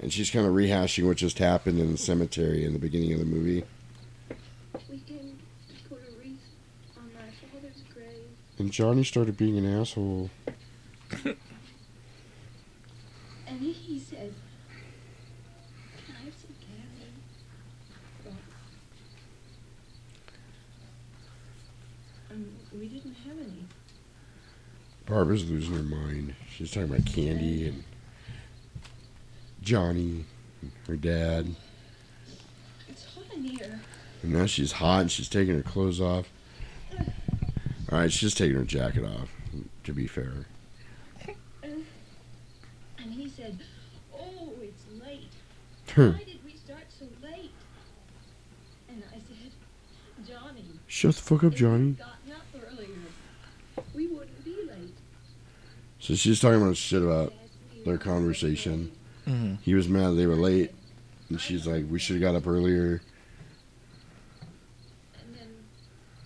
And she's kind of rehashing what just happened in the cemetery in the beginning of the movie. We came put a wreath on my father's grave. And Johnny started being an asshole. And he said, Can I have some candy? Well, um, we didn't. Barbara's losing her mind. She's talking about candy and Johnny, and her dad. It's hot in here. And now she's hot and she's taking her clothes off. Alright, she's just taking her jacket off, to be fair. And, he said, Oh, it's late. Why did we start so late? And I said, Johnny. Shut the fuck up, Johnny. we'd gotten up earlier, we wouldn't be late. So she's talking about shit about their conversation. Mhm. He was mad they were late. And she's like, we should have got up earlier. And then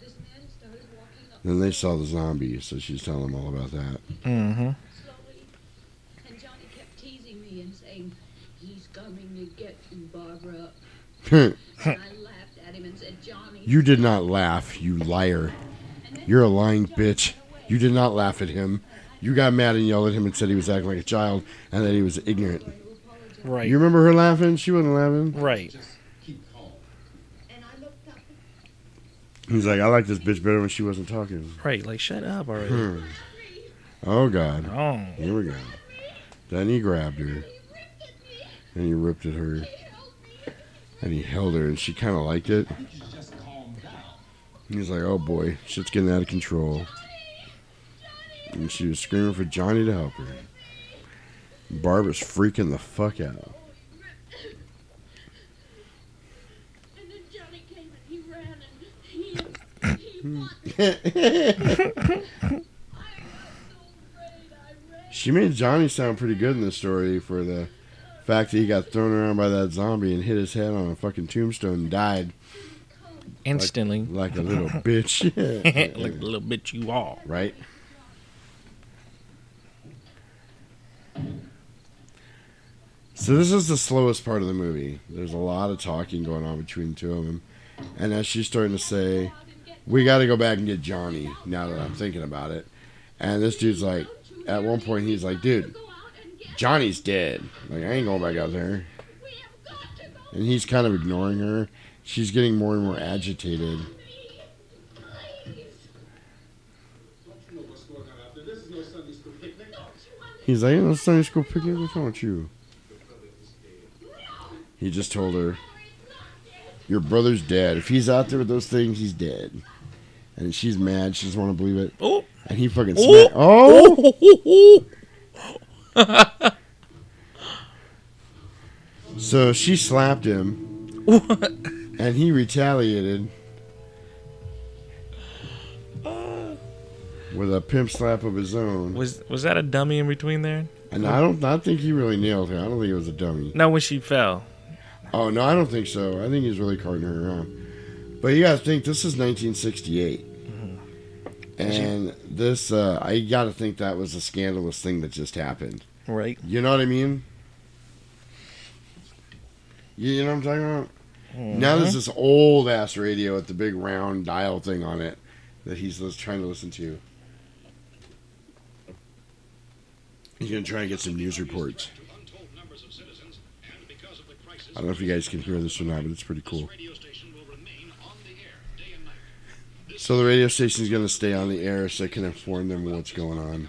this man started walking up Then they saw the zombie, so she's telling them all about that. Mm-hmm. And Johnny kept teasing me and saying, He's coming to get you, Barbara. And I laughed at him and said, Johnny. you did not laugh, you liar. You're a lying bitch. You did not laugh at him. You got mad and yelled at him and said he was acting like a child and that he was ignorant. Right. You remember her laughing? She wasn't laughing. Right. keep calm. And I looked up He's like, I like this bitch better when she wasn't talking. Right. Like, shut up already. Hmm. Oh God. Oh. Here we go. Then he grabbed her. And he ripped at her. And he held her, and she kind of liked it. He's like, oh boy, shit's getting out of control. And she was screaming for Johnny to help her. Barbara's freaking the fuck out. And then Johnny came and he ran and she made Johnny sound pretty good in this story for the fact that he got thrown around by that zombie and hit his head on a fucking tombstone and died Instantly. like, like a little bitch. like the little bitch you are. right? So this is the slowest part of the movie. There's a lot of talking going on between the two of them, and as she's starting to say, "We got to go back and get Johnny." Now that I'm thinking about it, and this dude's like, at one point he's like, "Dude, Johnny's dead. Like I ain't going back out there," and he's kind of ignoring her. She's getting more and more agitated. He's like, no Sunday school picnic. What's wrong with you? He just told her, "Your brother's dead. If he's out there with those things, he's dead." And she's mad. She doesn't want to believe it. Oh. And he fucking Oh. smacked. Oh. oh, oh, oh so she slapped him, What? and he retaliated with a pimp slap of his own. Was was that a dummy in between there? And I don't, I think he really nailed her. I don't think it was a dummy. No, when she fell. Oh no, I don't think so. I think he's really carting her around. But you gotta think this is 1968, and this uh, I gotta think that was a scandalous thing that just happened. Right. You know what I mean? You, you know what I'm talking about? Now there's this old ass radio with the big round dial thing on it that he's trying to listen to. He's gonna try and get some news reports. I don't know if you guys can hear this or not, but it's pretty cool. So the radio station is going to stay on the air so it can inform them what's going on.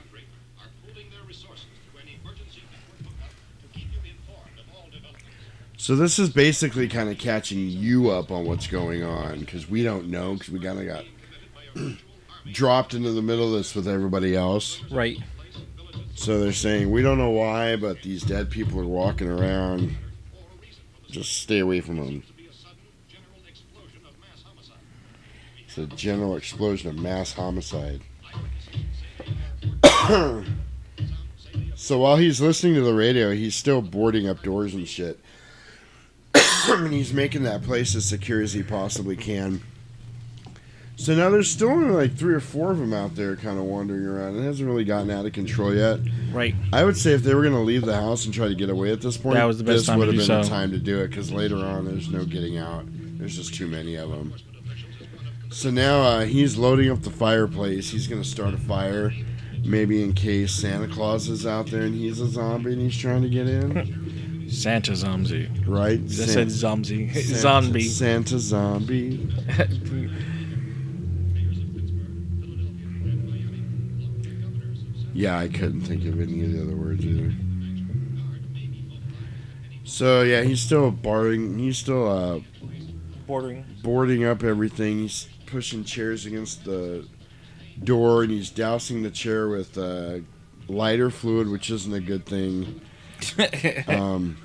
So this is basically kind of catching you up on what's going on because we don't know because we kind of got dropped into the middle of this with everybody else. Right. So they're saying we don't know why, but these dead people are walking around. Just stay away from them. It's a general explosion of mass homicide. so while he's listening to the radio, he's still boarding up doors and shit. and he's making that place as secure as he possibly can. So now there's still only like three or four of them out there kind of wandering around. It hasn't really gotten out of control yet. Right. I would say if they were going to leave the house and try to get away at this point, That was the best this time would to have do been the so. time to do it because later on there's no getting out. There's just too many of them. So now uh, he's loading up the fireplace. He's going to start a fire, maybe in case Santa Claus is out there and he's a zombie and he's trying to get in. Santa zombie. Right? I said zombie. Santa- zombie. Santa zombie. Yeah, I couldn't think of any of the other words either. So yeah, he's still barring. He's still uh, Bordering. boarding up everything. He's pushing chairs against the door, and he's dousing the chair with uh, lighter fluid, which isn't a good thing. um,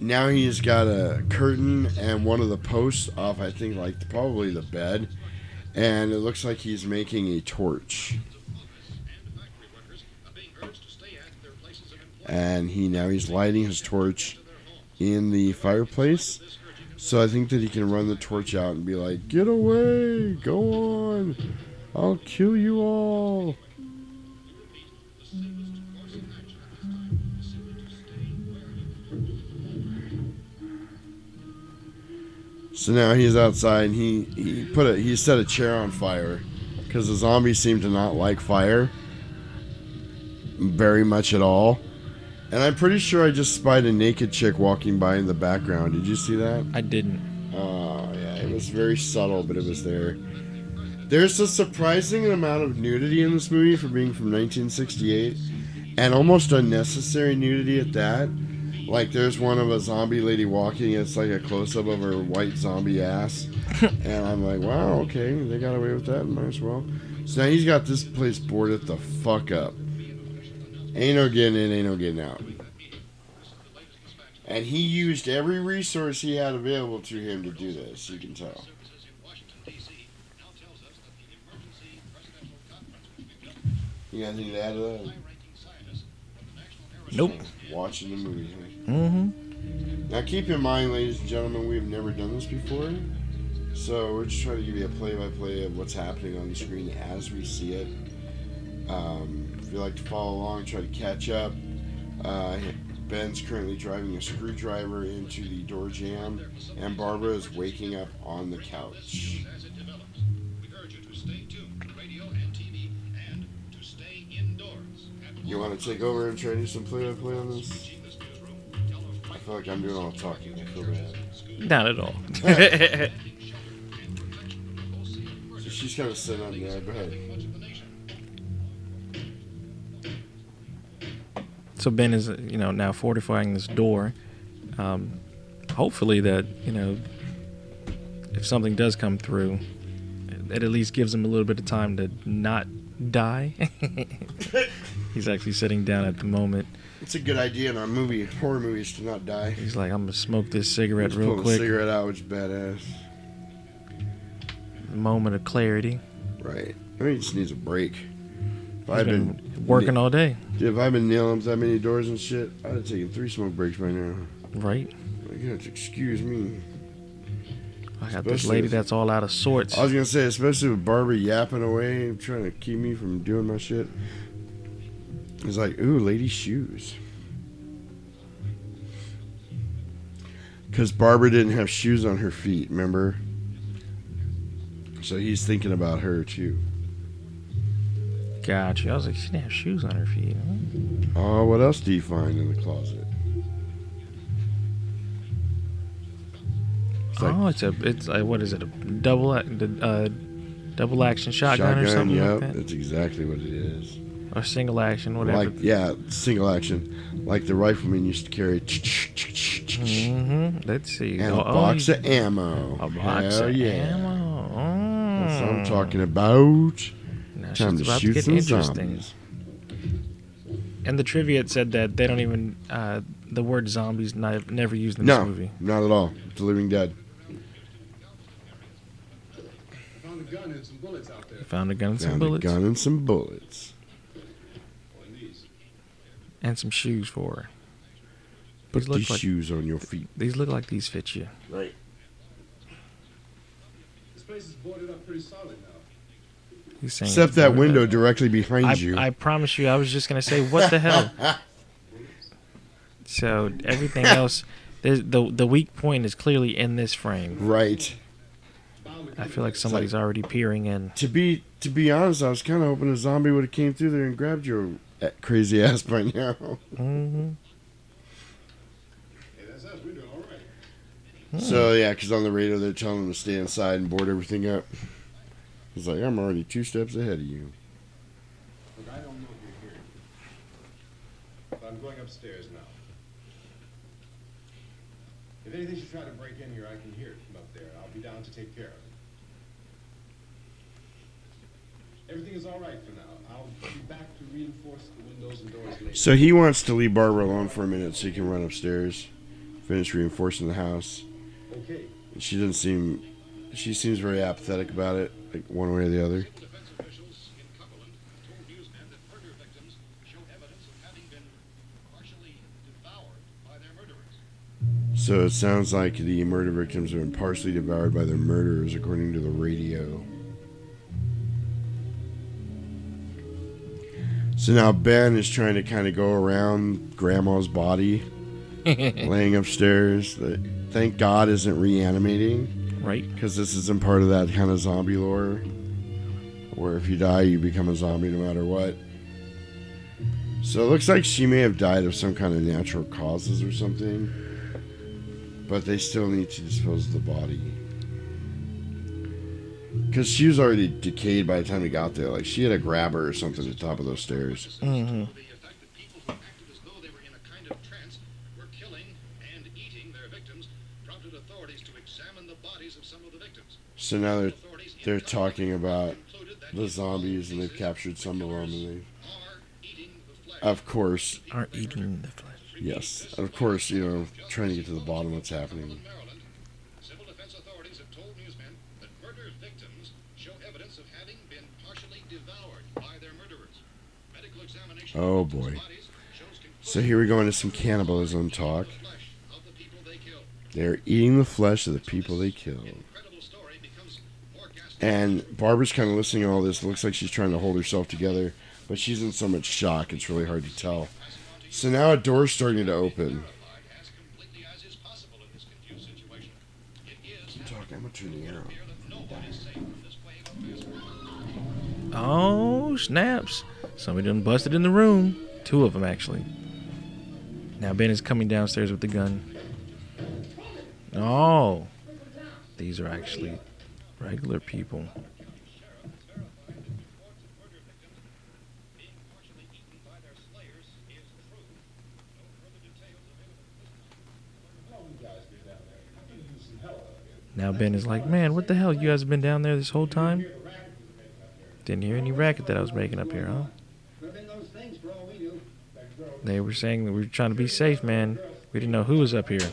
now he's got a curtain and one of the posts off. I think like probably the bed, and it looks like he's making a torch. And he now he's lighting his torch in the fireplace. So I think that he can run the torch out and be like, "Get away! Go on! I'll kill you all!" So now he's outside and he, he put a he set a chair on fire because the zombies seem to not like fire very much at all. And I'm pretty sure I just spied a naked chick walking by in the background. Did you see that? I didn't. Oh yeah, it was very subtle, but it was there. There's a surprising amount of nudity in this movie for being from 1968, and almost unnecessary nudity at that. Like there's one of a zombie lady walking. It's like a close up of her white zombie ass, and I'm like, wow, okay, they got away with that. Might as well. So now he's got this place boarded the fuck up. Ain't no getting in, ain't no getting out. And he used every resource he had available to him to do this, you can tell. You got anything to add to that? Nope. Watching the movie. Huh? Mm-hmm. Now keep in mind, ladies and gentlemen, we have never done this before. So we're just trying to give you a play-by-play of what's happening on the screen as we see it. Um, you like to follow along, try to catch up. Uh, Ben's currently driving a screwdriver into the door jamb, and Barbara is waking up on the couch. You want to take over and try to do some play-by-play on this? I feel like I'm doing all the talking. I feel bad. Not at all. So she's kind of sitting on there. Go ahead. So Ben is, you know, now fortifying this door. Um, hopefully that, you know, if something does come through, it at least gives him a little bit of time to not die. He's actually sitting down at the moment. It's a good idea in our movie, horror movies, to not die. He's like, I'm gonna smoke this cigarette Just real pull quick. cigarette out, which is badass. Moment of clarity. Right. I mean, he just needs a break. If I've been been, working all day. If I've been nailing that many doors and shit, I'd have taken three smoke breaks by now. Right. Like, you have to excuse me. I got this lady if- that's all out of sorts. I was gonna say, especially with Barbara yapping away, trying to keep me from doing my shit. It's like, ooh, lady shoes. Because Barbara didn't have shoes on her feet, remember? So he's thinking about her too. Gotcha. I was like, she didn't have shoes on her feet. Oh, what else do you find in the closet? It's like- oh, it's a it's a, what is it? A double uh, double action shotgun, or something yep, like that, that's exactly what it is. or single action, whatever. Like, yeah, single action, like the rifleman used to carry. hmm Let's see. And Oh, a oh, box you- of ammo. A box Hell of yeah. ammo. That's what I'm Mm. talking about. Now Time shit's to about to shoot get some interesting. zombies. And the trivia it said that they don't even uh, the word zombies not, never used in No, this movie. not at all. The Living Dead. I found a gun and some bullets out there. Found a gun and some Found a bullets gun and some bullets. And some shoes for her. Put These these like- shoes on your feet. These look like these fit you. Right. This place is boarded up pretty solid now. He's saying Except that window up. directly behind I, you. I promise you, I was just gonna say, what the hell? so everything else, there's, the the weak point is clearly in this frame. right. I feel like somebody's already peering in. To be to be honest, I was kind of hoping a zombie would have came through there and grabbed your crazy ass by now. hmm Hey, that's us. We're doing all right. So yeah, because on the radio they're telling them to stay inside and board everything up. He's like, I'm already two steps ahead of you. Look, I don't know if you're here. But I'm going upstairs now. If anything should try to break in here, I can hear it from up there. I'll be down to take care of it. Everything is all right for now. I'll be back to reinforce the windows and doors later. So he wants to leave Barbara alone for a minute so he can run upstairs, finish reinforcing the house. Okay. She doesn't seem, she seems very apathetic about it, like one way or the other. So it sounds like the murder victims have been partially devoured by their murderers, according to the radio. So now Ben is trying to kind of go around Grandma's body, laying upstairs. That thank God isn't reanimating, Right. Because this isn't part of that kind of zombie lore, where if you die, you become a zombie no matter what. So it looks like she may have died of some kind of natural causes or something, but they still need to dispose of the body. Because she was already decayed by the time we got there. Like she had a grabber or something at the top of those stairs. hmm So now they're they're talking about the zombies and they've captured some of them and they, of course, Are eating the flesh. yes, of course, you know, trying to get to the bottom of what's happening. Civil defense authorities have told newsmen that murder victims show evidence of having been partially devoured by their murderers. Oh boy. So here we go into some cannibalism talk. They're eating the flesh of the people they killed. And Barbara's kind of listening to all this. It looks like she's trying to hold herself together, but she's in so much shock, it's really hard to tell. So now a door's starting to open. Talk, I'm gonna turn the. Oh, snaps. Somebody done busted in the room. Two of them, actually. Now Ben is coming downstairs with the gun. Oh. These are actually regular people. Now Ben is like, man, what the hell? You guys have been down there this whole time? Didn't hear any racket that I was making up here, huh? They were saying that we were trying to be safe, man. We didn't know who was up here.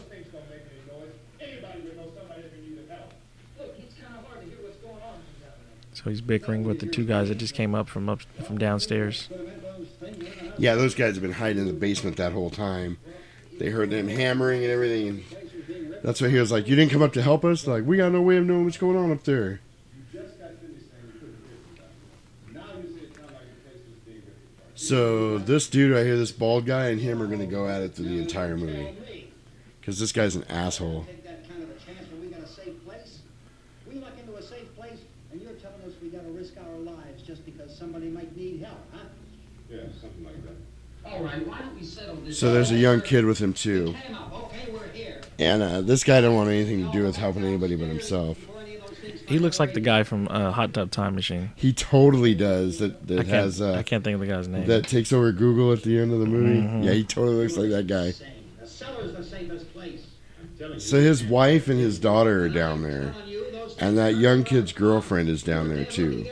So he's bickering with the two guys that just came up from up from downstairs. Yeah, those guys have been hiding in the basement that whole time. They heard them hammering and everything. That's why he was like, "You didn't come up to help us? Like, we got no way of knowing what's going on up there." So this dude right here, this bald guy, and him are gonna go at it through the entire movie. Because this guy's an asshole. Take that kind of a chance when we got a safe place. We luck into a safe place, and you're telling us we got to risk our lives just because somebody might need help, huh? Yeah, something like that. All right, why don't we settle this? So there's a young kid with him too. Time up. Okay, we're here. And uh, this guy don't want anything to do with helping anybody but himself. He looks like the guy from uh, Hot Tub Time Machine. He totally does. That that I can't, has uh, I can't think of the guy's name. that takes over Google at the end of the movie. Mhm. Yeah, he totally looks like that guy. The cellar's the safest place. So his wife and his daughter are down there, and that young kid's girlfriend is down there too.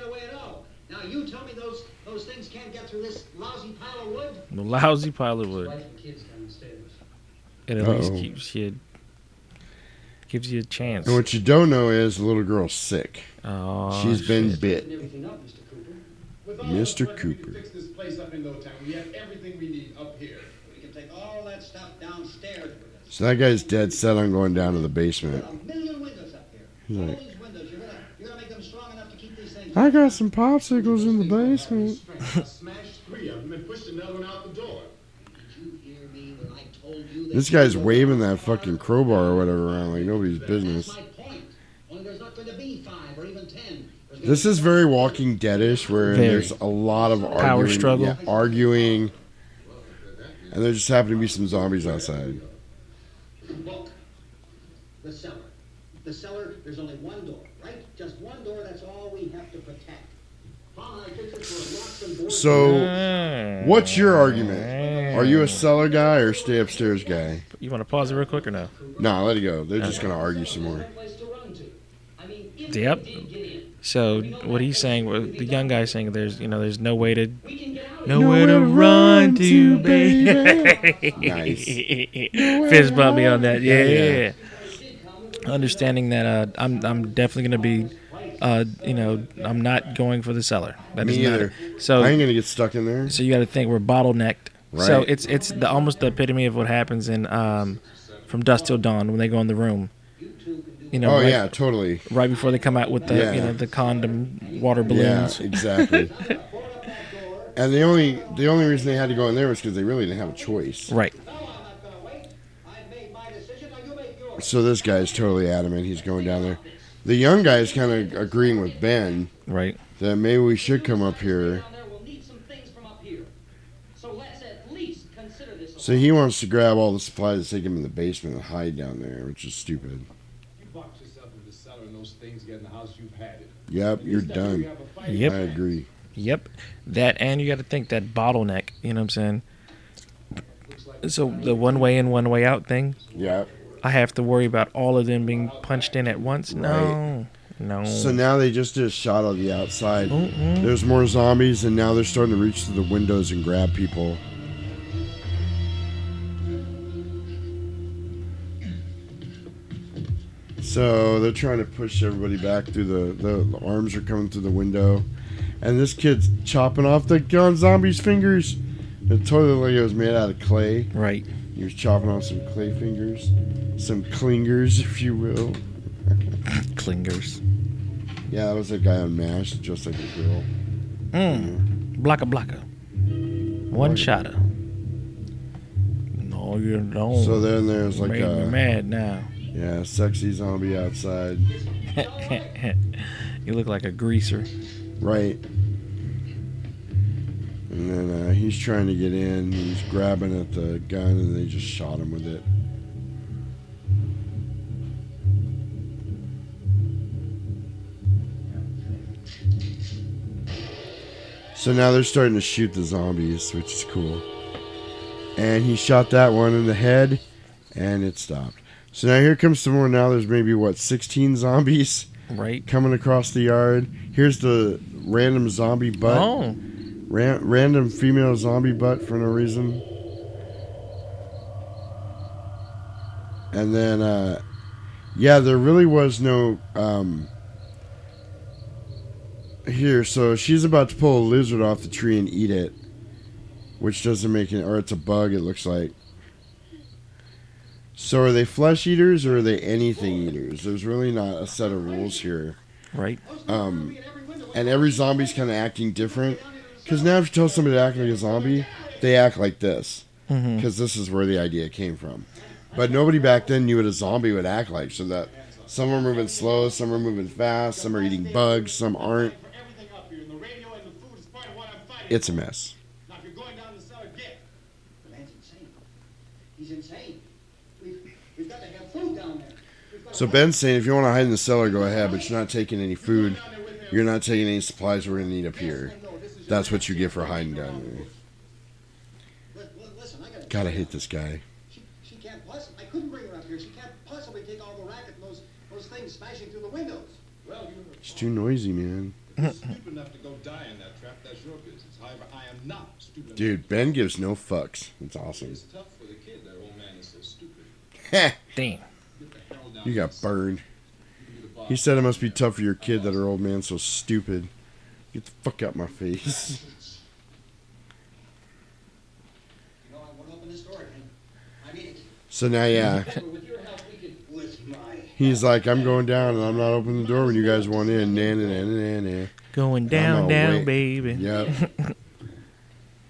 Now you tell me those those things can't get through this lousy pile of wood. The lousy pile of wood. And. It at least Uh-oh. keeps you, gives you a chance. And what you don't know is the little girl's sick. Oh, She's been shit. bit. Mr. Cooper. Mr. this money, We Cooper. fix this place up in no. We have everything we need up here. We can take all that stuff downstairs. So that guy's dead set on going down to the basement. A million windows up here. He's like, these windows, you're gonna you're gonna make them strong enough to keep these things. I got some popsicles in the basement. I smashed three of them and pushed another one out the door. Did you hear me when I told you that This guy's waving that fucking crowbar or whatever around like nobody's business. my point? Only there's not going to be five or even ten. This is very Walking Deadish, where Very. there's a lot of arguing, Power struggle. yeah, arguing, and there just happen to be some zombies outside. Look, the cellar. The cellar, there's only one door, right? Just one door, that's all we have to protect. So, what's your argument? Are you a cellar guy or stay upstairs guy? You want to pause it real quick or no? Nah, let it go. They're just gonna argue some more. place to run to. I mean, if Yep. we did get in, So what he's saying, what the young guy's saying, there's you know there's no way to we can get out. nowhere to run to, baby. Nice. Fist bump me on that. Yeah. Yeah. Understanding that uh, I'm I'm definitely gonna be, uh, you know, I'm not going for the cellar. That Me not- either. So I ain't gonna get stuck in there. so you got to think we're bottlenecked. Right. So it's it's the almost the epitome of what happens in um, from dusk till dawn when they go in the room. You know, Oh right, yeah, totally. right before they come out with the Yeah. you know the condom water balloons. Yeah, exactly. and the only the only reason they had to go in there was because they really didn't have a choice. Right. No, I'm not going to wait. I've made my decision. Now you make yours. So this guy's totally adamant he's going down there. The young guy is kind of agreeing with Ben Right. that maybe we should come up here. Down there, we'll need some things from up here. So let's at least consider this. So he wants to grab all the supplies, to take them in the basement, and hide down there, which is stupid. You box yourself in the cellar and those things get in the house, you've had it. Yep, you're least that way done. you have a fight. Yep. I agree. Yep. That and you got to think that bottleneck. You know what I'm saying? So the one way in, one way out thing. Yep. I have to worry about all of them being punched in at once. No. No. So now they just did a shot of the outside. Mm-mm. There's more zombies, and now they're starting to reach through the windows and grab people. So they're trying to push everybody back through the, the, the arms are coming through the window. and this kid's chopping off the gun zombie's fingers. The toilet like it was made out of clay. Right. He was chopping off some clay fingers, some clingers, if you will. Clingers. Yeah, that was a guy on MASH, just like a girl. Mm. Blocka blocka. One shotter. No, you don't. So then there's like Made me a mad now. yeah, sexy zombie outside. you look like a greaser. Right. And then uh, he's trying to get in. He's grabbing at the gun, and they just shot him with it. So now they're starting to shoot the zombies, which is cool. And he shot that one in the head, and it stopped. So now here comes some more. Now there's maybe what 16 zombies Right. coming across the yard. Here's the random zombie butt. Oh. Ran- random female zombie butt for no reason. And then, uh, yeah, there really was no. Um, here, so she's about to pull a lizard off the tree and eat it, which doesn't make it. Or it's a bug, it looks like. So are they flesh eaters or are they anything eaters? There's really not a set of rules here. Right. Um, and every zombie's kind of acting different. Because now if you tell somebody to act like a zombie, they act like this. Mm-hmm. Because this is where the idea came from. But nobody back then knew what a zombie would act like. So that some are moving slow, some are moving fast, some are eating bugs, some aren't. It's a mess. Now, if you're going down the cellar, get. The man's insane. He's insane. We've, we've got to have food down there. We've got So Ben's saying if you want to hide in the cellar, go ahead, but you're not taking any food. You're not taking any supplies we're going to need up here. That's what you get for hiding down there. Li- li- Listen, I gotta. God, I hate this guy. She, she can't possibly. I couldn't bring her up here. She can't possibly take all the racket and those, those things smashing through the windows. Well, you It's too noisy, man. are stupid enough to go die in that trap. That's your business. However, I am not stupid. Dude, Ben gives no fucks. It's awesome. It's tough for the kid. That old man is so stupid. Damn. You got burned. He said it must be tough for your kid that her old man's so stupid. Get the fuck out my face. You know, I want to open this door again. I mean it. So now, yeah, With your help, we can. With my. he's like, I'm going down and I'm not opening the door when you guys want in. Nah, nah, nah, nah, nah. Going down, down, wait. baby. Yep.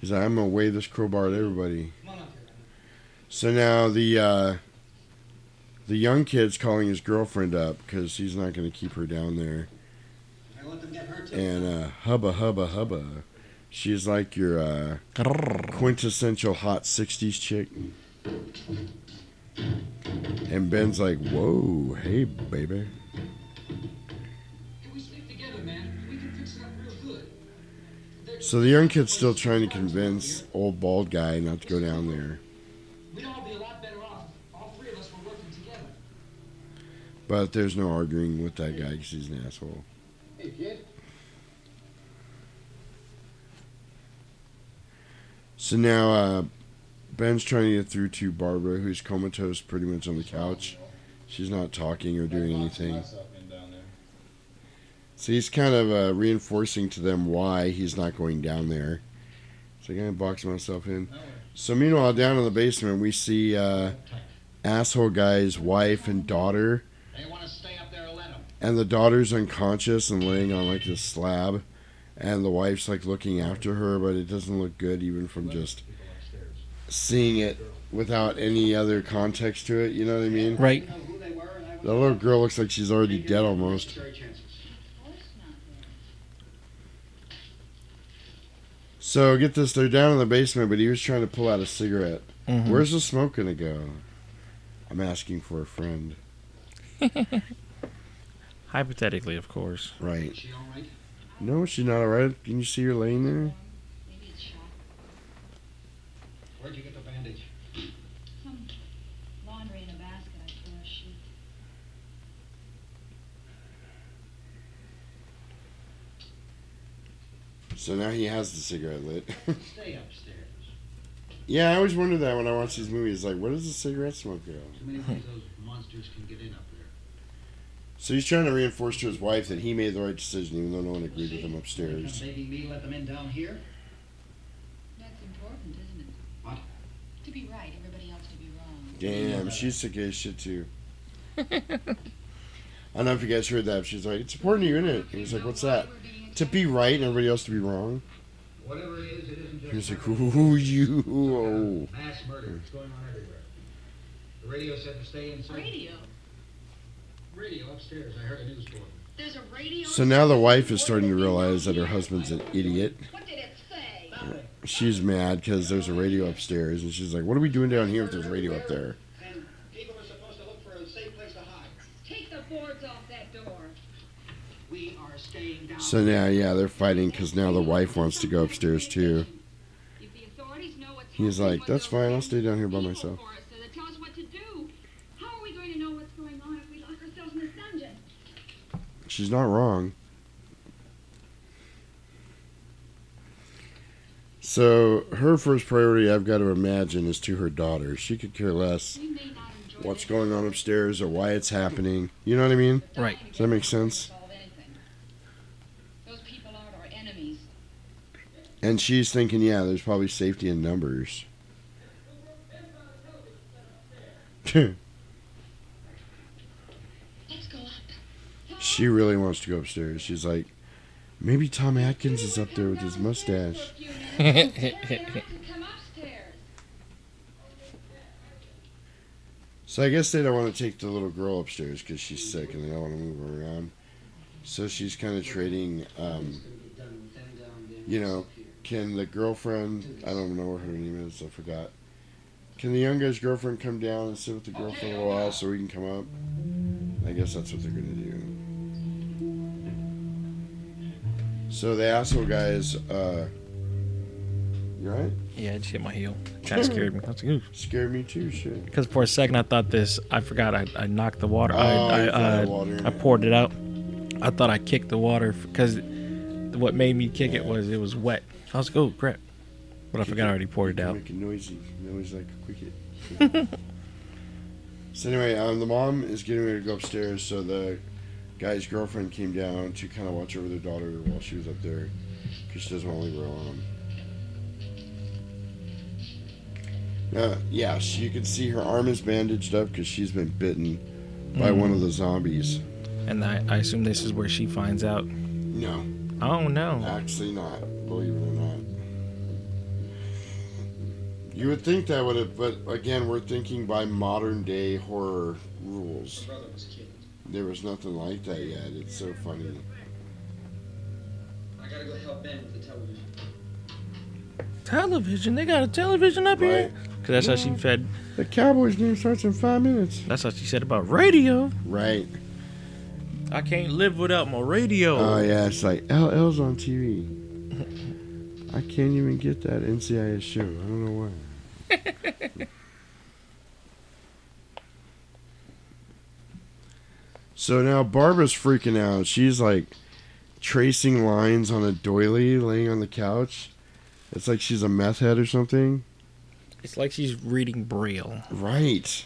He's like, I'm gonna wave this crowbar at everybody. So now the uh, the young kid's calling his girlfriend up because he's not gonna keep her down there. I let them get her too. And uh, hubba hubba hubba, she's like your uh, quintessential hot '60s chick. And Ben's like, "Whoa, hey baby." Can we sleep together, man? We can fix it up real good. So the young kid's still trying to convince old bald guy not to go down there. We'd all be a lot better off. All three of us were working together. But there's no arguing with that guy because he's an asshole. Hey, kid. So now uh, Ben's trying to get through to Barbara, who's comatose pretty much on the couch. She's not talking or doing anything. So he's kind of uh, reinforcing to them why he's not going down there. So I'm going to box myself in. So meanwhile, down in the basement, we see uh, asshole guy's wife and daughter. And the daughter's unconscious and laying on like this slab. And the wife's like looking after her, but it doesn't look good even from just seeing it without any other context to it. You know what I mean? Right. The little girl looks like she's already dead almost. So get this, they're down in the basement, but he was trying to pull out a cigarette. Mhm. Where's the smoke gonna go? I'm asking for a friend. Hypothetically, of course. Right. No, she's not alright. Can you see her laying there? Where'd you get the bandage? Some laundry in a basket, I threw a sheet. So now he has the cigarette lit. Stay upstairs. yeah, I always wonder that when I watch these movies. Like, where does the cigarette smoke go? Too many ways those monsters can get in up there. So he's trying to reinforce to his wife that he made the right decision, even though no one agreed with him upstairs. baby me, let them in down here. That's important, isn't it? What? To be right, everybody else to be wrong. Damn, she's sick of his shit too. I don't know if you guys heard that. She's like, "It's important to you, isn't it?" He was like, "What's that?" To be right and everybody else to be wrong. Whatever it is, it isn't just He's like, murder. "Ooh, you." Oh. Mass murder. It's going on everywhere. The radio said to stay inside. Radio? Radio upstairs. I heard a news bulletin. There's a radio. So now the wife is starting to realize that her husband's an idiot. What did it say? She's mad because there's a radio upstairs, and she's like, "What are we doing down here if there's a radio up there?" And people are supposed to look for a safe place to hide. Take the boards off that door. We are staying down. So now, yeah, they're fighting because now the wife wants to go upstairs too. If the authorities know what's He's like, "That's fine. I'll stay down here by myself." for us, so they tell us what to do. How are we going to know what's going on if we lock ourselves in this dungeon? She's not wrong. So her first priority, I've got to imagine, is to her daughter. She could care less what's going on upstairs or why it's happening. You know what I mean? Right. Does that make sense? Those people aren't our enemies. And she's thinking, yeah, there's probably safety in numbers. Let's go up. She really wants to go upstairs. She's like, maybe Tom Atkins is up there with his mustache. So I guess they don't want to take the little girl upstairs because she's sick and they don't want to move her around. So she's kind of trading, um, you know, can the girlfriend, I don't know what her name is, I forgot. Can the young guy's girlfriend come down and sit with the girl for a while so we can come up? I guess that's what they're going to do. So the asshole guy is, uh, you right? Yeah, I just hit my heel. Kind of scared me. I was like, ooh. Scared me too, shit. Because for a second I thought this. I forgot. I, I knocked the water. Oh, I you I, uh, the water I poured it out. I thought I kicked the water because what made me kick it was it was wet. I was like, oh crap! But I forgot I already poured it out. Making noisy, noise like a cricket. so anyway, um, the mom is getting ready to go upstairs. So the guy's girlfriend came down to kind of watch over their daughter while she was up there, because she doesn't want to leave her alone. Uh, yeah, she, you can see her arm is bandaged up because she's been bitten by one of the zombies. And I, I assume this is where she finds out. No. Oh no. Actually, not. Believe it or not. You would think that would have, but again, we're thinking by modern day horror rules. Brother was killed. There was nothing like that yet. It's so funny. I gotta go help Ben with the television. Television? They got a television up here? Because that's how she fed. The Cowboys game starts in five minutes. That's what she said about radio. Right. I can't live without my radio. Oh yeah, it's like LL's on TV. I can't even get that NCIS show. I don't know why. so now Barbara's freaking out. She's like tracing lines on a doily laying on the couch. It's like she's a meth head or something. It's like she's reading Braille. Right.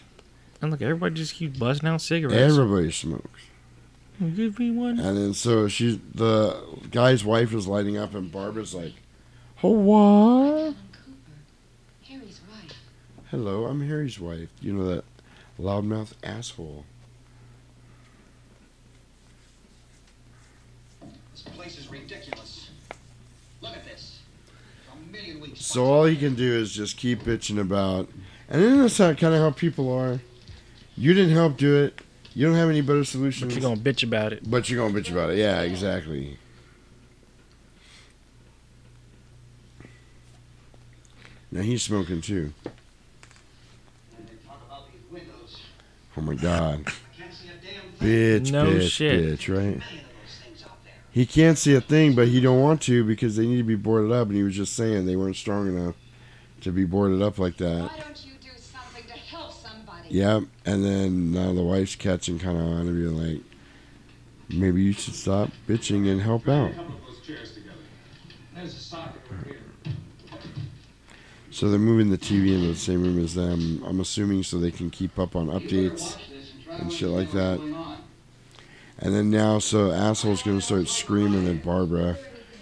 And look, everybody just keeps busting out cigarettes. Everybody smokes. Give me one. And then so she's the guy's wife is lighting up, and Barbara's like, "Oh what? Harry's wife. Hello, I'm Harry's wife. You know that loudmouth asshole." Place is ridiculous. Look at this. A million weeks. So all he can do is just keep bitching about, and then that's how kind of how people are. You didn't help do it. You don't have any better solutions. But you're gonna bitch about it. But you're gonna bitch about it. Yeah, exactly. Now he's smoking too. Oh my god. Bitch, No bitch, shit. bitch, right? He can't see a thing, but he don't want to because they need to be boarded up. And he was just saying they weren't strong enough to be boarded up like that. Why don't you do something to help somebody? Yep. And then now the wife's catching kind of on to be like, maybe you should stop bitching and help out. A couple of those chairs together. There's a socket over here. So they're moving the TV into the same room as them. I'm assuming so they can keep up on updates and shit like that. And then now, so asshole's gonna start screaming at Barbara,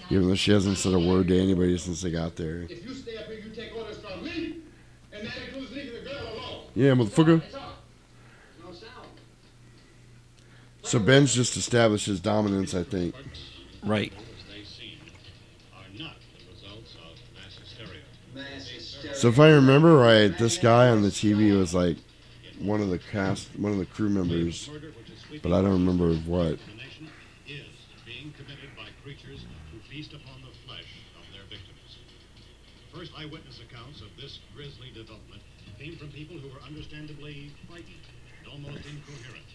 even though she hasn't said a word to anybody since they got there. If you stay up here, you take orders from me, and that includes leaving the girl alone. Yeah, motherfucker. So Ben's just established his dominance, I think. Right. they seem are not the results of mass hysteria. Mass hysteria. So if I remember right, this guy on the TV was like one of the cast, one of the crew members, but I don't remember what. Being committed by creatures who feast upon the flesh of their victims. First eyewitness accounts of this grisly development came from people who were understandably frightened and almost incoherent.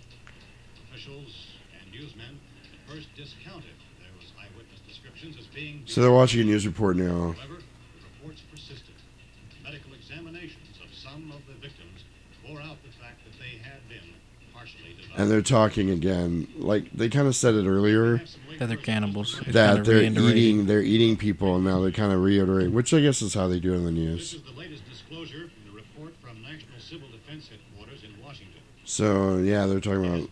Officials and newsmen at first discounted those eyewitness descriptions as being So they're watching a news report now. However, the reports persisted. Medical examinations of some of the victims bore out the fact that they had been partially devoured. And they're talking again, like they kind of said it earlier, That they're cannibals. It's that they're eating, they're eating people, and now they're kind of reiterate, which I guess is how they do it in the news. is the latest disclosure from the report from National Civil Defense Headquarters in Washington. So yeah, they're talking about,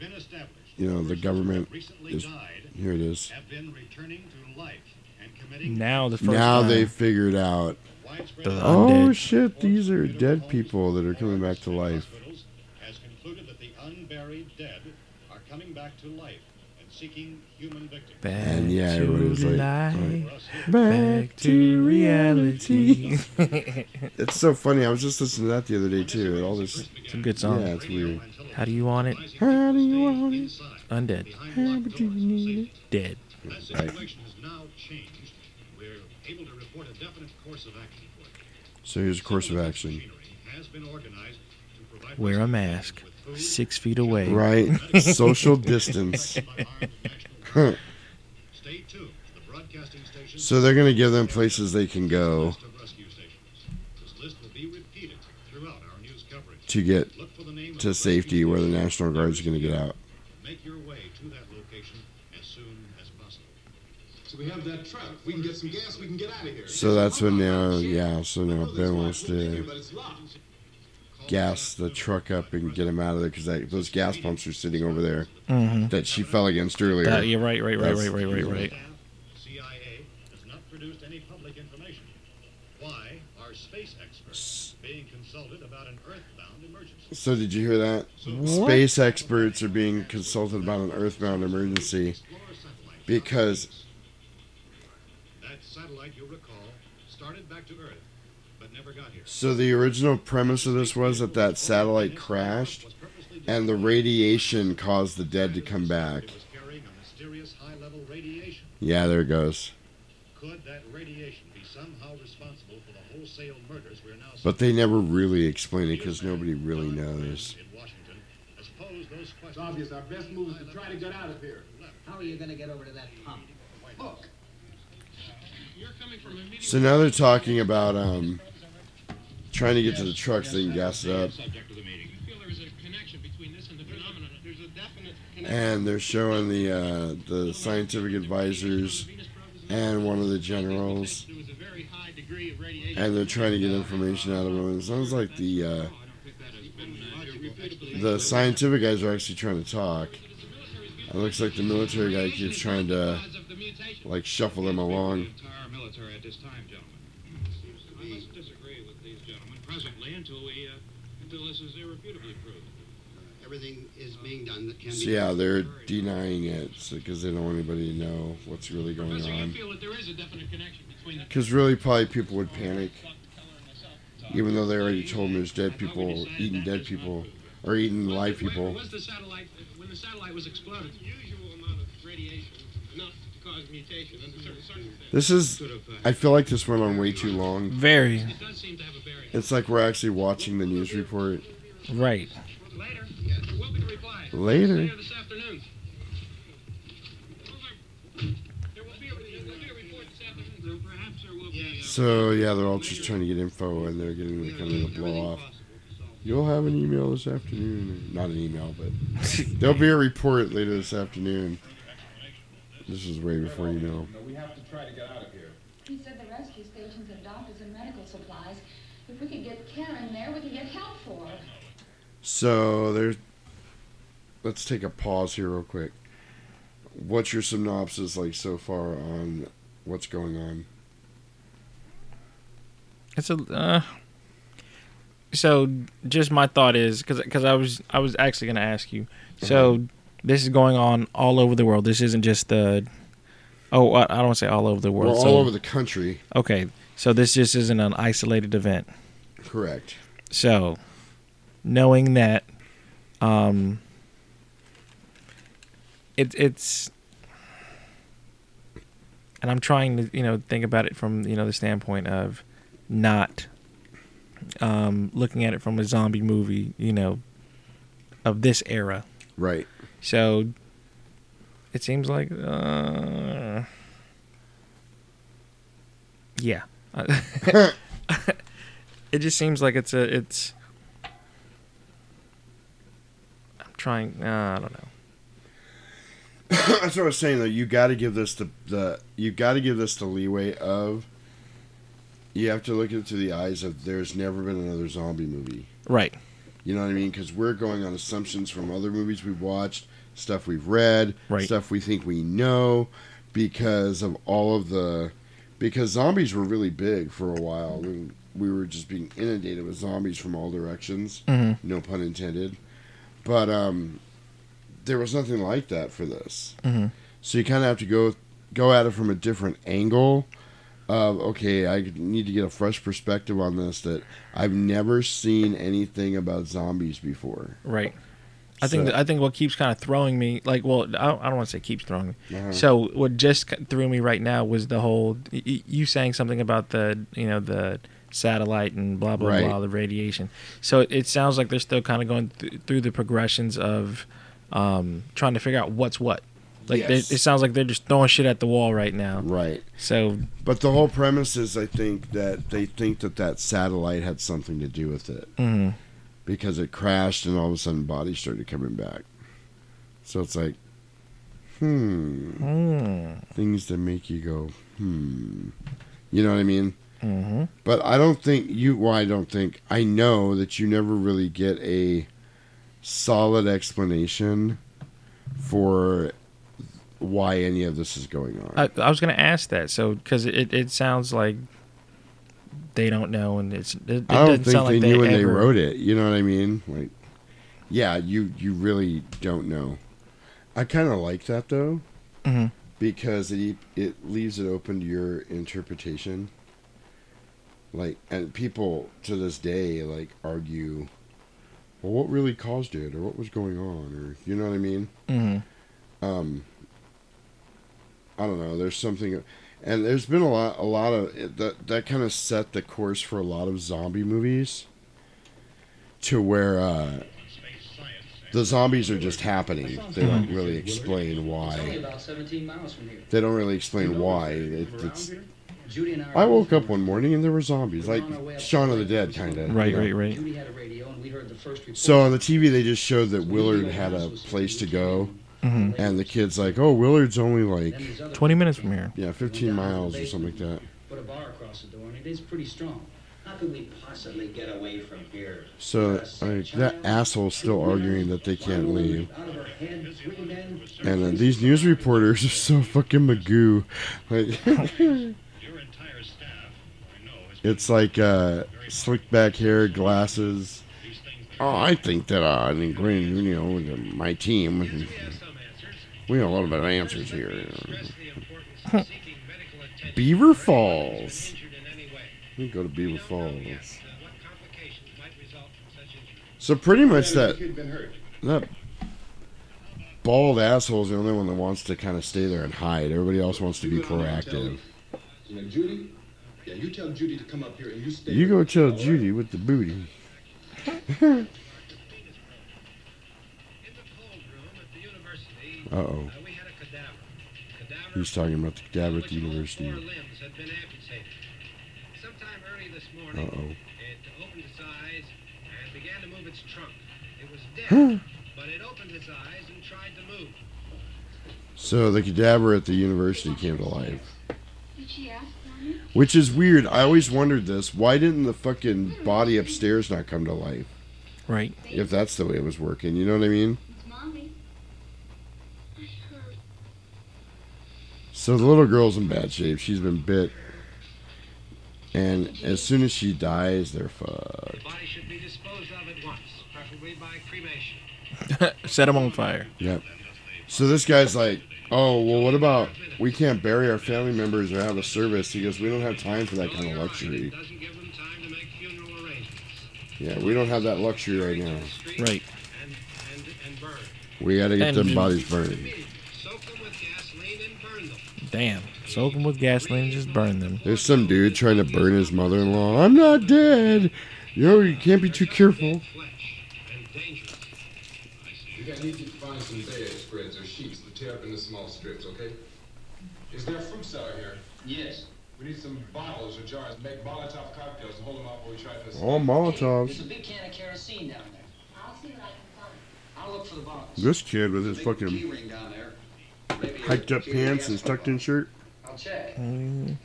you know, the government recently is. died Here it is. have been returning to life and committing Now the first Now time. they figured out. The Oh undead. shit! These are dead people that are coming back to life. hospitals has concluded that the unburied dead are coming back to life and seeking human victims. Back And yeah, to everybody's like, life. like, Back to reality. It's so funny. I was just listening to that the other day too. All this. It's a good song. Yeah, it's weird. How do you want it? How do you want it? Undead. How do you need it? Dead. Right. situation has now changed. We're able to report a definite course of action for it. So here's a course of action. Has been organized to provide Wear a mask. Six feet away. Right. Social distance. Stay tuned. The broadcasting station so they're gonna give them places they can go of rescue stations. This list will be repeated throughout our news coverage. to get Look for the name of to safety where the rescue National Guard's gonna get out. Make your way to that location as soon as possible. So we have that truck. We can get some gas. We can get out of here. So that's when now, yeah. So now Ben wants to But it's locked. Gas the truck up and get him out of there because those gas pumps are sitting over there Mhm. that she fell against earlier. That- yeah, right, right, right, right, right, right, right. CIA has not produced any public information. Why are space experts being consulted about an earthbound emergency? So did you hear that? What? Space experts are being consulted about an earthbound emergency because That satellite, you'll recall, started back to Earth, but never got here. So the original premise of this was that that satellite crashed and the radiation caused the dead to come back. Carrying a mysterious high-level radiation. Yeah, there it goes. Could that radiation be somehow responsible for the wholesale murders we're now But they never really explain it because nobody really knows. in Washington? I suppose those questions. It's obvious our best move is to try to get out of here. How are you going to get over to that pump? Look. You're coming from a So now they're talking about um, trying to get to the truck so can gas it up. and they're showing the uh, the scientific advisors and one of the generals, and they're trying to get information out of them. It sounds like the uh, the scientific guys are actually trying to talk. It looks like the military guy keeps trying to like shuffle them along. Presently until we, uh, until this is irrefutably proved. Everything is being done that can So be. yeah, they're denying it because they don't want anybody to know what's really going Professor, you on. feel that there is a definite connection between the Because really, probably people would panic, even though they already told them there's dead people eating dead people or eating live people. Was the satellite when the satellite was exploded? Usual amount of radiation enough to cause mutation under certain circumstances. This is, I feel like this went on way too long. Very. It does seem to have a bearing. It's like we're actually watching the news report. Right. Later, there will be a reply. Later. Later this afternoon. There will be a, there will be a report this afternoon. Perhaps there will be. So yeah, they're all just trying to get info, and they're getting the kind of the blow off. You'll have an email this afternoon. Not an email, but there'll be a report later this afternoon. This is way before you know. No, we have to try to get out of here. He said the rescue stations have doctors and medical supplies. If we could get Karen there, we could get help for her. So there's. Let's take a pause here real quick. what's your synopsis like so far on what's going on? It's a. Uh, so just my thought is because I was I was actually going to ask you. So this is going on all over the world. This isn't just the. Oh, I I don't want to say all over the Well, world. all over the country. Okay, so this just isn't an isolated event. Correct. So, knowing that, um, it, it's, and I'm trying to you know think about it from you know the standpoint of not um, looking at it from a zombie movie, you know, of this era. Right. So, it seems like, uh, yeah. it just seems like it's a it's. I'm trying. Uh, I don't know. That's what I was saying though. You got to give this the the you got to give this the leeway of. You have to look into the eyes of there's never been another zombie movie. Right. You know what I mean? Because we're going on assumptions from other movies we've watched, stuff we've read, Right. stuff we think we know, because of all of the, because zombies were really big for a while. We, we were just being inundated with zombies from all directions. Mhm. No pun intended. But um, there was nothing like that for this. Mhm. So you kind of have to go go at it from a different angle. Of okay, I need to get a fresh perspective on this. That I've never seen anything about zombies before. Right. I think So- that, I think what keeps kind of throwing me, like, well, I don't, I don't want to say keeps throwing me. Uh-huh. So what just threw me right now was the whole y- you saying something about the you know the satellite and blah blah Right. blah the radiation. So it sounds like they're still kind of going th- through the progressions of um, trying to figure out what's what. Like Yes. it sounds like they're just throwing shit at the wall right now. Right. So But the whole premise is, I think that they think that that satellite had something to do with it Mhm. because it crashed and all of a sudden bodies started coming back. So it's like, hmm, Hmm. things that make you go, hmm. You know what I mean? Mhm. But I don't think you. Well, I don't think I know that you never really get a solid explanation for why any of this is going on. I, I was going to ask that. So because it, it sounds like they don't know, and it's it, it I don't doesn't think they like knew when they wrote it. You know what I mean? Like, yeah, you you really don't know. I kind of like that though, Mhm. because it it leaves it open to your interpretation. Like, and people to this day like argue, well, what really caused it, or what was going on, or you know what I mean? Mhm. Um, I don't know. There's something, and there's been a lot, a lot of that that kind of set the course for a lot of zombie movies. To where uh, the zombies are just happening. They don't really explain why. about 17 miles from here. They don't really explain why. It, it's. Judy and I. I woke up one morning and there were zombies, like Shaun of the Dead, kind of. Right, right, right. Judy had a radio and we heard the first. So on the TV, they just showed that Willard had a place to go, Mhm. and the kid's like, "Oh, Willard's only like 20 minutes from here." Yeah, 15 miles or something like that. Put a bar across the door and it is pretty strong. How could we possibly get away from here? So like that asshole's still arguing that they can't leave. Out of her head, three men. And uh, these news reporters are so fucking magoo. Like, it's like uh, slick back hair, glasses. Oh, I think that uh, I mean, we, you know, my team, we have a bit of answers here. Beaver Falls. We go to Beaver Falls. So pretty much that that bald asshole's the only one that wants to kind of stay there and hide. Everybody else wants to be proactive. Judy? Yeah, you tell Judy to come up here and you stay. You go tell Judy with the booty. Uh oh. He's talking about the cadaver at the university. Four limbs had been amputated. Sometime early this Uh morning, oh. it opened its eyes and began to move its trunk. It was dead, but it opened its eyes and tried to move. So the cadaver at the university came to life. Did she ask for me? Which is weird. I always wondered this. Why didn't the fucking body upstairs not come to life? Right. If that's the way it was working, you know what I mean? It's mommy. I heard. So the little girl's in bad shape. She's been bit. And as soon as she dies, they're fucked. The body should be disposed of at once, preferably by cremation. Set him on fire. Yep. So this guy's like, oh, well, what about we can't bury our family members or have a service? because we don't have time for that kind of luxury. Doesn't give them time to make funeral arrangements. Yeah, we don't have that luxury right now. Right. We got to get And- them bodies burned. Soak them with gasoline and burn them. Damn. Soak them with gasoline and just burn them. There's some dude trying to burn his mother-in-law. I'm not dead. You know, you can't be too careful. You're gonna need to find some bed spreads or sheets to tear up into small strips, okay? Is there a fruit cellar here? Yes. We need some bottles or jars to make Molotov cocktails to hold them up while we try this. Oh, Molotovs. There's a big can of kerosene down there. I'll see what I can find. I'll look for the bottles. This kid with his fucking key-ring down there. Maybe hiked up pants gas and tucked in shirt. I'll check. Mm.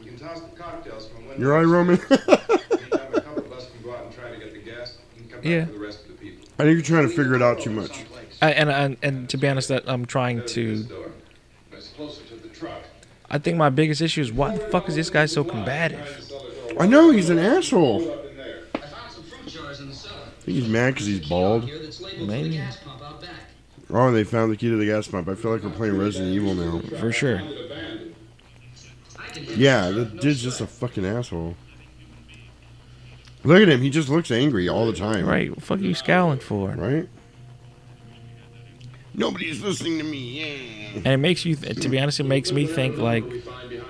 You can toss the cocktails from windows. You're right, Roman. Anytime a couple of us can go out and try to get the gas, you can come back Yeah. for the rest of the people. I think you're trying to figure it out too much. And, and and to be honest, that I'm trying to. It's closer to the truck. I think my biggest issue is why the fuck is this guy so combative? I know he's an asshole. I found some fruit jars in the cellar. I think he's mad because he's bald. Here that's labeled for the Maybe. Oh, they found the key to the gas pump. I feel like we're playing Resident Evil now. For sure. Yeah, the dude's just a fucking asshole. Look at him. He just looks angry all the time. Right. What the fuck are you scowling for? Right? Nobody's listening to me. Yeah. And it makes you, th- to be honest, it makes me think like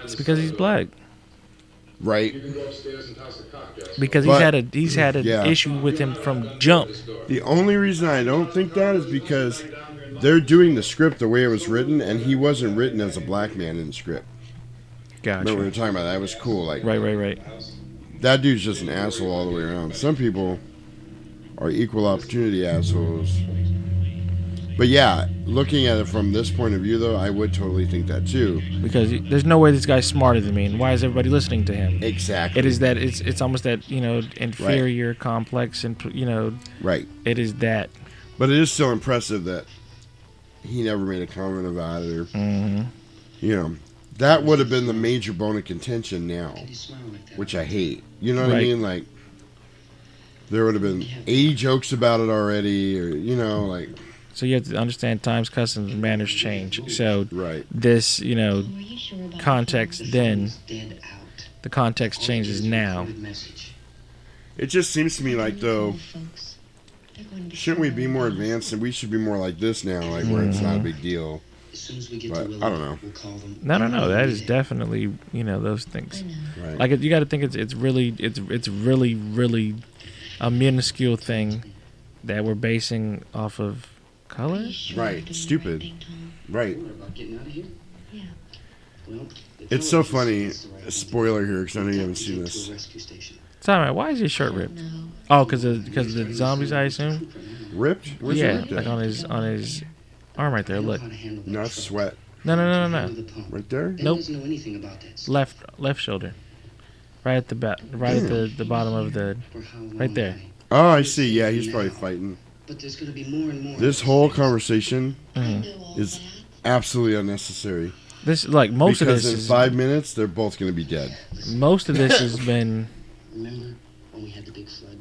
it's because he's black. Right. You can go upstairs and toss the cocktails. Because he's But- had a he's had an Yeah. issue with him from jump. The only reason I don't think that is because they're doing the script the way it was written, and he wasn't written as a black man in the script. Gotcha. Remember we were talking about that? It was cool. Like Right, right, right. that dude's just an asshole all the way around. Some people are equal opportunity assholes. But yeah, looking at it from this point of view, though, I would totally think that too. Because there's no way this guy's smarter than me, and why is everybody listening to him? Exactly. It is that it's it's almost that you know inferior complex and you know Right. it is that. But it is still impressive that he never made a comment about it, or Mhm. you know, that would have been the major bone of contention now, which I hate. You know what I mean? Like there would have been 80 jokes about it already, or you know, like So you have to understand times, customs, and manners change. So right. this you know context then the context changes now. It just seems to me like though, shouldn't we be more advanced and we should be more like this now, like where it's not a mm-hmm. big deal. But I don't know. No, no, no. That is definitely you know those things. Right. Like you got to think it's it's really it's it's really really a minuscule thing that we're basing off of color. Right. Stupid. Right. About getting out of here? Yeah. Well, It's so funny. A spoiler here, because I know you haven't seen this. rescue station. Sorry, why is his shirt ripped? Oh, because of because of the zombies, I assume. Ripped? Where's yeah, ripped like on his on his arm right there. Look. Not sweat. No, no, no, no, no. Right there? Nope. doesn't know anything about that. Left left shoulder. Right at the ba- right at the, the bottom of the right there. Oh, I see. Yeah, he's probably fighting. But there's going to be more and more. This whole conversation Mhm. is absolutely unnecessary. This like most of because this in is five minutes they're both going to be dead. most of this has been Remember when we had the big flood?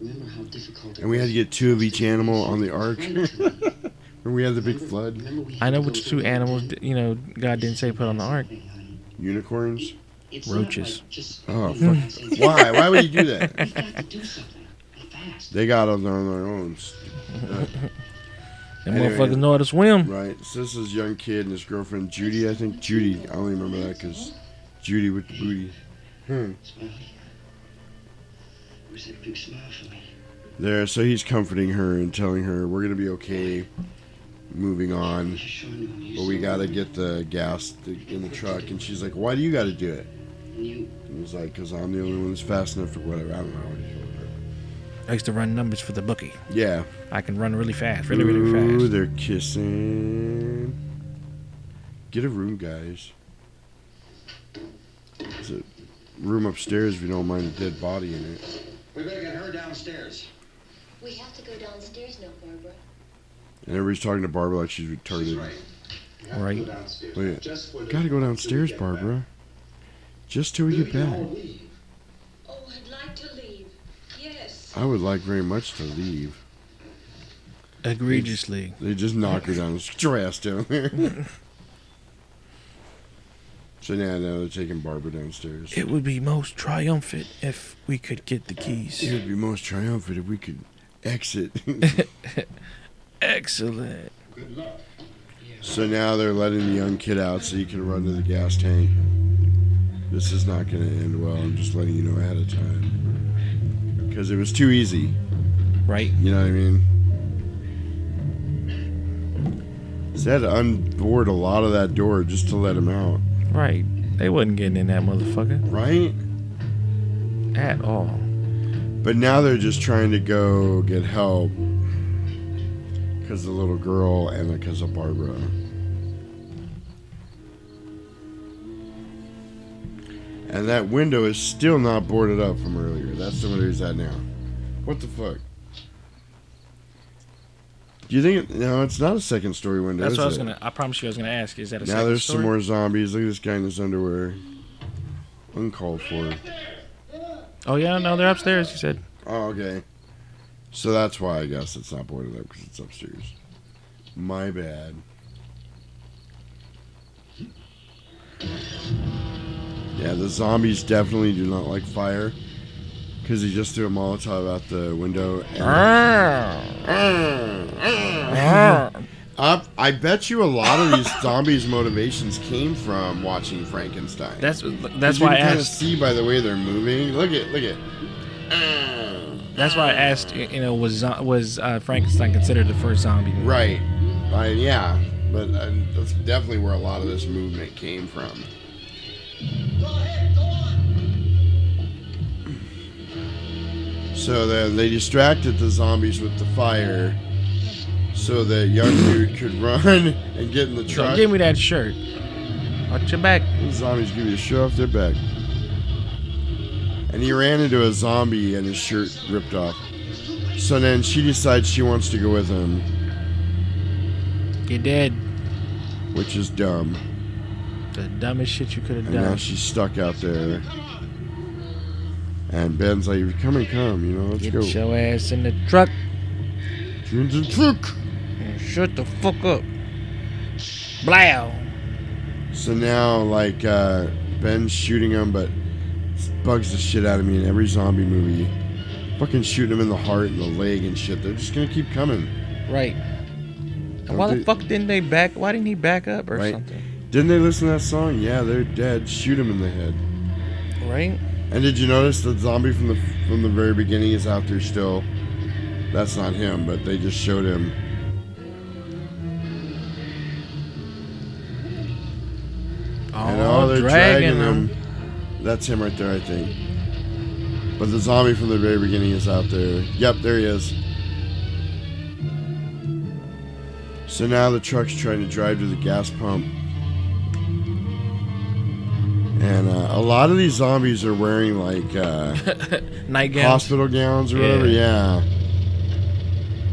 Remember how difficult it And we had to get two of each animal on the ark. when we had the big flood. I know which two animals you know God didn't say put on the ark. Unicorns. It's Roaches. like just- Oh, fuck. why? Why would you do that? We've got to do something. Fast. They got on their own. Uh, Them motherfuckers know how to swim. Right. So this is young kid and his girlfriend Judy. I think Judy. I only remember that because Judy with the booty. Hmm. Smiley. Big smile for me? There. So he's comforting her and telling her we're gonna be okay. Moving on. But we gotta get the gas in the truck. And she's like, "Why do you gotta do it?" You. And he's like, "Cause I'm the only one that's fast enough for whatever." I don't know. I used to run numbers for the bookie. Yeah. I can run really fast, really, really fast. Ooh, fast. they're kissing. Get a room, guys. There's a room upstairs if you don't mind a dead body in it. We better get her downstairs. We have to go downstairs now, Barbara. And everybody's talking to Barbara like she's retarded. Right. Wait, gotta go downstairs, Barbara. Just till we get back. Oh, I'd like to leave. Yes. I would like very much to leave. Egregiously. They just knock her down. Get your ass down there. so now, now they're taking Barbara downstairs. It would be most triumphant if we could get the keys. It would be most triumphant if we could exit. Excellent. Good luck. So now they're letting the young kid out so he can run to the gas tank. This is not going to end well. I'm just letting you know ahead of time. Because it was too easy. Right. You know what I mean? So they had to unboard a lot of that door just to let him out. Right. They wasn't getting in that motherfucker. Right? At all. But now they're just trying to go get help because the little girl and because of Barbara. And that window is still not boarded up from earlier. That's the window he's at now. What the fuck? Do you think? It, no, it's not a second story window. That's what I was it? gonna. I promise you, I was gonna ask. Is that a Now there's story? some more zombies. Look at this guy in his underwear. Uncalled for. Oh yeah, no, they're upstairs. You said. Oh, okay. So that's why I guess it's not boarded up because it's upstairs. My bad. Yeah, the zombies definitely do not like fire because he just threw a Molotov out the window. And I, I bet you a lot of these zombies' motivations came from watching Frankenstein. That's- that's you why I kind of see by the way they're moving. Look at look at. That's why I asked. You know, was was uh, Frankenstein considered the first zombie? movie? Right. I, yeah, but uh, that's definitely where a lot of this movement came from. So then they distracted the zombies with the fire so that young dude could run and get in the So truck. give me that shirt. Watch your back. The zombies give you a shirt off their back. And he ran into a zombie and his shirt ripped off. So then she decides she wants to go with him. You did. Which is dumb. The dumbest shit you could have And now done. she's stuck out there. And Ben's like, come and come, you know, let's Get go. your ass in the truck. Get in the truck. And shut the fuck up. Blow. So now, like, uh, Ben's shooting him, but bugs the shit out of me in every zombie movie. Fucking shooting him in the heart and the leg and shit. They're just gonna keep coming. Right. Don't why they- the fuck didn't they back? Why didn't he back up or Right. something? Didn't they listen to that song? Yeah, they're dead. Shoot him in the head. Right. And did you notice the zombie from the from the very beginning is out there still? That's not him, but they just showed him. and Oh, oh, they're dragging dragging, him. him. That's him right there, I think. But the zombie from the very beginning is out there. Yep, there he is. So now the truck's trying to drive to the gas pump. And uh, a lot of these zombies are wearing like uh, Nightgowns? hospital gowns or whatever. Yeah.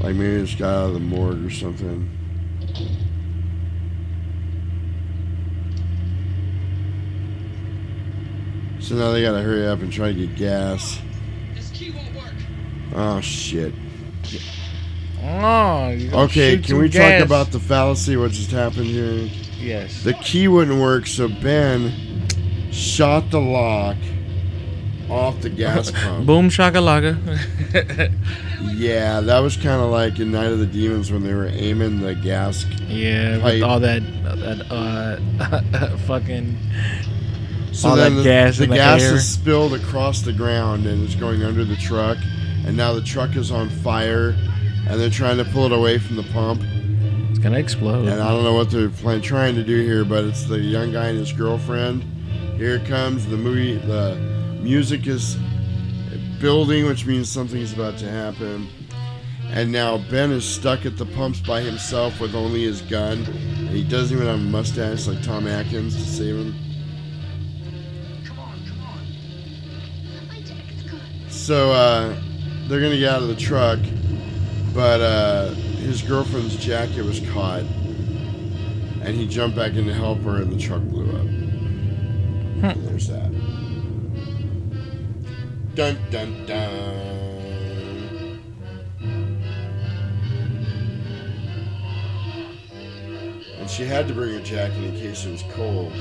Like maybe it's got out of the morgue or something. So now they gotta hurry up and try to get gas. This key won't work. Oh shit. Oh, Okay, can we gas. talk about the fallacy? What just happened here? Yes. The key wouldn't work, so Ben shot the lock off the gas pump. Boom shakalaka. Yeah, that was kind of like in Night of the Demons when they were aiming the gas. yeah, pipe. with all that, that uh, fucking So all then that the, gas the the gas air. is spilled across the ground and it's going under the truck, and now the truck is on fire, and they're trying to pull it away from the pump. It's gonna explode. And I don't know what they're plan- trying to do here, but it's the young guy and his girlfriend. Here comes the movie. The music is building, which means something is about to happen. And now Ben is stuck at the pumps by himself with only his gun, and he doesn't even have a mustache like Tom Atkins to save him. So uh, they're gonna get out of the truck, but uh, his girlfriend's jacket was caught, And he jumped back in to help her, and the truck blew up. And there's that. Dun dun dun. And she had to bring her jacket in case it was cold.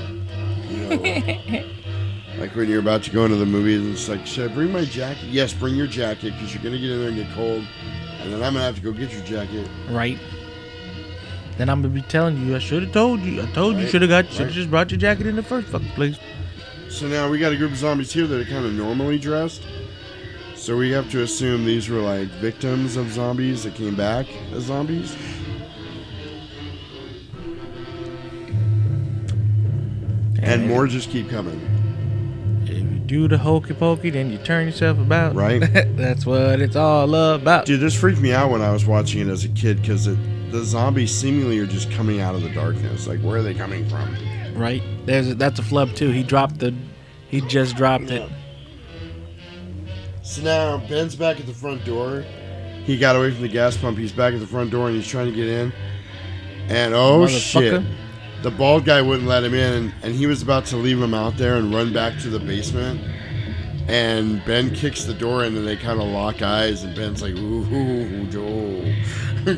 You know, like when you're about to go into the movies, and it's like, should I bring my jacket? Yes, bring your jacket because you're gonna get in there and get cold, and then I'm gonna have to go get your jacket. Right. Then I'm gonna be telling you, I should have told you. I told you, Right, should have got, should have right. just brought your jacket in the first fucking place. So now we got a group of zombies here that are kind of normally dressed. So we have to assume these were like victims of zombies that came back as zombies. And more just keep coming. If you do the hokey pokey, then you turn yourself about. Right. That's what it's all about. Dude, this freaked me out when I was watching it as a kid because the zombies seemingly are just coming out of the darkness. Like, where are they coming from? Right. There's that's a flub too. He dropped the, he just dropped it. So now Ben's back at the front door. He got away from the gas pump. He's back at the front door and he's trying to get in. And oh shit. The bald guy wouldn't let him in and, and he was about to leave him out there and run back to the basement. And Ben kicks the door in and they kind of lock eyes and Ben's like, ooh, ooh Joe.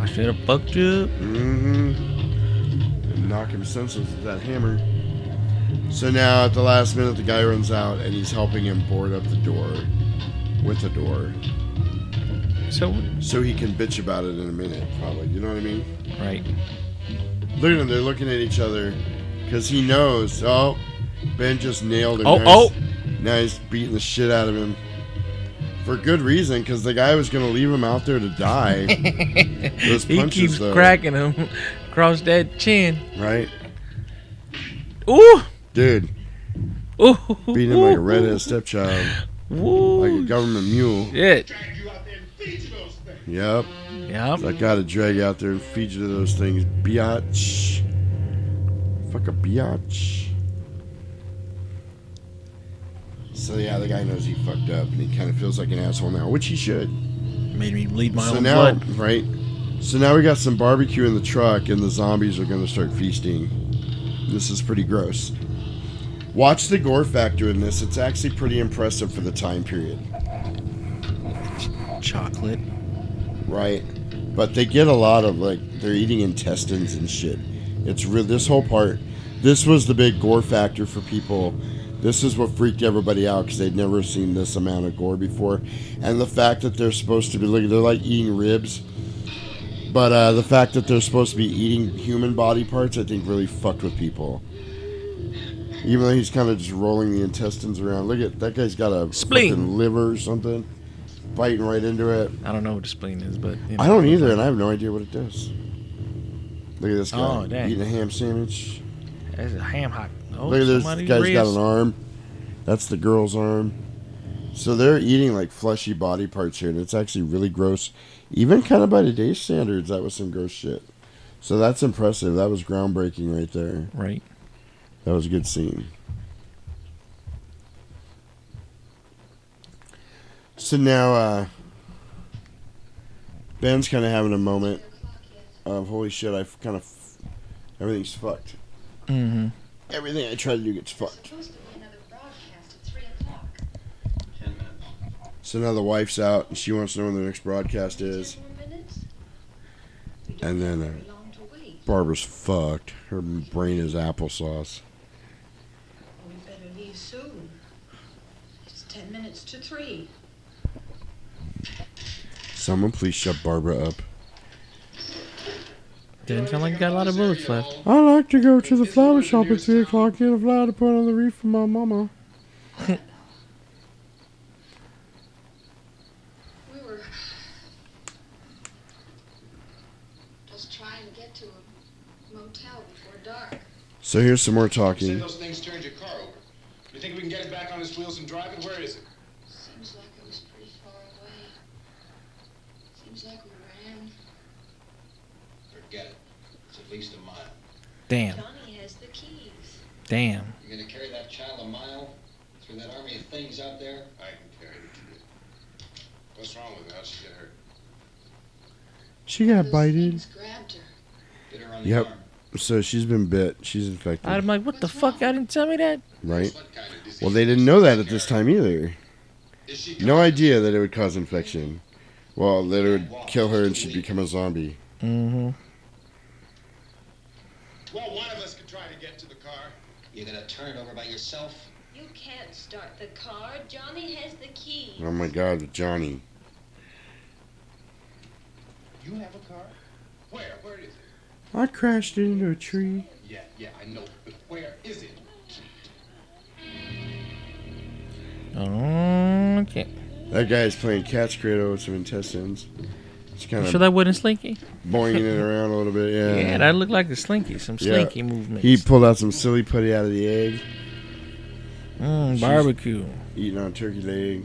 I should have fucked you. Mm-hmm. And knock him senseless with that hammer. So now at the last minute, the guy runs out and he's helping him board up the door with the door. So so he can bitch about it in a minute, probably. You know what I mean? Right. Look at them. They're looking at each other because he knows. Oh, Ben just nailed him. Oh, Now oh. Now he's beating the shit out of him. For good reason, because the guy was going to leave him out there to die. Those he keeps though. cracking him across that chin. Right? Ooh. Dude. Ooh. Beating him like a redhead stepchild. Ooh. Like a government mule. Shit. Yep. Yep. I gotta drag you out there and feed you to those things, biatch. Fuck a biatch. So yeah, the guy knows he fucked up, and he kind of feels like an asshole now, which he should. Made me bleed my so own now, blood. right? So now we got some barbecue in the truck, and the zombies are gonna start feasting. This is pretty gross. Watch the gore factor in this; it's actually pretty impressive for the time period. Chocolate. right? But they get a lot of like they're eating intestines and shit. It's real. This whole part, this was the big gore factor for people. This is what freaked everybody out because they'd never seen this amount of gore before, and the fact that they're supposed to be like they're like eating ribs, but uh, the fact that they're supposed to be eating human body parts, I think, really fucked with people. Even though he's kind of just rolling the intestines around. Look at that guy's got a Spleen. liver or something, biting right into it. I don't know what the spleen is, but you know. I don't either, and I have no idea what it does. Look at this guy Oh, eating a ham sandwich. That's a ham hock. Oh, Look at this guy's got an arm. That's the girl's arm. So they're eating like fleshy body parts here, and it's actually really gross. Even kind of by today's standards, that was some gross shit. So that's impressive. That was groundbreaking right there. Right. That was a good scene. So now, uh, Ben's kind of having a moment of holy shit, I've kind of everything's fucked. Mm-hmm. Everything I try to do gets fucked. So now the wife's out and she wants to know when the next broadcast is. And then uh, Barbara's fucked. Her brain is applesauce. We better leave soon. It's ten minutes to three. Someone please shut Barbara up. Didn't sound like you got a lot of bullets left. I like to go to the flower shop at 3 o'clock, get a flower to put on the wreath for my mama. We were just trying to get to a motel before dark. So here's some more You said talking. those things turned your car over. You think we can get it back on its wheels and drive it? Where is it? Seems like it was pretty far away. Seems like we ran. Forget it. It's at least a mile. Damn. Johnny has the keys. Damn. You're gonna carry that child a mile through that army of things out there? I can carry the kid. What's wrong with her? How'd she get hurt? She got bited. Grabbed her. Bit her on the Yep. arm. So she's been bit. She's infected. I'm like, what the fuck? I didn't tell me that. Right? Well, they didn't know that at this time either. No idea that it would cause infection. Well, that it would kill her and she'd become a zombie. Mm-hmm. Well, one of us could try to get to the car. You're gonna turn it over by yourself? You can't start the car. Johnny has the key. Oh my god, Johnny. You have a car? Where? Where is it? I crashed into a tree. Yeah, yeah, I know. But where is it? Okay. That guy's playing cat's cradle with some intestines. It's kind of sure that wasn't Slinky? boinging it around a little bit. Yeah. Yeah, that looked like the Slinky. Some Yeah. Slinky movements. He pulled out some silly putty out of the egg. Mm, barbecue. Eating on turkey leg.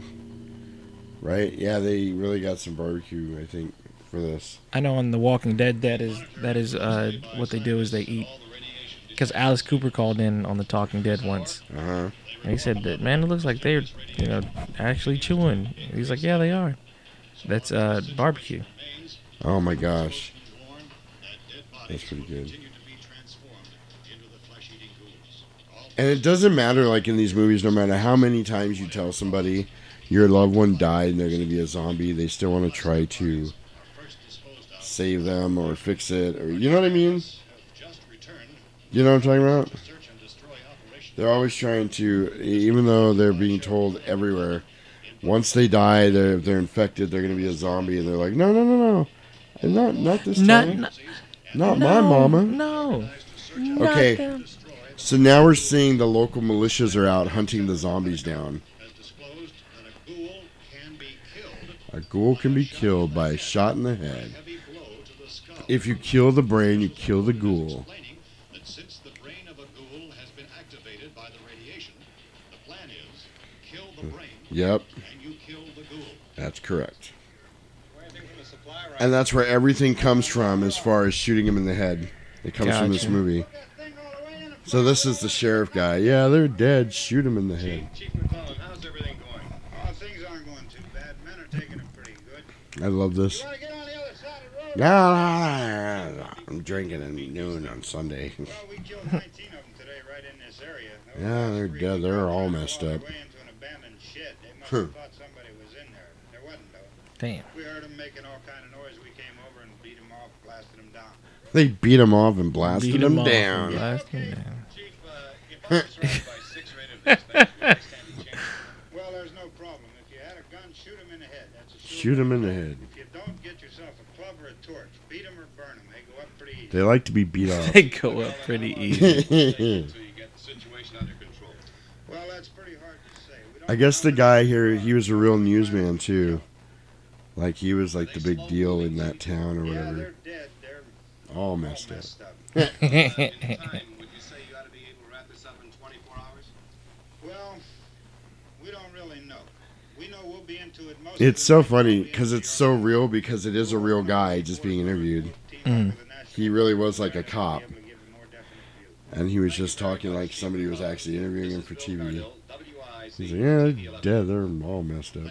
Right? Yeah, they really got some barbecue, I think, for this. I know on The Walking Dead that is that is uh, what they do is they eat. Because Alice Cooper called in on The Talking Dead once. Uh-huh. And he said that man, it looks like they're you know actually chewing. He's like, yeah, they are. That's uh, barbecue. Oh my gosh. That's pretty good. And it doesn't matter, like in these movies, no matter how many times you tell somebody your loved one died and they're going to be a zombie, they still want to try to save them or fix it, or you know what I mean? You know what I'm talking about? They're always trying to, even though they're being told everywhere, once they die, they're they're infected, they're going to be a zombie, and they're like, no, no, no, no, not not this Not- time, not- not my No, mama. No. Okay. So now we're seeing the local militias are out hunting the zombies down. A ghoul can be killed by a shot in the head. If you kill the brain, you kill the ghoul. that since the brain of a ghoul has been activated by the radiation, the plan is kill the brain Yep, and you kill the ghoul. that's correct. And that's where everything comes from as far as shooting him in the head. It comes from this movie. So this is the sheriff guy. Yeah, they're dead. Shoot him in the head. Chief McClellan, how's everything going? Oh, things aren't going too bad. Men are taking it pretty good. I love this. No, no, no, no, I'm drinking at noon on Sunday. Well, we killed 19 of them today right in this area. yeah, they're dead. They're all messed up. Way into an abandoned shed. They must Huh. have thought somebody was in there. There wasn't. Damn. We heard them making all kind of noise. We came over and beat them off, blasted them down. They beat him off and blasted Beat him 'em off and down. blasted him down. Uh, well, there's no problem. If you had a gun, shoot him in the head. That's a sure Shoot him in the head. If you don't, get yourself a club or a torch. Beat them or burn them. They go up pretty easy. They like to be beat off. They go up pretty easy. Well, that's pretty hard to say. We I guess the guy here, he was a real newsman too. Like he was like the big deal in that town or whatever. they're dead. All messed up. well, we don't really know. We know we'll be into it most It's so funny because it's so real because it is a real guy just being interviewed. Mm. He really was like a cop. And he was just talking like somebody was actually interviewing him for TV. He's like, yeah, they're dead. They're all messed up.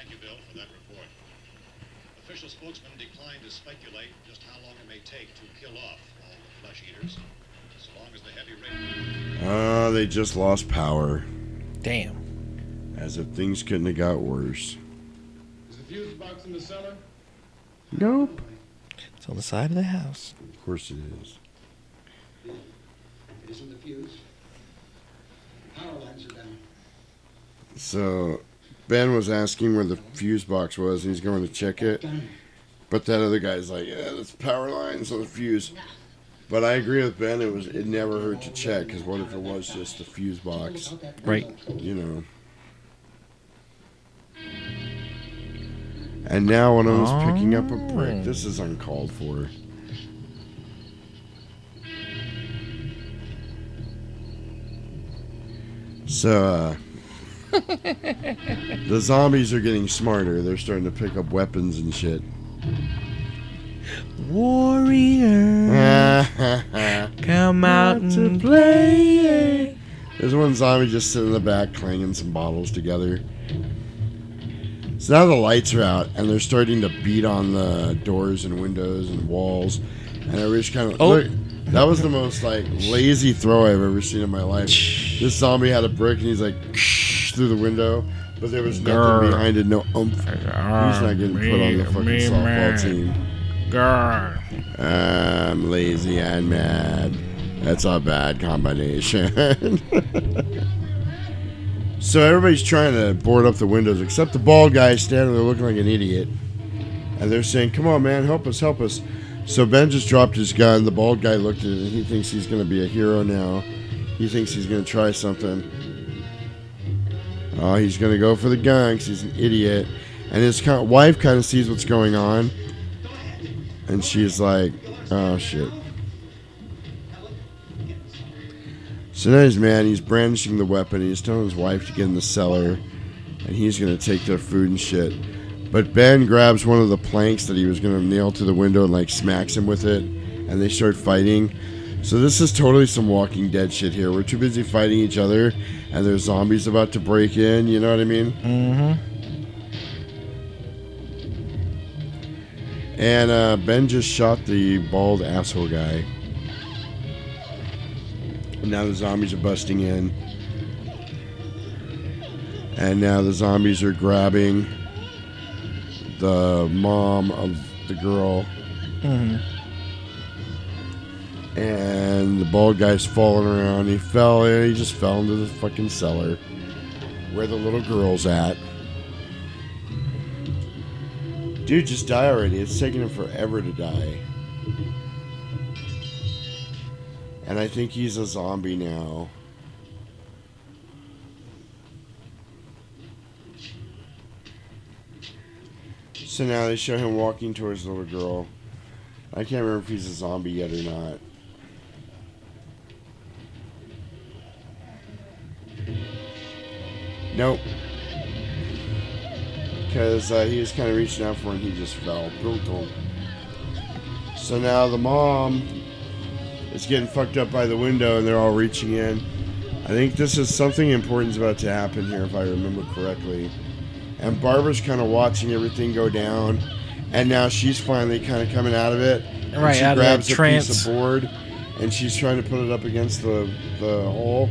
Official spokesman declined to speculate just how long it may take to kill off all the flesh eaters, so long as the heavy rain. Oh, they just lost power. Damn. As if things couldn't have got worse. Is the fuse box in the cellar? Nope. It's on the side of the house. Of course it is. It isn't the fuse. Power lines are down. So Ben was asking where the fuse box was, and he's going to check it. But that other guy's like, "Yeah, that's power lines on the fuse." But I agree with Ben. It was it never hurt to check because what if it was just the fuse box? Right. You know. And now one of them's picking up a brick. This is uncalled for. So, uh, the zombies are getting smarter. They're starting to pick up weapons and shit. Warrior. Come out and play. There's one zombie just sitting in the back clanging some bottles together. So now the lights are out and they're starting to beat on the doors and windows and walls. And I everybody's kind of Oh. look, That was the most like lazy throw I've ever seen in my life. This zombie had a brick and he's like through the window, but there was nothing Grr. behind it, no oomph. He's not getting put on the fucking me softball mad. team. Grr. I'm lazy and mad. That's a bad combination. so everybody's trying to board up the windows except the bald guy standing there looking like an idiot. And they're saying, Come on, man, help us, help us. So Ben just dropped his gun. The bald guy looked at it and he thinks he's going to be a hero now. He thinks he's going to try something. Oh, he's going to go for the gun 'cause he's an idiot. And his wife kind of sees what's going on. And she's like, oh, shit. So now he's mad. He's brandishing the weapon. He's telling his wife to get in the cellar. And he's going to take their food and shit. But Ben grabs one of the planks that he was going to nail to the window and like smacks him with it. And they start fighting. So this is totally some Walking Dead shit here. We're too busy fighting each other. And there's zombies about to break in. You know what I mean? Mm-hmm. And uh, Ben just shot the bald asshole guy. And now the zombies are busting in. And now the zombies are grabbing the mom of the girl. Mm-hmm. And the bald guy's falling around. He fell. He just fell into the fucking cellar where the little girl's at. Dude, just die already. It's taking him forever to die. And I think he's a zombie now. So now they show him walking towards the little girl. I can't remember if he's a zombie yet or not. Nope. Because uh, he was kind of reaching out for and he just fell. Brutal. So now the mom is getting fucked up by the window and they're all reaching in. I think this is something important is about to happen here, if I remember correctly. And Barbara's kind of watching everything go down. And now she's finally kind of coming out of it. And Right, she out of grabs a trance. piece of board and she's trying to put it up against the, the hole.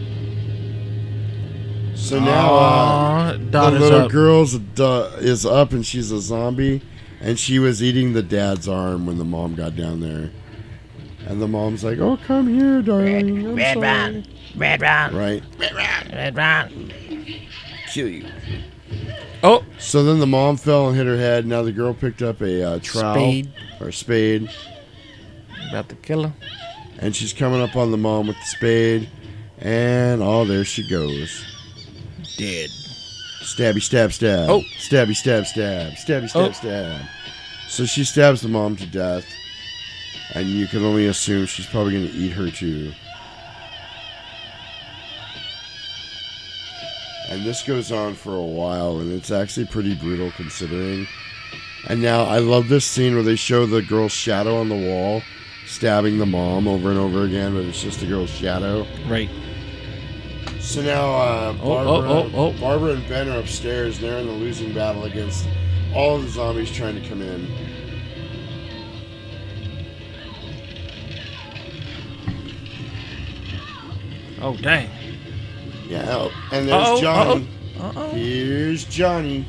So now uh, the little up. girl's uh, is up and she's a zombie, and she was eating the dad's arm when the mom got down there, and the mom's like, "Oh, come here, darling." I'm Red sorry." Ron. Redrum. Right. Redrum. Red Ron. Kill you. Oh. So then the mom fell and hit her head. Now the girl picked up a uh, trowel Spade. or spade, About to kill her. and she's coming up on the mom with the spade, and oh, there she goes. Dead. Stabby, stab, stab. Oh. Stabby, stab, stab. Stabby, stab, Oh. stab. So she stabs the mom to death. And you can only assume she's probably going to eat her too. And this goes on for a while, and it's actually pretty brutal considering. And now I love this scene where they show the girl's shadow on the wall stabbing the mom over and over again, but it's just a girl's shadow. Right. So now uh, Oh, Barbara, oh, oh, oh. Barbara and Ben are upstairs, and they're in the losing battle against all of the zombies trying to come in. Oh, dang. Yeah, oh, and there's Uh-oh, Johnny. uh-oh, uh-oh. Here's Johnny.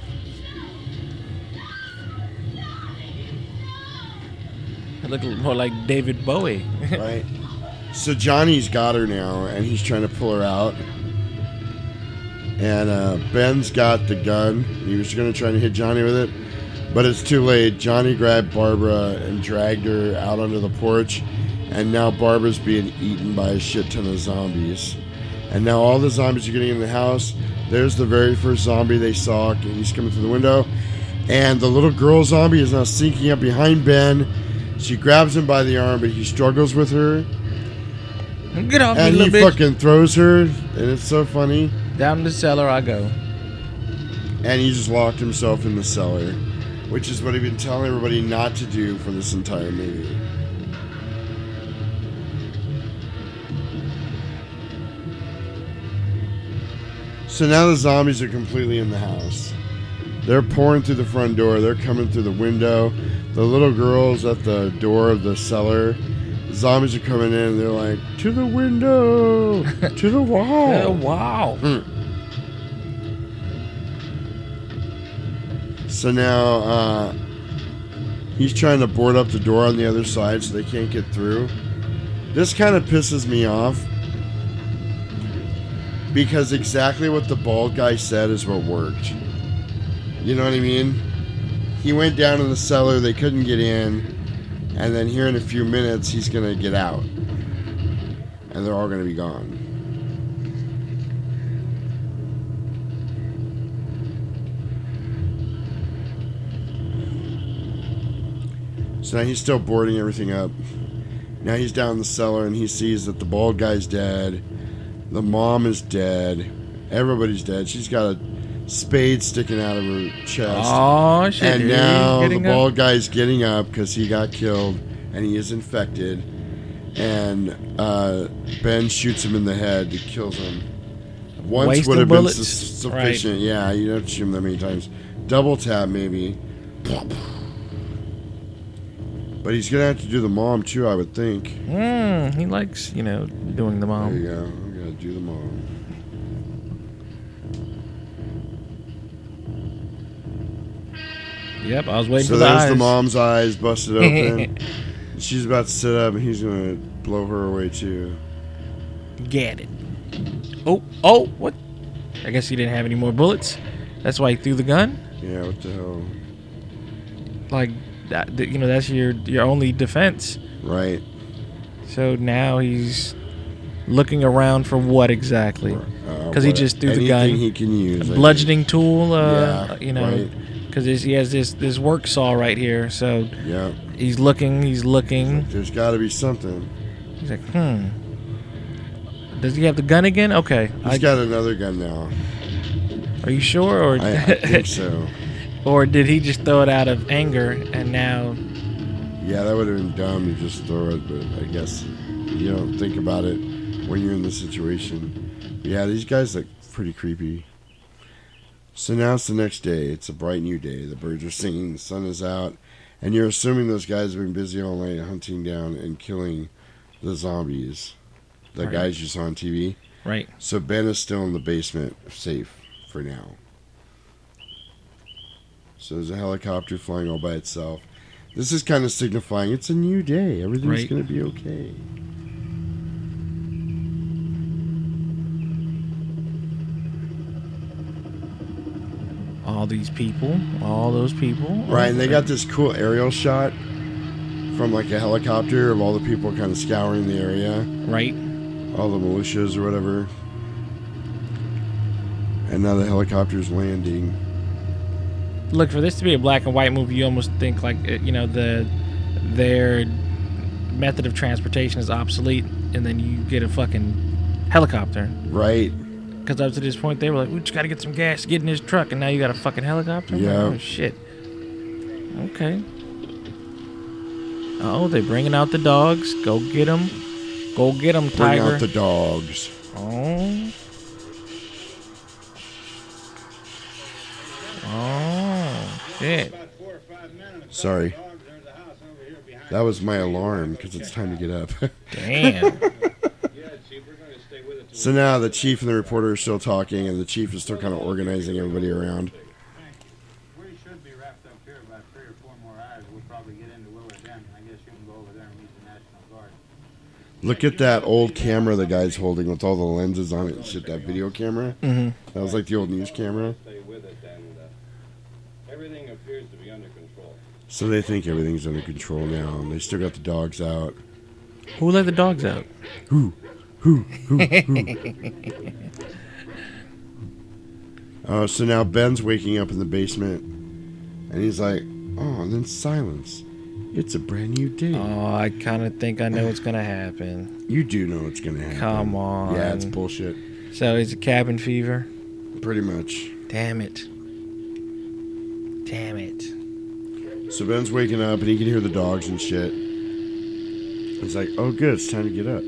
It looked more like David Bowie. right? So Johnny's got her now, and he's trying to pull her out. And uh, Ben's got the gun. He was going to try to hit Johnny with it, but it's too late. Johnny grabbed Barbara and dragged her out onto the porch, and now Barbara's being eaten by a shit ton of zombies. And now all the zombies are getting in the house. There's the very first zombie they saw. and He's coming through the window. And the little girl zombie is now sneaking up behind Ben. She grabs him by the arm, but he struggles with her. Get off and me, he little bitch. fucking throws her, and it's so funny. Down the cellar I go. And he just locked himself in the cellar, which is what he'd been telling everybody not to do for this entire movie. So now the zombies are completely in the house. They're pouring through the front door. They're coming through the window. The little girl's at the door of the cellar, Zombies are coming in and they're like, to the window, to the wall. Oh, wow. So now uh, he's trying to board up the door on the other side so they can't get through. This kind of pisses me off because exactly what the bald guy said is what worked. You know what I mean? He went down in the cellar, they couldn't get in, and then here in a few minutes he's gonna get out. And they're all gonna be gone. So now he's still boarding everything up. Now he's down in the cellar and he sees that the bald guy's dead. The mom is dead. Everybody's dead. She's got a spade sticking out of her chest. Aw, shit, And now the Getting up. bald guy's getting up because he got killed and he is infected. And uh, Ben shoots him in the head. He kills him. Once Waste would have been su- sufficient. Yeah, you don't shoot him that many times. Double tap maybe. But he's gonna have to do the mom too, I would think. Mm, he likes, you know, doing the mom. There you go. Yep, I was waiting so for the there's eyes. the mom's eyes busted open. She's about to sit up, and he's gonna blow her away too. Get it. Oh, oh, what? I guess he didn't have any more bullets. That's why he threw the gun. Yeah, what the hell? Like that, you know, that's your your only defense. Right. So now he's looking around for what exactly? Because he Uh, what- just threw the gun. anything he can use, A bludgeoning tool. Uh, Yeah, you know, right. Because he has this this work saw right here. So Yeah. he's looking. He's looking. There's got to be something. He's like, hmm. Does he have the gun again? Okay. He's I- got another gun now. Are you sure, or I, I think so. or did he just throw it out of anger and now? Yeah, that would have been dumb to just throw it, but I guess you don't think about it when you're in the situation. Yeah, these guys look pretty creepy. So now it's the next day. It's a bright new day. The birds are singing, the sun is out, and you're assuming those guys have been busy all night hunting down and killing the zombies, the Right. guys you saw on TV. Right. So Ben is still in the basement, safe for now. So there's a helicopter flying all by itself. This is kind of signifying it's a new day. Everything's Right. going to be okay. All these people, all those people. Right, and they got this cool aerial shot from like a helicopter of all the people kind of scouring the area. Right. All the militias or whatever. And now the helicopter's landing. Look, for this to be a black and white movie, you almost think like you know the their method of transportation is obsolete, and then you get a fucking helicopter. Right. Because up to this point, they were like, "We just got to get some gas, get in this truck," and now you got a fucking helicopter. I'm like, Yeah. Oh shit. Okay. Oh, they bringing out the dogs. Go get them. Go get them, Bring Tiger. out the dogs. Oh. Oh, shit. Sorry. That was my alarm because it's time to get up. Damn. So now the chief and the reporter are still talking, and the chief is still kind of organizing everybody around. We should be wrapped up here about three or four more hours. We'll probably get into Willard Dam, and I guess you can go over there and meet the National Guard. Look at that old camera the guy's holding with all the lenses on it and shit. That video camera. Mhm. That was like the old news camera. Stay with it, and uh, everything appears to be under control. So they think everything's under control now, and they still got the dogs out. Who let the dogs out? Who? Who? Who? Who? Oh, so now Ben's waking up in the basement, and he's like, "Oh," and then silence. It's a brand new day. Oh, I kind of think I know what's gonna happen. You do know what's gonna happen. Come on. Yeah, it's bullshit. So it's a cabin fever. Pretty much. Damn it. Damn it. So Ben's waking up, and he can hear the dogs and shit. He's like, "Oh, good, it's time to get up."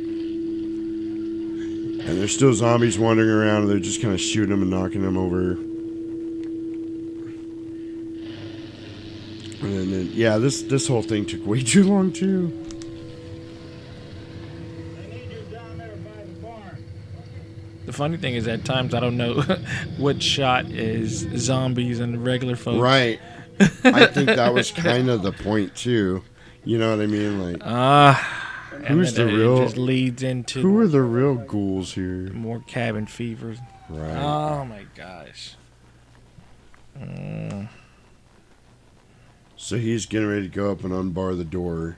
And there's still zombies wandering around, and they're just kind of shooting them and knocking them over. And then, yeah, this this whole thing took way too long too. The funny thing is, at times I don't know what shot is zombies and regular folks. Right. I think that was kind of the point too. You know what I mean? Like. Ah. Uh and who's the it real? just leads into who are the real ghouls here? more cabin fever. Right. Oh my gosh. Mm. So he's getting ready to go up and unbar the door.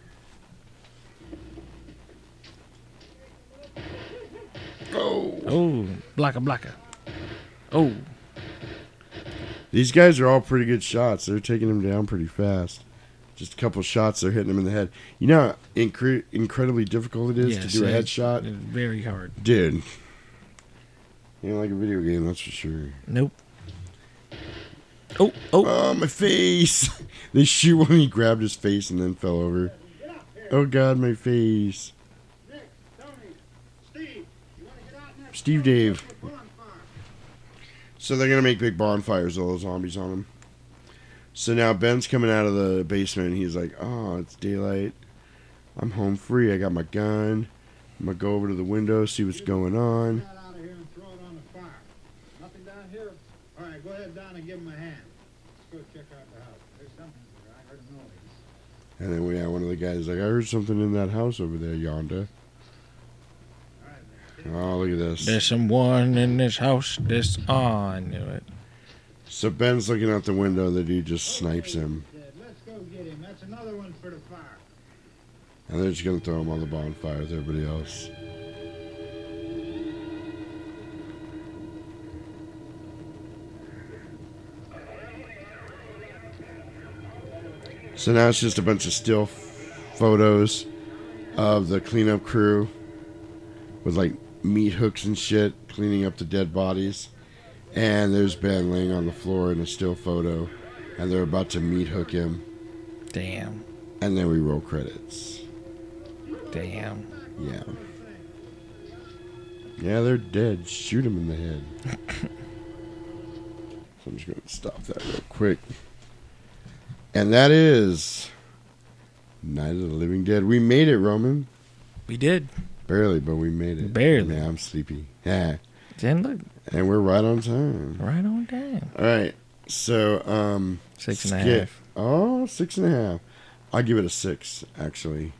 Oh. Oh, blacka blacka. Oh. These guys are all pretty good shots. They're taking him down pretty fast. Just a couple shots, they're hitting him in the head. You know how incre- incredibly difficult it is Yes, to do a headshot? very hard. Dude. You know, like a video game, that's for sure. Nope. Oh, oh. Oh, my face. they shoot when he grabbed his face and then fell over. Oh, God, my face. Steve Dave. So they're going to make big bonfires, all those zombies on them. So now Ben's coming out of the basement and he's like, oh, it's daylight. I'm home free. I got my gun. I'm going to go over to the window, see what's going on. out of here and throw it on the fire. Nothing down here? All right, go ahead down and give him a hand. Let's go check out the house. There's something there. I heard a noise. And then we had one of the guys like, I heard something in that house over there yonder. Oh, look at this. There's someone in this house. This I knew it. So Ben's looking out the window. The dude just snipes him, Let's go get him. That's another one for the fire. and they're just gonna throw him on the bonfire with everybody else. So now it's just a bunch of still photos of the cleanup crew with like meat hooks and shit cleaning up the dead bodies. And there's Ben laying on the floor in a still photo, and they're about to meat hook him. Damn. And then we roll credits. Damn. Yeah. Yeah, they're dead. Shoot him in the head. so I'm just going to stop that real quick. And that is Night of the Living Dead. We made it, Roman. We did. Barely, but we made it. Barely. Man, I'm sleepy. Yeah. Then look. And we're right on time. Right on time. All right. So, um, Six and a skip- half. Oh, six and a half. I'll give it a six, actually.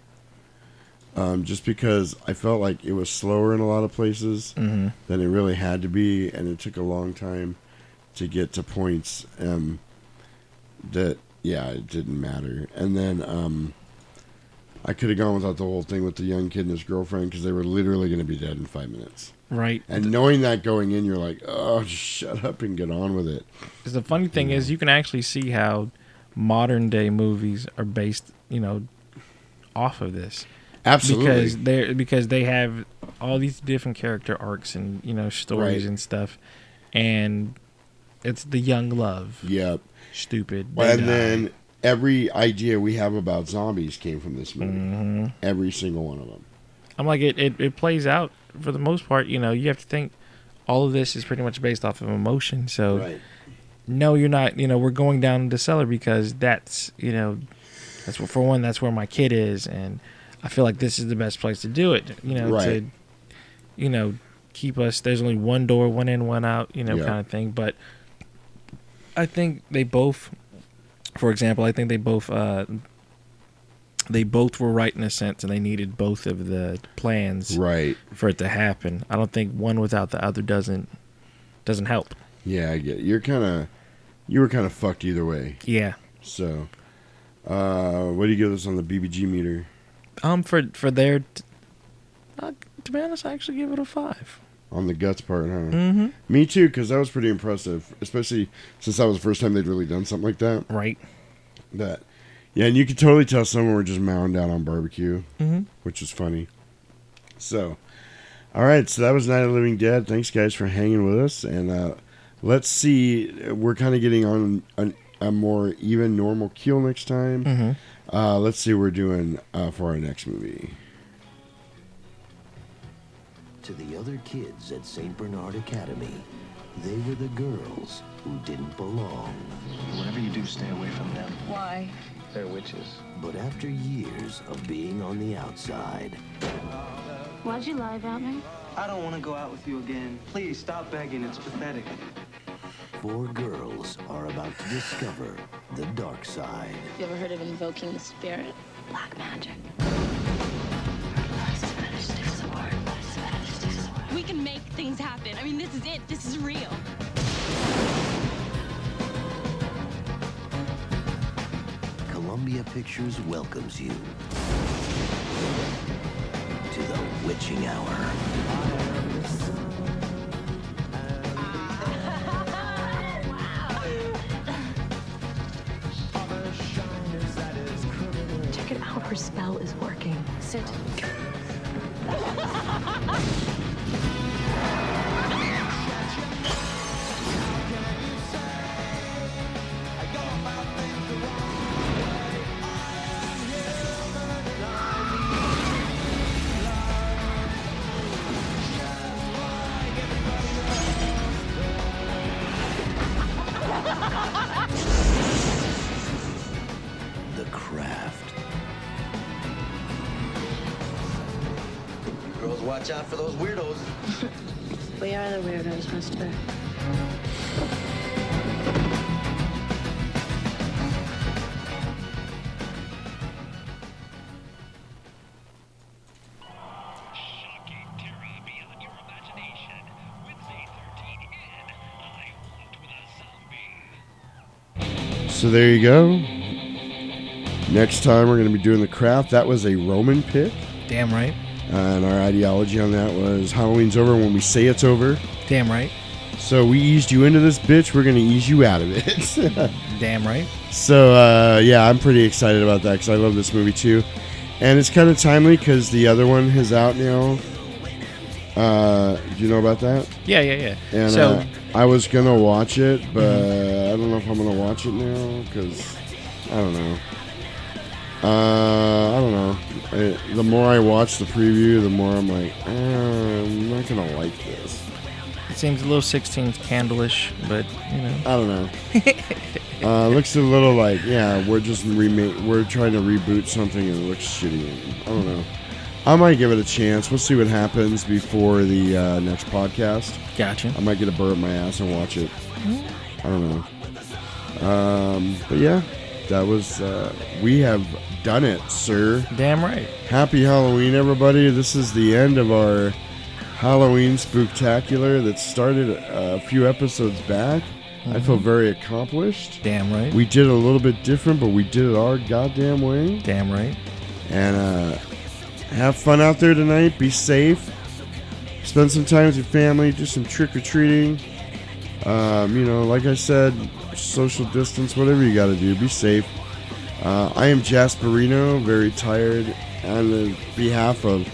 Um, just because I felt like it was slower in a lot of places Mhm. than it really had to be, and it took a long time to get to points um, that, yeah, it didn't matter. And then um, I could have gone without the whole thing with the young kid and his girlfriend because they were literally going to be dead in five minutes. Right. And knowing that going in, you're like, oh, shut up and get on with it. Because the funny thing is, you can actually see how modern day movies are based, you know, off of this. Absolutely. Because they because they have all these different character arcs and you know stories Right. and stuff, and it's the young love. Yep. Stupid. they And die. then every idea we have about zombies came from this movie. Mhm. Every single one of them. I'm like it, it. It plays out for the most part. You know, you have to think all of this is pretty much based off of emotion. So, Right. no, you're not. You know, we're going down the cellar because that's you know, that's what for one. That's where my kid is, and I feel like this is the best place to do it. You know, Right. to you know keep us. There's only one door, one in, one out. You know, Yeah. kind of thing. But I think they both, for example, I think they both. uh they both were right in a sense, and they needed both of the plans Right. for it to happen. I don't think one without the other doesn't doesn't help. Yeah, I get it. You're kind of, you were kind of fucked either way. Yeah. So, uh, what do you give this on the BBG meter? Um, for for their, t- uh, to be honest, I actually give it a five. On the guts part, huh? Mhm. Me too, because that was pretty impressive, especially since that was the first time they'd really done something like that. Right. That, yeah, and you could totally tell someone were just mowing down on barbecue, Mhm. which was funny. So, all right, so that was Night of the Living Dead. Thanks, guys, for hanging with us, and uh, let's see. We're kind of getting on a, a more even, normal keel next time. Mhm. Uh, let's see what we're doing uh, for our next movie. To the other kids at St. Benedict's Academy, they were the girls who didn't belong. Whatever you do, stay away from them. Why? They're witches. But after years of being on the outside, Why'd you lie about me? I don't want to go out with you again. Please stop begging. It's pathetic. Four girls are about to discover the dark side. You ever heard of invoking the spirit? Black magic. Can make things happen. I mean, this is it. This is real. Columbia Pictures welcomes you to the witching hour. Check it out. Her spell is working. Sit. watch out for those weirdos. We are the weirdos, mister. So there you go. Next time we're going to be doing the craft. That was a Roman pick. Damn right. And our ideology on that was Halloween's over when we say it's over. Damn right. So we eased you into this bitch. We're going to ease you out of it. Damn right. So uh, yeah, I'm pretty excited about that because I love this movie too, and it's kind of timely because the other one is out now. Uh, do you know about that? Yeah, yeah, yeah. And So- uh, I was gonna watch it, but I don't know if I'm gonna watch it now because I don't know. Uh, I don't know. I, the more I watch the preview, the more I'm like, eh, I'm not gonna like this. It seems a little 16 candleish, but you know. I don't know. uh, looks a little like yeah, we're just remake. We're trying to reboot something and it looks shitty. I don't know. I might give it a chance. We'll see what happens before the uh, next podcast. Gotcha. I might get a burr up my ass and watch it. I don't know. Um, but yeah, that was. Uh, we have done it, sir. Damn right. Happy Halloween, everybody! This is the end of our Halloween spooktacular that started a few episodes back. I feel Mhm. very accomplished. Damn right. We did it a little bit different, but we did it our goddamn way. Damn right. And uh, have fun out there tonight. Be safe. Spend some time with your family. Do some trick or treating. Um, you know, like I said, social distance, whatever you got to do. Be safe. Uh, I am Jasperino, very tired. On the behalf of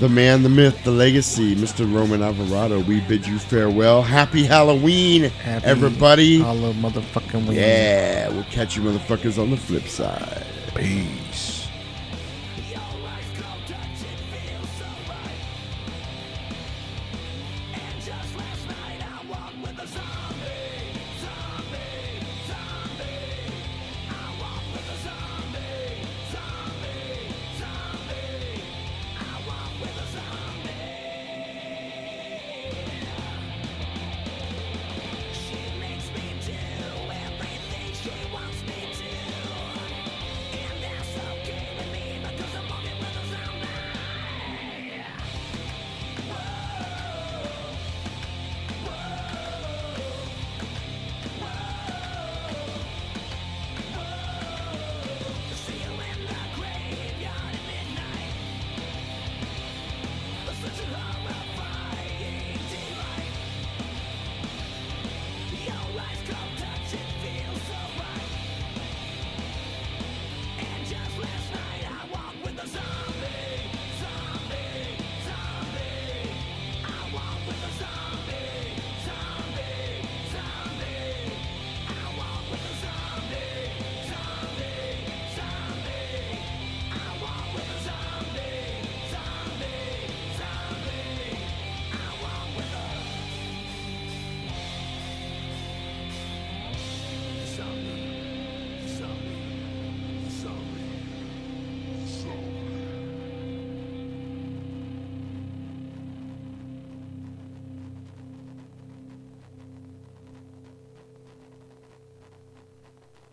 the man, the myth, the legacy, Mr. Roman Alvarado, we bid you farewell. Happy Halloween, Happy everybody. Hollow motherfucking. Yeah, we'll catch you motherfuckers on the flip side. Peace.